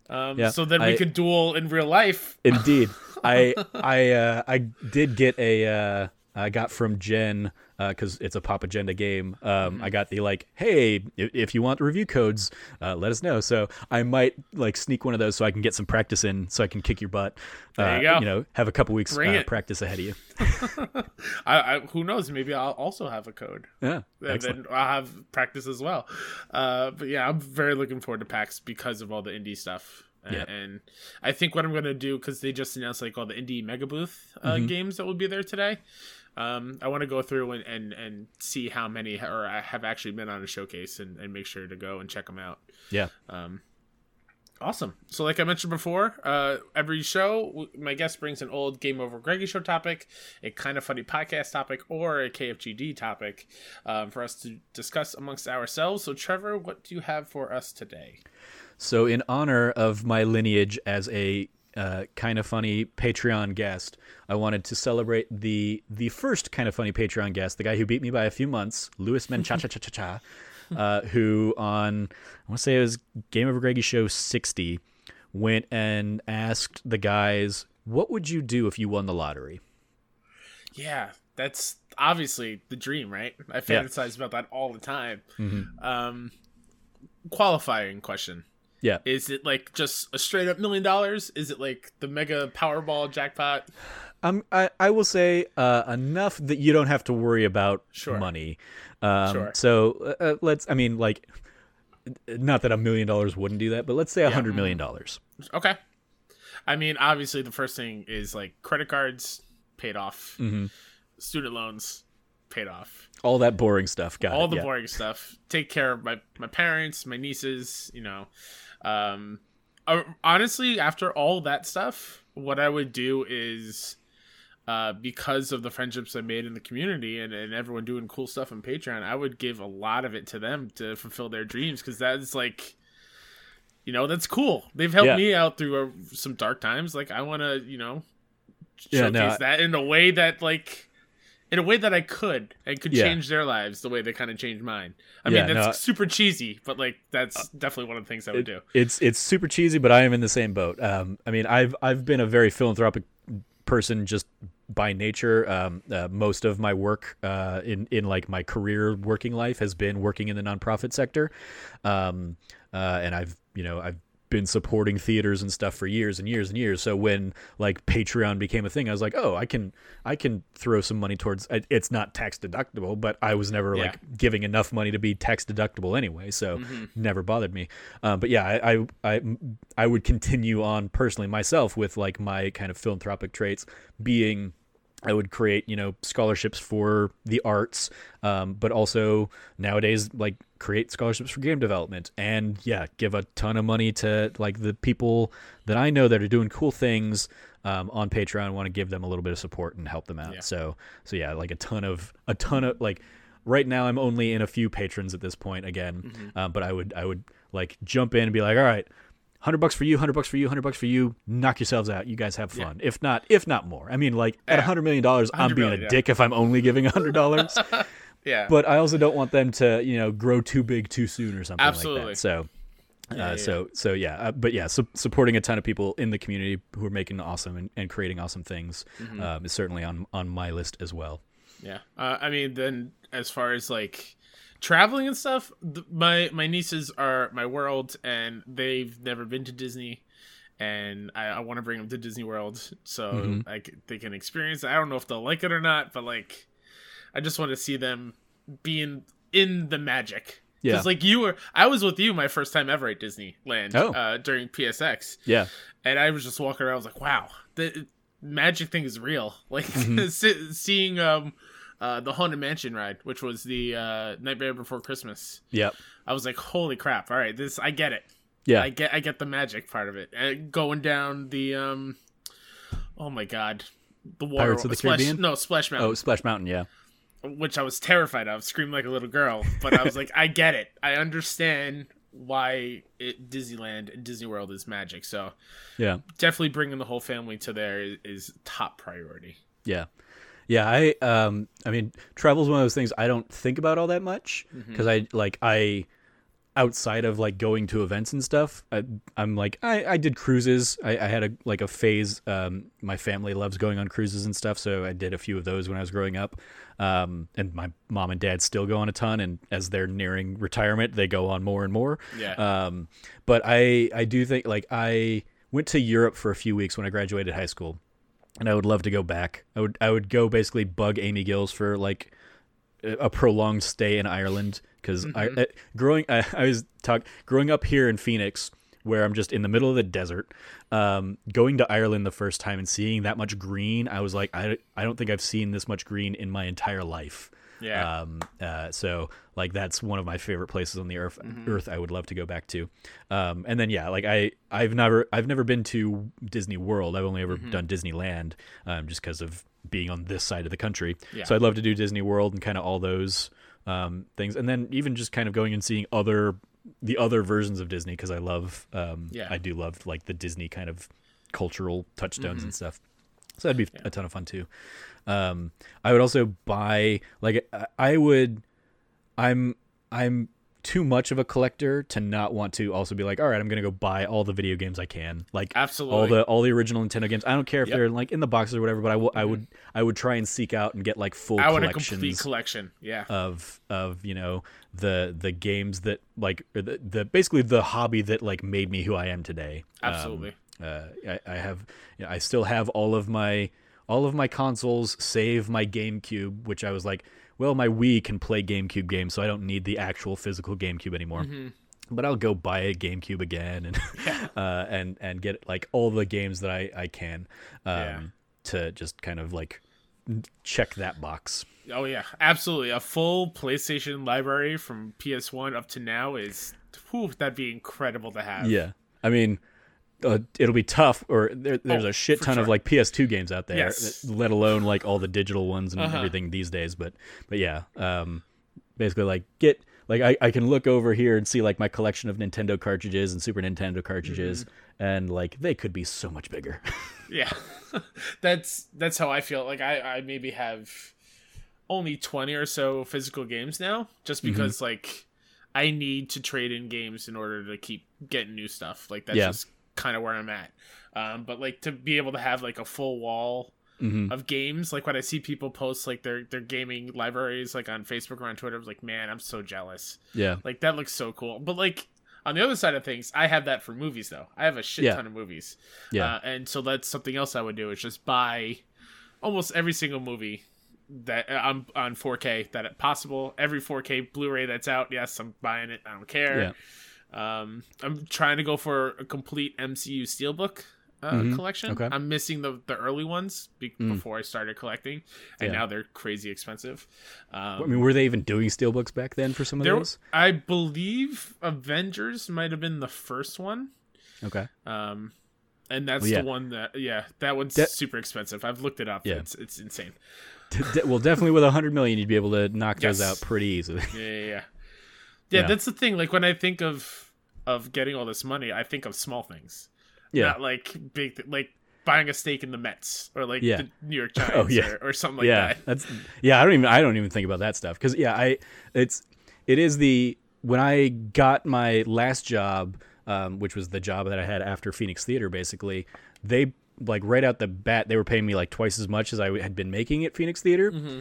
Um, Yeah, so then we I- could duel in real life. Indeed, I I uh, I did get a uh, I got from Jen because it's a Pop Agenda game. Um, Mm-hmm. I got the like, hey, if, you want review codes, uh, let us know. So I might like sneak one of those so I can get some practice in, so I can kick your butt. There uh, you go. know, have a couple weeks uh, practice ahead of you. I, I who knows? Maybe I'll also have a code. Yeah, and excellent. then I'll have practice as well. Uh, but yeah, I'm very looking forward to PAX because of all the indie stuff. Yeah. And I think what I'm gonna do because they just announced like all the indie mega booth uh, Mm-hmm. games that will be there today. Um, I want to go through and, and and see how many or I have actually been on a showcase and, and make sure to go and check them out. Yeah, Um, Awesome. So, like I mentioned before, uh, every show, my guest brings an old Game Over Greggy show topic, a kind of funny podcast topic, or a KFGD topic um, for us to discuss amongst ourselves. So, Trevor, what do you have for us today? So, in honor of my lineage as a uh, kind of funny Patreon guest, I wanted to celebrate the the first kind of funny Patreon guest, the guy who beat me by a few months, Louis Mencha Cha Cha Cha Cha, uh, who on I want to say it was Game Over Greggy show sixty went and asked the guys, "What would you do if you won the lottery?" Yeah, that's obviously the dream, right? I Yeah. fantasize about that all the time. Um, qualifying question. Yeah, Is it like just a straight up million dollars? Is it like the mega Powerball jackpot? Um, I, I will say uh, enough that you don't have to worry about Sure. money. Um, Sure. So uh, uh, let's, I mean, like, not that a million dollars wouldn't do that, but let's say a hundred million dollars. Okay. I mean, obviously, the first thing is like credit cards paid off, Mm-hmm. student loans paid off, All that boring stuff. Got all it, the yeah. boring stuff. Take care of my my parents, my nieces. You know, um, uh, honestly, after all that stuff, what I would do is. Uh, because of the friendships I made in the community and, and everyone doing cool stuff on Patreon, I would give a lot of it to them to fulfill their dreams because that's like, you know, that's cool. They've helped Yeah. me out through uh, some dark times. Like, I want to, you know, Yeah, showcase no, that in a way that, like, in a way that I could and could Yeah. change their lives the way they kind of changed mine. I Yeah, mean, that's no, super cheesy, but like, that's definitely one of the things I would do. It's it's super cheesy, but I am in the same boat. Um, I mean, I've I've been a very philanthropic person just by nature. Um, uh, most of my work uh, in in like my career working life has been working in the nonprofit sector, um, uh, and I've you know I've been supporting theaters and stuff for years and years and years. So when like Patreon became a thing, I was like, oh, I can I can throw some money towards. It's not tax deductible, but I was never Yeah. like giving enough money to be tax deductible anyway, so never bothered me. Um, but yeah, I, I I I would continue on personally myself with like my kind of philanthropic traits being. I would create, you know, scholarships for the arts, um, but also nowadays like create scholarships for game development, and yeah, give a ton of money to like the people that I know that are doing cool things um, on Patreon. Want to give them a little bit of support and help them out. Yeah. So, so yeah, like a ton of a ton of like right now I'm only in a few patrons at this point again, um, but I would I would like jump in and be like, all right, hundred bucks for you, hundred bucks for you, hundred bucks for you. Knock yourselves out. You guys have fun. If not, if not more. I mean, like at a hundred million dollars, I'm being a yeah. dick if I'm only giving a hundred dollars. Yeah. but I also don't want them to you know grow too big too soon or something like that. So. Uh, yeah, so so yeah, uh, but yeah, su- supporting a ton of people in the community who are making awesome and, and creating awesome things Mm-hmm. um, is certainly on on my list as well. Yeah, uh, I mean, then as far as like traveling and stuff, th- my my nieces are my world, and they've never been to Disney, and I, I want to bring them to Disney World so Mhm. like they can experience. it. I don't know if they'll like it or not, but like I just want to see them being in the magic. Yeah. Because like you were, I was with you my first time ever at Disneyland Oh. uh, during PSX, Yeah. and I was just walking around. I was like, "Wow, the magic thing is real." Like Mm-hmm. se- seeing um, uh, the Haunted Mansion ride, which was the uh, Nightmare Before Christmas. Yep. I was like, "Holy crap! All right, this I get it. Yeah. I get I get the magic part of it. And going down the um, oh my god, the water Pirates of the Splash, Caribbean? No, Splash Mountain oh, Splash Mountain. Yeah. which I was terrified of, screamed like a little girl. But I was like, I get it. I understand why it, Disneyland and Disney World is magic. So Yeah. definitely bringing the whole family to there is, is top priority. Yeah. Yeah, I um I mean, travel's one of those things I don't think about all that much because I like I outside of like going to events and stuff, I, I'm like I, I did cruises. I, I had a like a phase. Um, my family loves going on cruises and stuff, so I did a few of those when I was growing up. Um, and my mom and dad still go on a ton, and as they're nearing retirement, they go on more and more. Yeah. Um, but I I do think like I went to Europe for a few weeks when I graduated high school, and I would love to go back. I would I would go basically bug Amy Gills for like a prolonged stay in Ireland because I uh, growing I, I was talk growing up here in Phoenix where I'm just in the middle of the desert. Um, going to Ireland the first time and seeing that much green, I was like, I, I don't think I've seen this much green in my entire life. Yeah. Um, uh, so like that's one of my favorite places on the earth. Earth I would love to go back to. Um, and then yeah, like I I've never I've never been to Disney World. I've only ever done Disneyland, um, just because of being on this side of the country. Yeah. So I'd love to do Disney World and kind of all those um, things, and then even just kind of going and seeing other the other versions of Disney because I love um, Yeah. I do love like the Disney kind of cultural touchstones and stuff. So that'd be a ton of fun too. Um, I would also buy like I- I would. I'm I'm too much of a collector to not want to also be like, all right, I'm gonna go buy all the video games I can, like Absolutely. all the all the original Nintendo games. I don't care if Yep. Mm-hmm. they're like in the boxes or whatever, but I will- I would I would try and seek out and get like full I want a complete collection. Yeah. of of you know the the games that like or the, the basically the hobby that like made me who I am today. Um, Absolutely. uh, I, I have you know, I still have all of my all of my consoles save my GameCube, which I was like, well, my Wii can play GameCube games, so I don't need the actual physical GameCube anymore. Mm-hmm. But I'll go buy a GameCube again and uh, and and get like all the games that I I can um, Yeah. to just kind of like check that box. Oh yeah, absolutely. A full PlayStation library from PS1 up to now is whew, that'd be incredible to have. Yeah, I mean, uh, it'll be tough. Or there, there's Oh, a shit ton of like PS2 games out there, Yes. let alone like all the digital ones and Uh-huh. everything these days. But but yeah, um, basically like get like I, I can look over here and see like my collection of Nintendo cartridges and Super Nintendo cartridges, Mm-hmm. and like they could be so much bigger. Yeah. that's that's how I feel. Like I I maybe have only 20 or so physical games now just Mm-hmm. because like I need to trade in games in order to keep getting new stuff. Like that's Yeah. just kind of where I'm at. Um but like to be able to have like a full wall Mhm. of games like when I see people post like their their gaming libraries like on Facebook or on Twitter I was like man I'm so jealous. yeah, Like that looks so cool. But like on the other side of things, I have that for movies though. I have a shit Yeah. ton of movies. Yeah. Uh, and so that's something else I would do is just buy almost every single movie that I'm on 4K that possible. Every 4K Blu-ray that's out, yes, I'm buying it. I don't care. Um, I'm trying to go for a complete MCU Steelbook uh, Mhm. collection. Okay. I'm missing the the early ones be- Mm. before I started collecting, and Yeah. now they're crazy expensive. Um, I mean, were they even doing steelbooks back then for some of there, those? I believe Avengers might have been the first one. Okay, Um, and that's Well, yeah. the one that yeah, that one's De- super expensive. I've looked it up. Yeah. It's it's insane. De- well, definitely with a hundred million, you'd be able to knock those out pretty easily. Yeah, yeah, yeah. Yeah, Yeah. that's the thing. Like when I think of of getting all this money, I think of small things. yeah, Not like big th- like buying a stake in the Mets or like Yeah. the New York Giants Oh, yeah. or, or something like yeah, that. that's yeah. I don't even I don't even think about that stuff because yeah, I it's it is the when I got my last job, um, which was the job that I had after Phoenix Theater. Basically, they like right out the bat they were paying me like twice as much as I had been making at Phoenix Theater. Mm-hmm.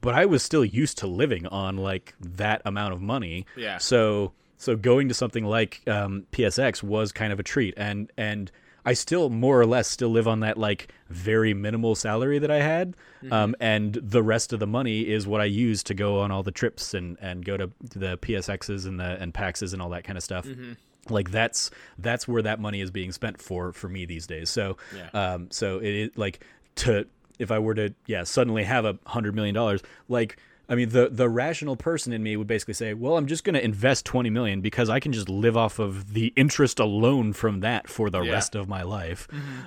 But I was still used to living on like that amount of money. Yeah. So so going to something like um, PSX was kind of a treat, and and I still more or less still live on that like very minimal salary that I had, Mm-hmm. um, and the rest of the money is what I use to go on all the trips and and go to the PSXs and the and PAXs and all that kind of stuff. Mm-hmm. Like that's that's where that money is being spent for for me these days. So, Yeah. um, so it is like to if I were to yeah suddenly have a hundred million dollars, like I mean the the rational person in me would basically say, well, I'm just going to invest twenty million because I can just live off of the interest alone from that for the Yeah. rest of my life,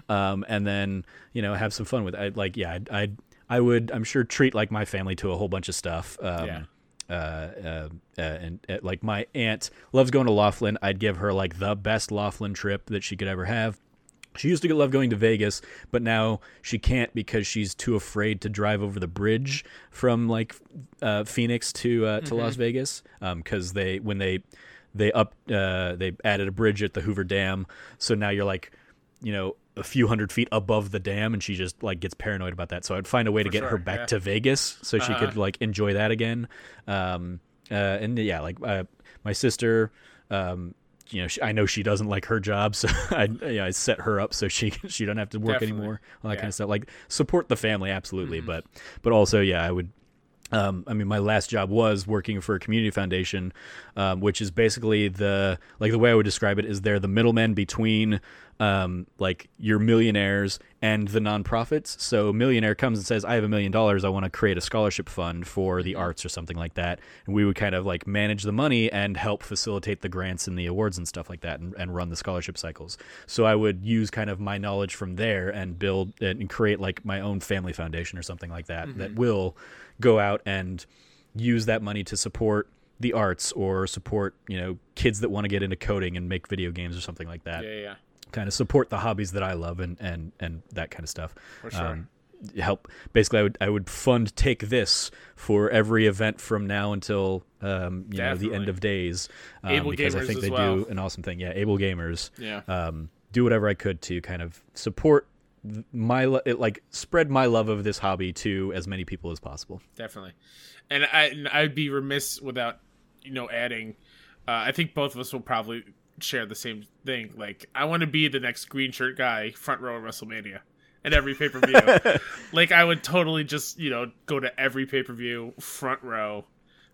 um, and then you know have some fun with it. I'd, like yeah, I'd, I'd I would I'm sure treat like my family to a whole bunch of stuff. Um, Yeah. uh, uh, uh, and uh, like my aunt loves going to Laughlin. I'd give her like the best Laughlin trip that she could ever have. She used to love going to Vegas, but now she can't because she's too afraid to drive over the bridge from like uh, Phoenix to uh, to Las Vegas because they when they they up uh, they added a bridge at the Hoover Dam, so now you're like you know a few hundred feet above the dam, and she just like gets paranoid about that. So I'd find a way to get her back yeah. to Vegas so she Uh-huh. could like enjoy that again. Um, uh, and yeah, like uh, my sister, um, you know, she, I know she doesn't like her job, so I, you know, I set her up so she she don't have to work Definitely. anymore. All that Yeah. kind of stuff. Like support the family, absolutely, mm-hmm. but but also, yeah, I would. Um, I mean, my last job was working for a community foundation, um, which is basically the like the way I would describe it is they're the middlemen between um, like your millionaires and the nonprofits. So millionaire comes and says, "I have a million dollars. I want to create a scholarship fund for the arts or something like that," and we would kind of like manage the money and help facilitate the grants and the awards and stuff like that, and, and run the scholarship cycles. So I would use kind of my knowledge from there and build and create like my own family foundation or something like that that will go out and use that money to support the arts or support you know kids that want to get into coding and make video games or something like that Yeah, yeah. kind of support the hobbies that I love and and and that kind of stuff. For sure. help basically, I would I would fund take this for every event from now until um, you know the end of days, um, because I think they well. do an awesome thing. Yeah, able gamers. Yeah. Um, do whatever I could to kind of support my it, like spread my love of this hobby to as many people as possible. definitely. And I and I'd be remiss without you know adding. Uh, I think both of us will probably share the same thing. Like I want to be the next green shirt guy, front row at WrestleMania, and every pay per view. like I would totally just you know go to every pay per view front row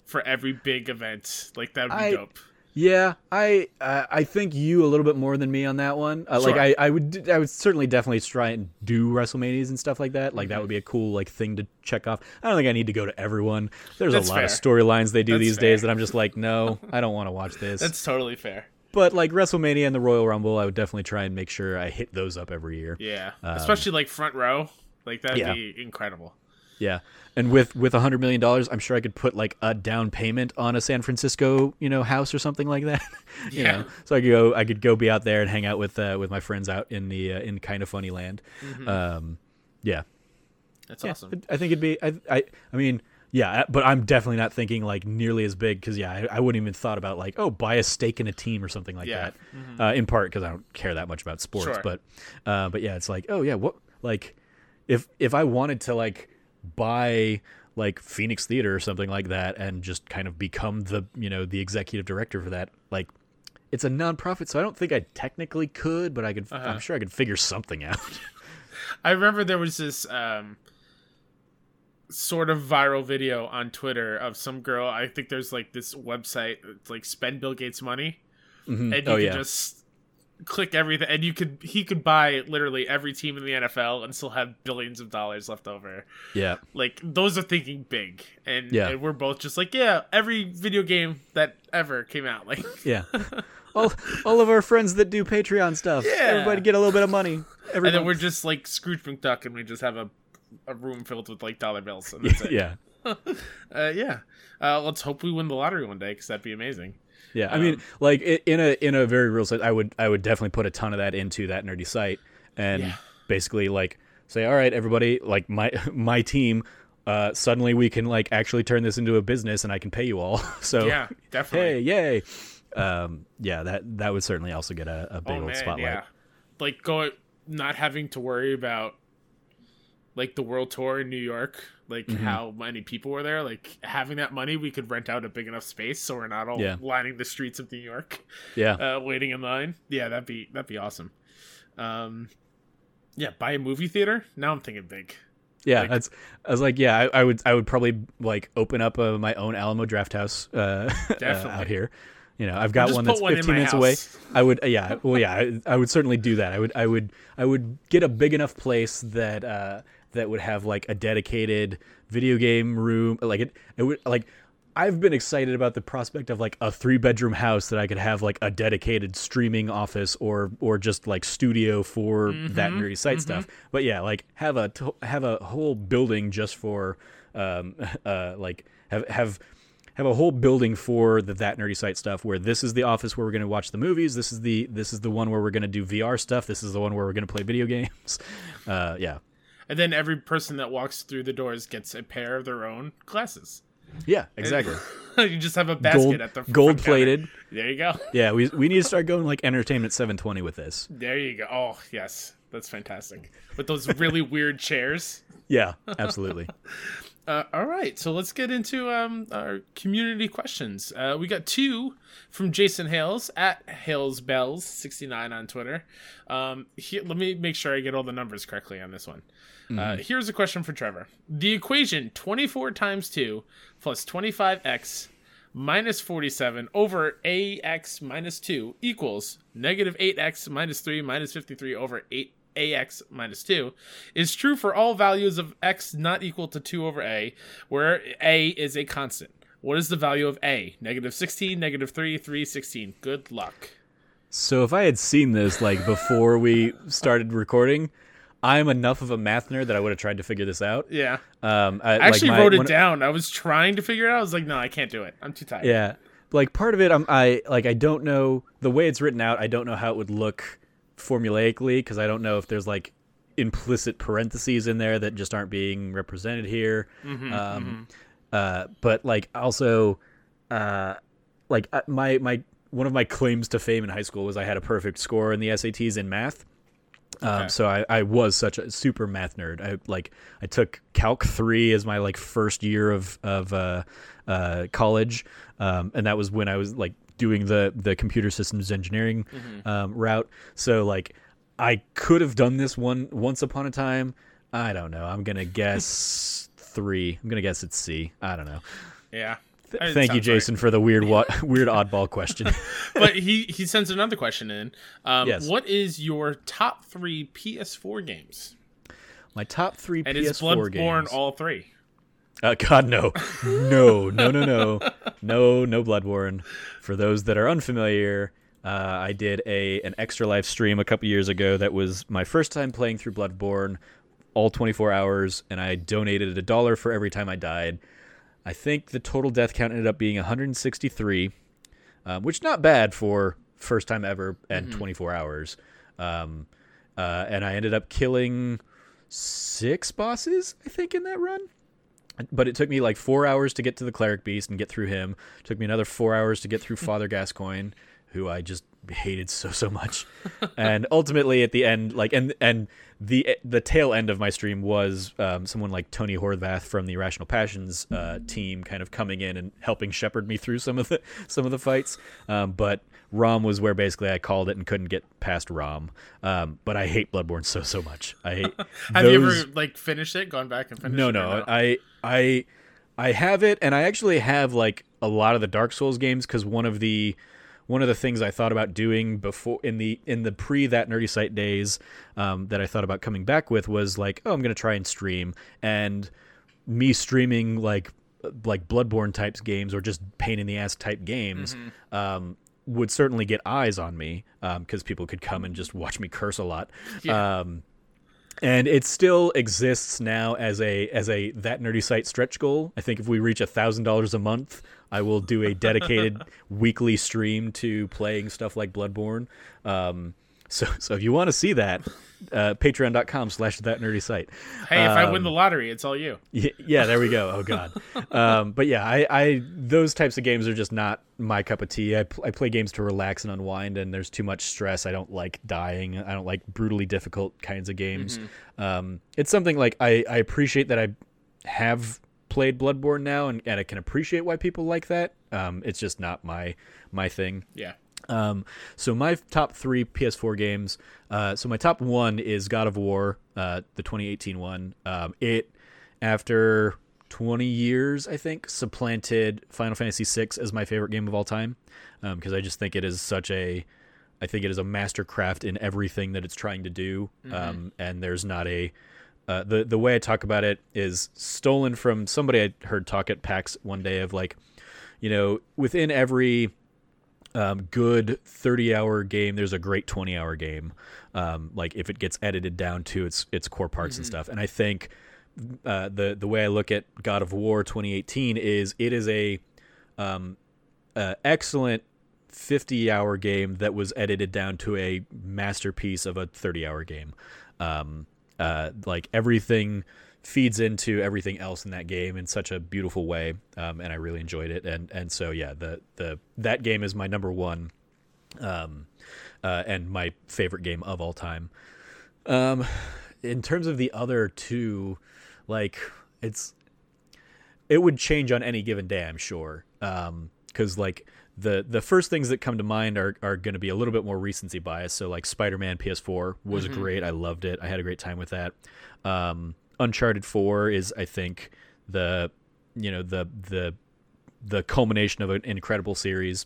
for every big event. Like that would be I- dope. Yeah, I uh, I think you a little bit more than me on that one. Uh, Like I, I would I would certainly definitely try and do WrestleManias and stuff like that. Like Mm-hmm. that would be a cool like thing to check off. I don't think I need to go to everyone. There's That's a lot of fair. storylines they do That's these days that I'm just like, no, I don't want to watch this. That's totally fair. but like WrestleMania and the Royal Rumble, I would definitely try and make sure I hit those up every year. Yeah, especially like front row. Like that'd Um, yeah. be incredible. Yeah, and with with a hundred million dollars, I'm sure I could put like a down payment on a San Francisco, you know, house or something like that. you Yeah. know, so I could go, I could go be out there and hang out with uh, with my friends out in the uh, in kind of funny land. Um, yeah, That's Yeah, awesome. I think it'd be, I, I, I mean, yeah, but I'm definitely not thinking like nearly as big because yeah, I, I wouldn't even thought about like oh buy a stake in a team or something like Yeah. that. Uh, in part because I don't care that much about sports, Sure. but uh, but yeah, it's like oh yeah, what like if if I wanted to like buy like Phoenix Theater or something like that and just kind of become the you know the executive director for that like. It's a nonprofit, so I don't think I technically could, but I could. Uh-huh. I'm sure I could figure something out. I remember there was this um, sort of viral video on Twitter of some girl. I think there's like this website, it's like spend Bill Gates money, Mhm. and you oh could yeah, just click everything, and you could he could buy literally every team in the NFL and still have billions of dollars left over. yeah. Like those are thinking big, and Yeah. and we're both just like yeah, every video game that ever came out, like Yeah. all all of our friends that do Patreon stuff. Yeah. Everybody get a little bit of money. Every and then we're just like Scrooge McDuck, and we just have a a room filled with like dollar bills, and that's it. yeah. Uh, yeah. Uh, let's hope we win the lottery one day because that'd be amazing. Yeah. I mean, like in a in a very real sense, I would I would definitely put a ton of that into that nerdy site and Yeah. basically like say, all right, everybody, like my my team. Uh, suddenly we can like actually turn this into a business and I can pay you all. So Yeah, definitely. hey, yay. Um, yeah, that that would certainly also get a, a big oh old man, spotlight. yeah. Like go not having to worry about like the world tour in New York, like Mm-hmm. how many people were there. Like having that money, we could rent out a big enough space so we're not all Yeah. lining the streets of New York, Yeah. uh, waiting in line. Yeah, that'd be that'd be awesome. Um, yeah, buy a movie theater. Now I'm thinking big. Yeah, Like- that's. I was like, yeah, I, I would, I would probably like open up uh, my own Alamo Draft House uh, uh, out here. You know, I've got one that's one 15 my minutes away. I would, yeah, well, yeah, I, I would certainly do that. I would, I would, I would get a big enough place that uh, that would have like a dedicated video game room. Like it, it would like. I've been excited about the prospect of like a three bedroom house that I could have like a dedicated streaming office or or just like studio for that Mm-hmm. nerdy site stuff. But yeah, like have a have a whole building just for um uh like have have have a whole building for the that nerdy site stuff where this is the office where we're going to watch the movies this is the this is the one where we're going to do VR stuff this is the one where we're going to play video games uh yeah And then every person that walks through the doors gets a pair of their own glasses. yeah exactly you just have a basket gold at the front gold plated. There you go. yeah we we need to start going like entertainment 720 with this There you go. Oh yes, that's fantastic. With those really weird chairs. yeah absolutely Uh, all right, so let's get into um, our community questions. Uh, we got two from Jason Hales at Hales Bells sixty nine on Twitter. Um, here, let me make sure I get all the numbers correctly on this one. Uh, here's a question for Trevor: The equation twenty four times two plus twenty five x minus forty seven over ax minus two equals negative eight x minus three minus fifty three over eight ax minus 2 is true for all values of x not equal to 2 over a, where a is a constant. What is the value of a? Negative 16, negative 3, 3, 16. Good luck. So if I had seen this like before we started recording, I'm enough of a math nerd that I would have tried to figure this out. Yeah. Um, I, I actually like my- wrote it down. I was trying to figure it out. I was like, no, I can't do it. I'm too tired. Yeah, like part of it, I'm I like I don't know the way it's written out. I don't know how it would look formulaically because I don't know if there's like implicit parentheses in there that just aren't being represented here. um, Uh, but like also, uh, like uh, my my one of my claims to fame in high school was I had a perfect score in the SATs in math. Um, Okay. so I, I was such a super math nerd. I like I took Calc three as my like first year of of uh, uh, college, um, and that was when I was like doing the the computer systems engineering um, route. So like I could have done this one once upon a time. I don't know. I'm gonna guess three. I'm gonna guess it's C. I don't know. Yeah. Th- Thank you, sounds right. Jason, for the weird wa- weird oddball question. but he, he sends another question in. Um, Yes. What is your top three PS4 games? My top three And PS4 is Bloodborne games. all three? Uh, God, no, no, no, no, no, no, no Bloodborne. For those that are unfamiliar, uh, I did a an extra live stream a couple years ago. That was my first time playing through Bloodborne, all 24 hours, and I donated a dollar for every time I died. I think the total death count ended up being 163, um, which not bad for first time ever and 24 hours. Um, uh, and I ended up killing six bosses, I think, in that run but it took me like four hours to get to the cleric beast and get through him. It took me another four hours to get through Father Gascoigne, who I just hated so so much. and ultimately, at the end, like and and the the tail end of my stream was um, someone like Tony Horvath from the Irrational Passions uh, team, kind of coming in and helping shepherd me through some of the some of the fights. Um, but Rom was where basically I called it and couldn't get past Rom. Um, but I hate Bloodborne so so much. I hate. Have you ever like finished it? Gone back and finished no, it? no, I, I, I have it, and I actually have like a lot of the Dark Souls games because one of the, one of the things I thought about doing before in the in the pre that nerdy site days, um, that I thought about coming back with was like, oh, I'm gonna try and stream, and me streaming like like Bloodborne types games or just pain in the ass type games. Um, would certainly get eyes on me because people could come and just watch me curse a lot. Yeah. Um, and it still exists now as a as a that nerdy site stretch goal. I think if we reach a thousand dollars a month, I will do a dedicated weekly stream to playing stuff like Bloodborne. Um, so so if you want to see that, uh, patreon.com slash that nerdy site. Hey, if I Um, win the lottery, it's all you. Y- Yeah, there we go. Oh God. um, but yeah, I, I those types of games are just not my cup of tea. I, pl- I play games to relax and unwind, and there's too much stress. I don't like dying. I don't like brutally difficult kinds of games. Um, it's something like I, I appreciate that I have played Bloodborne now, and, and I can appreciate why people like that. Um, it's just not my my thing. Yeah. Um, so my top three PS4 games. Uh, so my top one is God of War, uh, the 2018 one. Um, it after 20 years, I think, supplanted Final Fantasy VI as my favorite game of all time because um, I just think it is such a, I think it is a mastercraft in everything that it's trying to do, mm-hmm. um, and there's not a. Uh, the the way I talk about it is stolen from somebody I heard talk at PAX one day of like, you know, within every um, good 30 hour game there's a great 20 hour game. Um, like if it gets edited down to its its core parts mm-hmm. and stuff. And i think uh, the the way i look at god of war 2018 is it is a um, uh, excellent 50 hour game that was edited down to a masterpiece of a 30 hour game. Um, uh, like everything feeds into everything else in that game in such a beautiful way, um, and I really enjoyed it. And and so yeah, the the that game is my number one, um, uh, and my favorite game of all time. Um, in terms of the other two, like it's it would change on any given day, I'm sure. Um, because like the the first things that come to mind are are going to be a little bit more recency bias. So like Spider-Man PS4 was mm-hmm. great. I loved it. I had a great time with that. Um, Uncharted Four is, I think, the you know the the the culmination of an incredible series.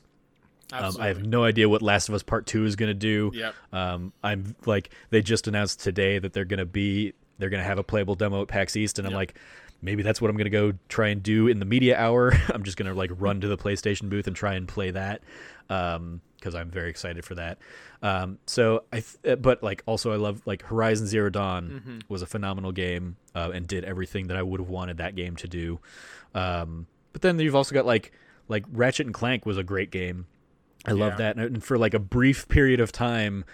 Um, I have no idea what Last of Us Part Two is going to do. Yep. Um, I'm like they just announced today that they're going to be they're going to have a playable demo at PAX East, and I'm like, maybe that's what I'm going to go try and do in the media hour. I'm just going to like run to the PlayStation booth and try and play that. Um, because I'm very excited for that. Um, so I, th- uh, but like also I love like Horizon Zero Dawn mm-hmm. was a phenomenal game uh, and did everything that I would have wanted that game to do. Um, but then you've also got like like Ratchet and Clank was a great game. I yeah. love that, and for like a brief period of time.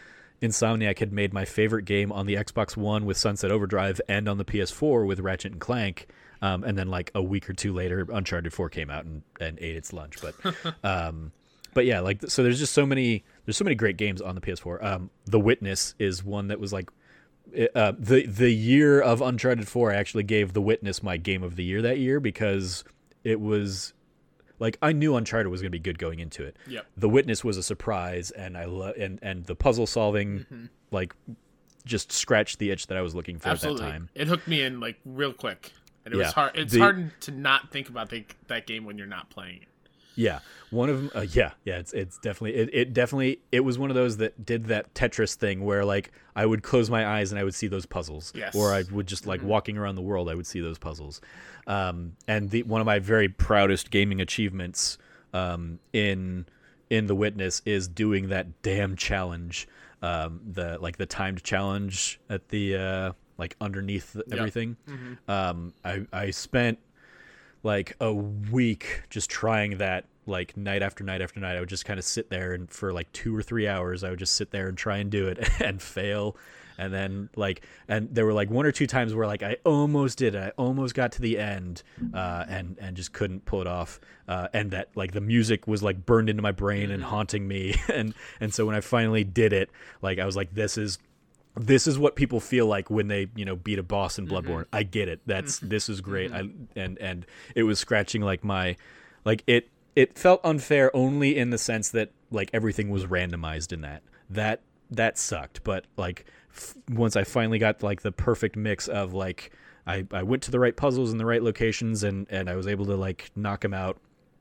Insomniac had made my favorite game on the Xbox One with Sunset Overdrive and on the PS4 with Ratchet and Clank. Um, and then like a week or two later, Uncharted Four came out and, and ate its lunch. But um, but yeah, like so there's just so many there's so many great games on the PS4. Um, the Witness is one that was like uh, the the year of Uncharted 4 I actually gave The Witness my game of the year that year because it was like I knew Uncharted was going to be good going into it. Yep. The Witness was a surprise and I love and and the puzzle solving mm-hmm. like just scratched the itch that I was looking for Absolutely. at that time. It hooked me in like real quick. And it yeah. was hard it's the, hard to not think about the, that game when you're not playing it. Yeah, one of them. Uh, yeah, yeah. It's it's definitely it, it definitely it was one of those that did that Tetris thing where like I would close my eyes and I would see those puzzles. Yes. Or I would just like mm-hmm. walking around the world I would see those puzzles. Um, and the one of my very proudest gaming achievements um, in in the Witness is doing that damn challenge. Um, the like the timed challenge at the uh, like underneath everything. Yep. Mm-hmm. Um, I I spent like a week just trying that like night after night after night. I would just kind of sit there and for like two or three hours, I would just sit there and try and do it and fail. And then like, and there were like one or two times where like I almost did it. I almost got to the end, uh, and and just couldn't pull it off. Uh, and that like the music was like burned into my brain and mm-hmm. haunting me. and and so when I finally did it, like I was like, this is this is what people feel like when they you know beat a boss in Bloodborne. Mm-hmm. I get it. That's mm-hmm. this is great. Mm-hmm. I and and it was scratching like my like it it felt unfair only in the sense that like everything was randomized in that. That that sucked, but like f- once I finally got like the perfect mix of like I I went to the right puzzles in the right locations and and I was able to like knock them out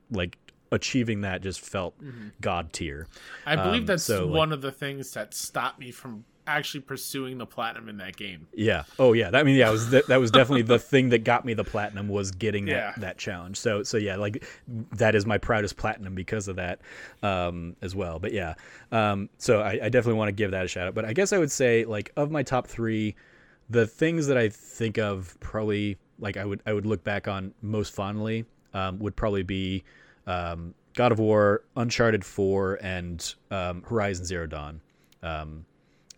like achieving that just felt mm-hmm. god tier. I believe um, that's so, one like, of the things that stopped me from actually pursuing the platinum in that game. Yeah. Oh yeah. That I mean yeah, was that, that was definitely the thing that got me the platinum was getting that yeah. that challenge. So so yeah, like that is my proudest platinum because of that um, as well. But yeah. Um, so I, I definitely want to give that a shout out. But I guess I would say like of my top three, the things that I think of probably like I would I would look back on most fondly um, would probably be um, God of War, Uncharted Four, and um, Horizon Zero Dawn. Um,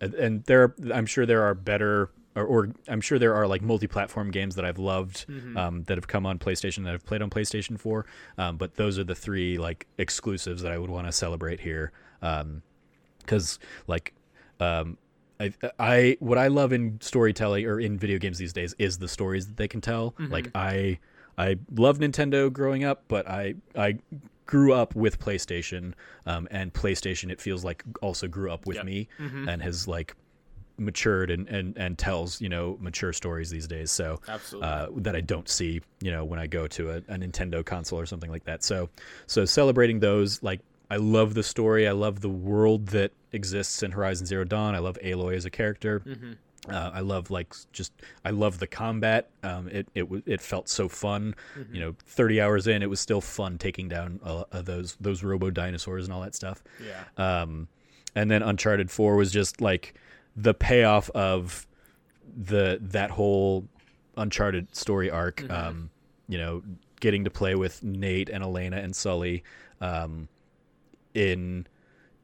and there i'm sure there are better or, or, i'm sure there are like multi-platform games that i've loved mm-hmm. um, that have come on playstation that i've played on playstation 4 um, but those are the three like exclusives that i would want to celebrate here because um, like um, I, I what i love in storytelling or in video games these days is the stories that they can tell mm-hmm. like i I love Nintendo growing up, but I I grew up with PlayStation, um, and PlayStation it feels like also grew up with Yep. me and has like matured and, and and tells you know mature stories these days. So Absolutely. uh, that I don't see you know when I go to a, a Nintendo console or something like that. So so celebrating those like. I love the story. I love the world that exists in Horizon Zero Dawn. I love Aloy as a character. Uh, I love like just I love the combat. Um, it it it felt so fun. You know, thirty hours in, it was still fun taking down uh, uh, those those robo dinosaurs and all that stuff. yeah. Um, and then Uncharted Four was just like the payoff of the that whole Uncharted story arc. Um, you know, getting to play with Nate and Elena and Sully. Um, in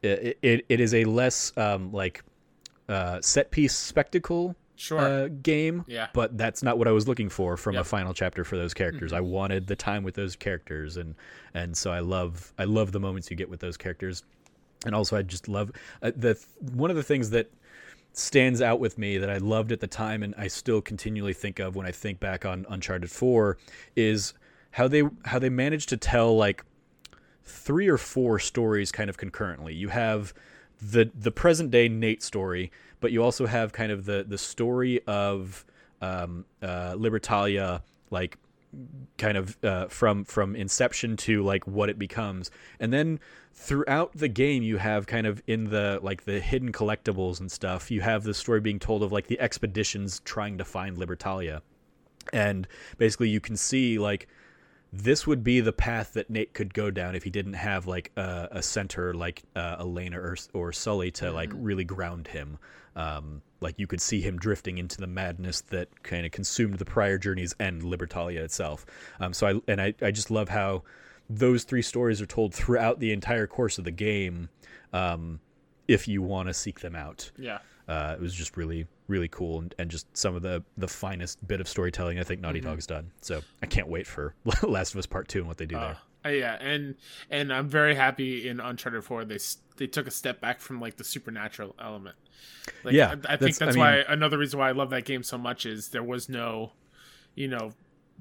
it, it, it is a less um, like uh, set piece spectacle Sure. uh, game. Yeah. But that's not what I was looking for from Yep. a final chapter for those characters. I wanted the time with those characters, and and so I love I love the moments you get with those characters, and also I just love uh, the one of the things that stands out with me that I loved at the time and I still continually think of when I think back on Uncharted 4 is how they how they managed to tell like three or four stories kind of concurrently. You have the the present day Nate story, but you also have kind of the the story of um, uh, Libertalia, like kind of uh, from from inception to like what it becomes, and then throughout the game you have kind of in the like the hidden collectibles and stuff. You have the story being told of like the expeditions trying to find Libertalia, and basically you can see like this would be the path that Nate could go down if he didn't have like a, a center like uh, Elena or or Sully to like really ground him. Um, like you could see him drifting into the madness that kind of consumed the prior journeys and Libertalia itself. Um, so I and I, I just love how those three stories are told throughout the entire course of the game. Um, if you want to seek them out, yeah. uh, it was just really really cool and, and just some of the the finest bit of storytelling I think Naughty Dog's done. So I can't wait for Last of Us Part Two and what they do Uh, there. uh, yeah, and and I'm very happy in Uncharted 4 they they took a step back from like the supernatural element. Like, Yeah, I, I think that's- that's, I why mean- another reason why I love that game so much is there was no, you know,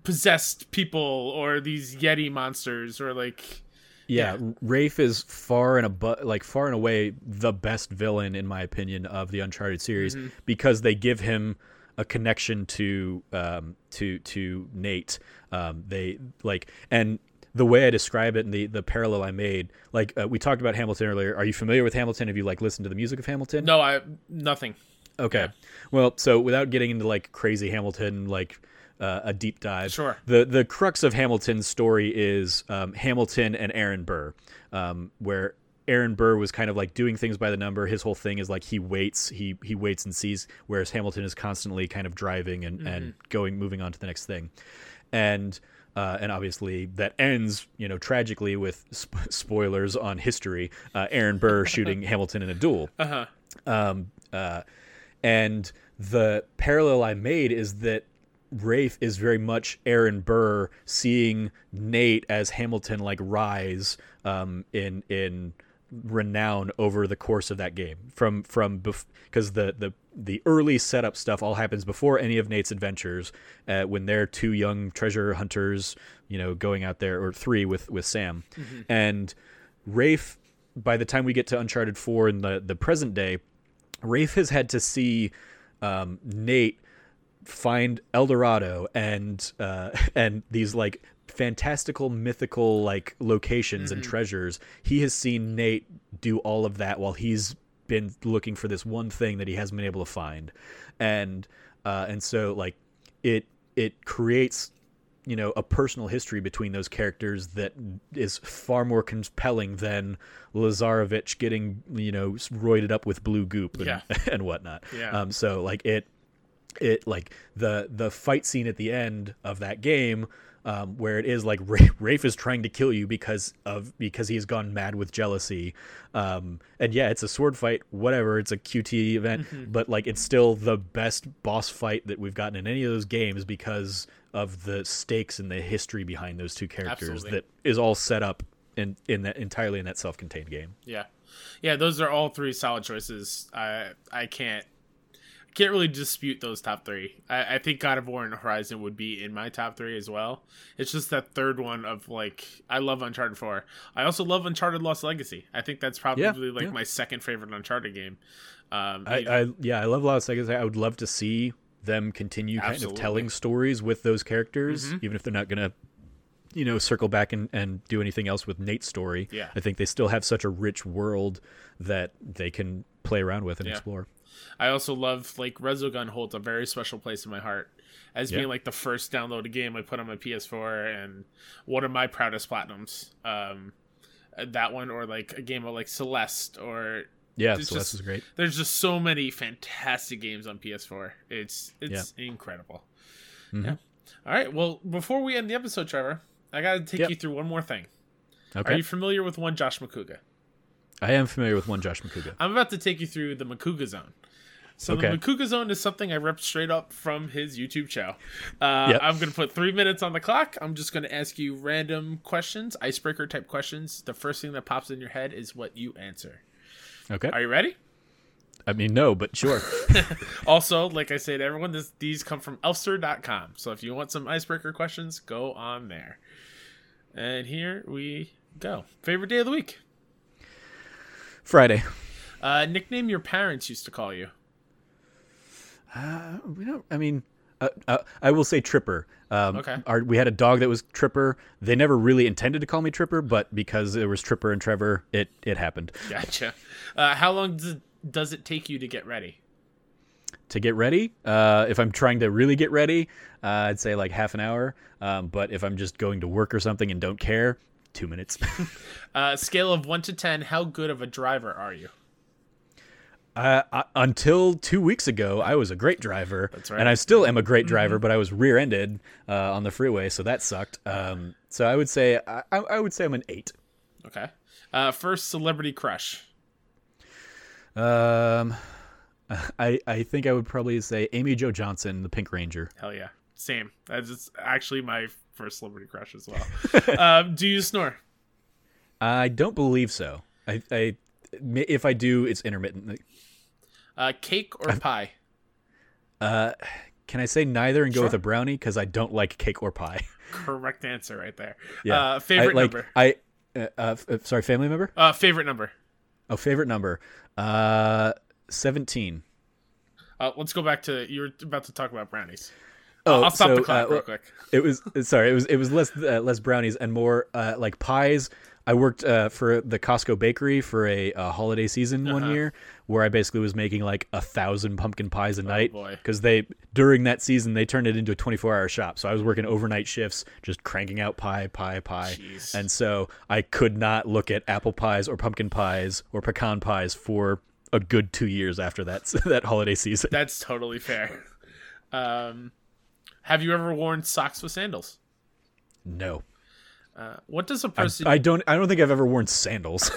possessed people or these yeti monsters or like Yeah, Rafe is far and above, like far and away the best villain in my opinion of the Uncharted series Mm-hmm. because they give him a connection to um, to to Nate. Um, they like and the way I describe it and the the parallel I made, like uh, we talked about Hamilton earlier. Are you familiar with Hamilton? Have you like listened to the music of Hamilton? no, I nothing. Okay. Well, so without getting into like crazy Hamilton, like uh, a deep dive, Sure. The the crux of Hamilton's story is um, Hamilton and Aaron Burr, um, where Aaron Burr was kind of like doing things by the number. His whole thing is like he waits, he he waits and sees, whereas Hamilton is constantly kind of driving and and going, moving on to the next thing, and. Uh, and obviously that ends, you know, tragically with sp- spoilers on history. Uh, Aaron Burr shooting Hamilton in a duel. Uh-huh. Um, uh, and the parallel I made is that Rafe is very much Aaron Burr seeing Nate as Hamilton like rise um, in in renown over the course of that game. From from because the the the early setup stuff all happens before any of Nate's adventures uh, when they're two young treasure hunters you know going out there or three with with Sam. And Rafe by the time we get to Uncharted 4 in the the present day Rafe has had to see um, Nate find El Dorado and uh, and these like fantastical mythical like locations and treasures. He has seen Nate do all of that while he's been looking for this one thing that he hasn't been able to find, and uh, and so like it it creates you know a personal history between those characters that is far more compelling than Lazarevich getting you know roided up with blue goop and, Yeah. and whatnot. Yeah. Um, so like it it like the the fight scene at the end of that game um, where it is like Rafe, is trying to kill you because of because he's gone mad with jealousy um, and yeah it's a sword fight whatever it's a qt event but like it's still the best boss fight that we've gotten in any of those games because of the stakes and the history behind those two characters Absolutely. that is all set up in in that entirely in that self-contained game Yeah, yeah. Those are all three solid choices. I I can't can't really dispute those top three. I, I think God of War and Horizon would be in my top three as well. It's just that third one of like I love Uncharted Four. I also love Uncharted Lost Legacy. I think that's probably Yeah, like yeah. my second favorite Uncharted game. Um, I, I yeah, I love Lost Legacy. I would love to see them continue kind Absolutely. of telling stories with those characters, even if they're not gonna, you know, circle back and, and do anything else with Nate's story. Yeah. I think they still have such a rich world that they can play around with and Yeah. explore. I also love like Resogun holds a very special place in my heart as Yeah. being like the first downloaded game I put on my PS4 and one of my proudest platinums. Um, that one or like a game of like Celeste or Yeah, Celeste just- is great. there's just so many fantastic games on PS4. It's it's incredible. Mhm. Yeah. All right. Well, before we end the episode, Trevor, I got to take Yep. you through one more thing. Okay, Are you familiar with one Josh McCouga? I am familiar with one Josh McCouga. I'm about to take you through the Makuga Zone. So Okay. the Makuga Zone is something I ripped straight up from his YouTube show. Uh, Yep. I'm going to put three minutes on the clock. I'm just going to ask you random questions, icebreaker type questions. The first thing that pops in your head is what you answer. Okay, Are you ready? I mean no, but sure. Also, like I said, everyone, this, these come from Elster.com. So if you want some icebreaker questions, go on there. And here we go. Favorite day of the week? Friday. Uh, nickname your parents used to call you. Uh, we don't. I mean, uh, uh, I will say Tripper. Um, Okay. Our, we had a dog that was Tripper. They never really intended to call me Tripper, but because it was Tripper and Trevor, it it happened. Gotcha. Uh, how long does it, does it take you to get ready? To get ready, uh, if I'm trying to really get ready, uh, I'd say like half an hour. Um, but if I'm just going to work or something and don't care, two minutes. Uh, scale of 1 to 10, how good of a driver are you? Uh, I, until two weeks ago, I was a great driver, That's right. Mm-hmm. and I still am a great driver. But I was rear-ended uh, on the freeway, so that sucked. Um, so I would say I, I would say I'm an eight. Okay. Uh, first celebrity crush. Um, I I think I would probably say Amy Jo Johnson, the Pink Ranger. Hell yeah. Same. That's actually my first celebrity crush as well. um, do you snore? I don't believe so. I, I if I do, it's intermittent. Uh, cake or pie? Uh, can I say neither and go with a brownie because I don't like cake or pie? Correct answer right there. Yeah, Uh, favorite I, like, number? I uh, uh, f- uh, sorry, family member. Uh, favorite number. Oh, favorite number. Uh, seventeen. Uh, let's go back to you were about to talk about brownies. Oh, I'll stop so, the clock uh, real quick. It was sorry. It was it was less uh, less brownies and more uh, like pies. I worked uh, for the Costco bakery for a, uh holiday season Uh-huh. one year, where I basically was making like a thousand pumpkin pies a night. Oh, boy. Because they during that season they turned it into a twenty four hour shop, so I was working overnight shifts, just cranking out pie, pie, pie, Jeez. and so I could not look at apple pies or pumpkin pies or pecan pies for a good two years after that that holiday season. That's totally fair. Um, have you ever worn socks with sandals? No, Uh, what does a person I don't. I don't think I've ever worn sandals.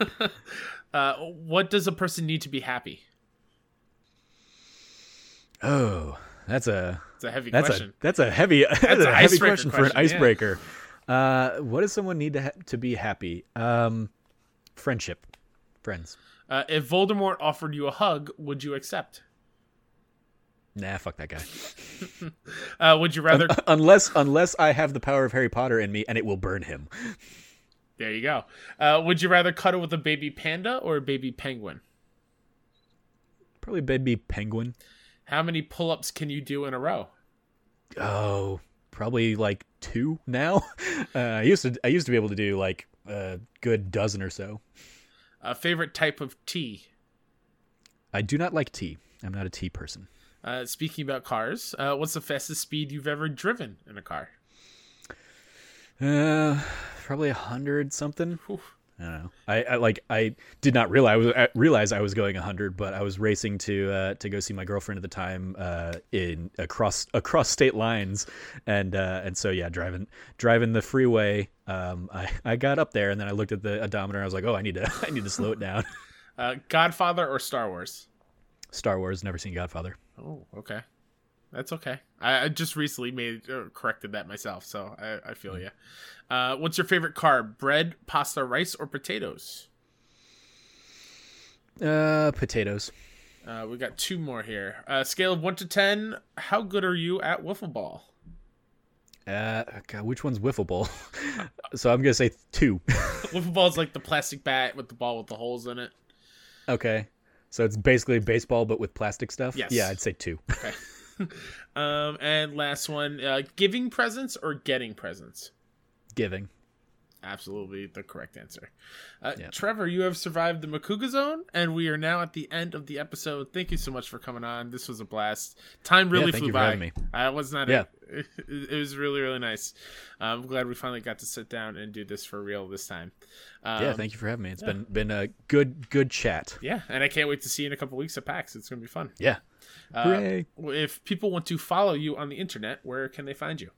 uh, what does a person need to be happy? Oh, that's a It's a heavy that's question. a that's a heavy that's, an a heavy icebreaker question for an question, yeah. icebreaker. Uh, what does someone need to ha- to be happy? Um, friendship, friends. Uh, if Voldemort offered you a hug, would you accept? Nah, fuck that guy. Uh, would you rather? unless unless I have the power of Harry Potter in me and it will burn him. there you go. Uh, would you rather cuddle with a baby panda or a baby penguin? Probably baby penguin. How many pull-ups can you do in a row? Oh, probably like two now. Uh, I used to I used to be able to do like a good dozen or so. A favorite type of tea? I do not like tea. I'm not a tea person. Uh, speaking about cars, uh, what's the fastest speed you've ever driven in a car? Uh, probably a hundred something. Whew. I don't know. I, I like I did not realize I was I realize I was going 100, but I was racing to uh, to go see my girlfriend at the time uh, in across across state lines, and uh, and so yeah, driving driving the freeway. Um, I, I got up there and then I looked at the odometer. and I was like, oh, I need to I need to slow it down. Uh, Godfather or Star Wars? Star Wars, never seen Godfather. Oh, okay. That's okay. I, I just recently made uh, corrected that myself, so I, I feel you. Uh, what's your favorite carb? Bread, pasta, rice, or potatoes? Uh, potatoes. Uh, we got two more here. Uh, scale of one to ten. How good are you at wiffle ball? Uh, God, which one's wiffle ball? so I'm gonna say two. wiffle ball is like the plastic bat with the ball with the holes in it. okay, so it's basically baseball but with plastic stuff. Yes. Yeah, I'd say two. Okay. um, and last one: uh, giving presents or getting presents? Giving. Absolutely the correct answer. Uh, Yeah. Trevor, you have survived the Makuga zone, and we are now at the end of the episode. Thank you so much for coming on. This was a blast. Time really thank flew you for by. having me. I was not. Yeah. It, it was really really nice. I'm glad we finally got to sit down and do this for real this time. Um, yeah, thank you for having me. It's been been a good good chat. Yeah, and I can't wait to see you in a couple weeks at PAX. It's gonna be fun. Yeah. Uh. If people want to follow you on the internet, where can they find you?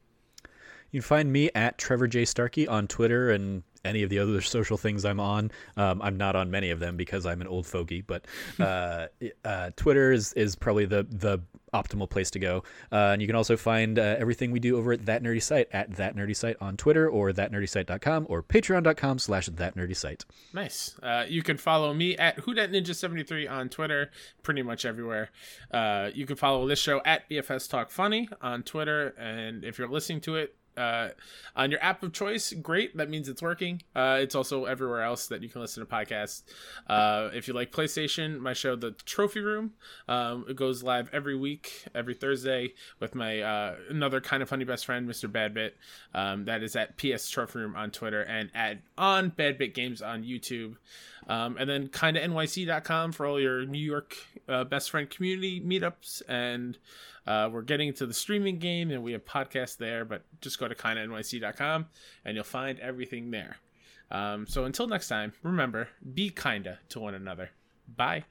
You can find me at Trevor J Starkey on Twitter and any of the other social things I'm on. Um, I'm not on many of them because I'm an old fogey, but uh, uh, Twitter is, is probably the the optimal place to go. Uh, and you can also find uh, everything we do over at That Nerdy Site at That Nerdy Site on Twitter or thatnerdysite.com or patreon.com slash That Nerdy Site. Nice. Uh, you can follow me at Ninja73 on Twitter, pretty much everywhere. Uh, you can follow this show at BFS Talk Funny on Twitter, and if you're listening to it uh, on your app of choice, great. That means it's working. Uh, it's also everywhere else that you can listen to podcasts. Uh, if you like PlayStation, my show, The Trophy Room, um, it goes live every week, every Thursday, with my uh, another kind of funny best friend, Mr. Badbit. Um, that is at PS Trophy Room on Twitter and at on Badbit Games on YouTube. Um, and then kind of nyc.com for all your New York uh, best friend community meetups. And uh, we're getting to the streaming game and we have podcasts there, but just go to kind of nyc.com and you'll find everything there. Um, so until next time, remember, be kinda to one another. Bye.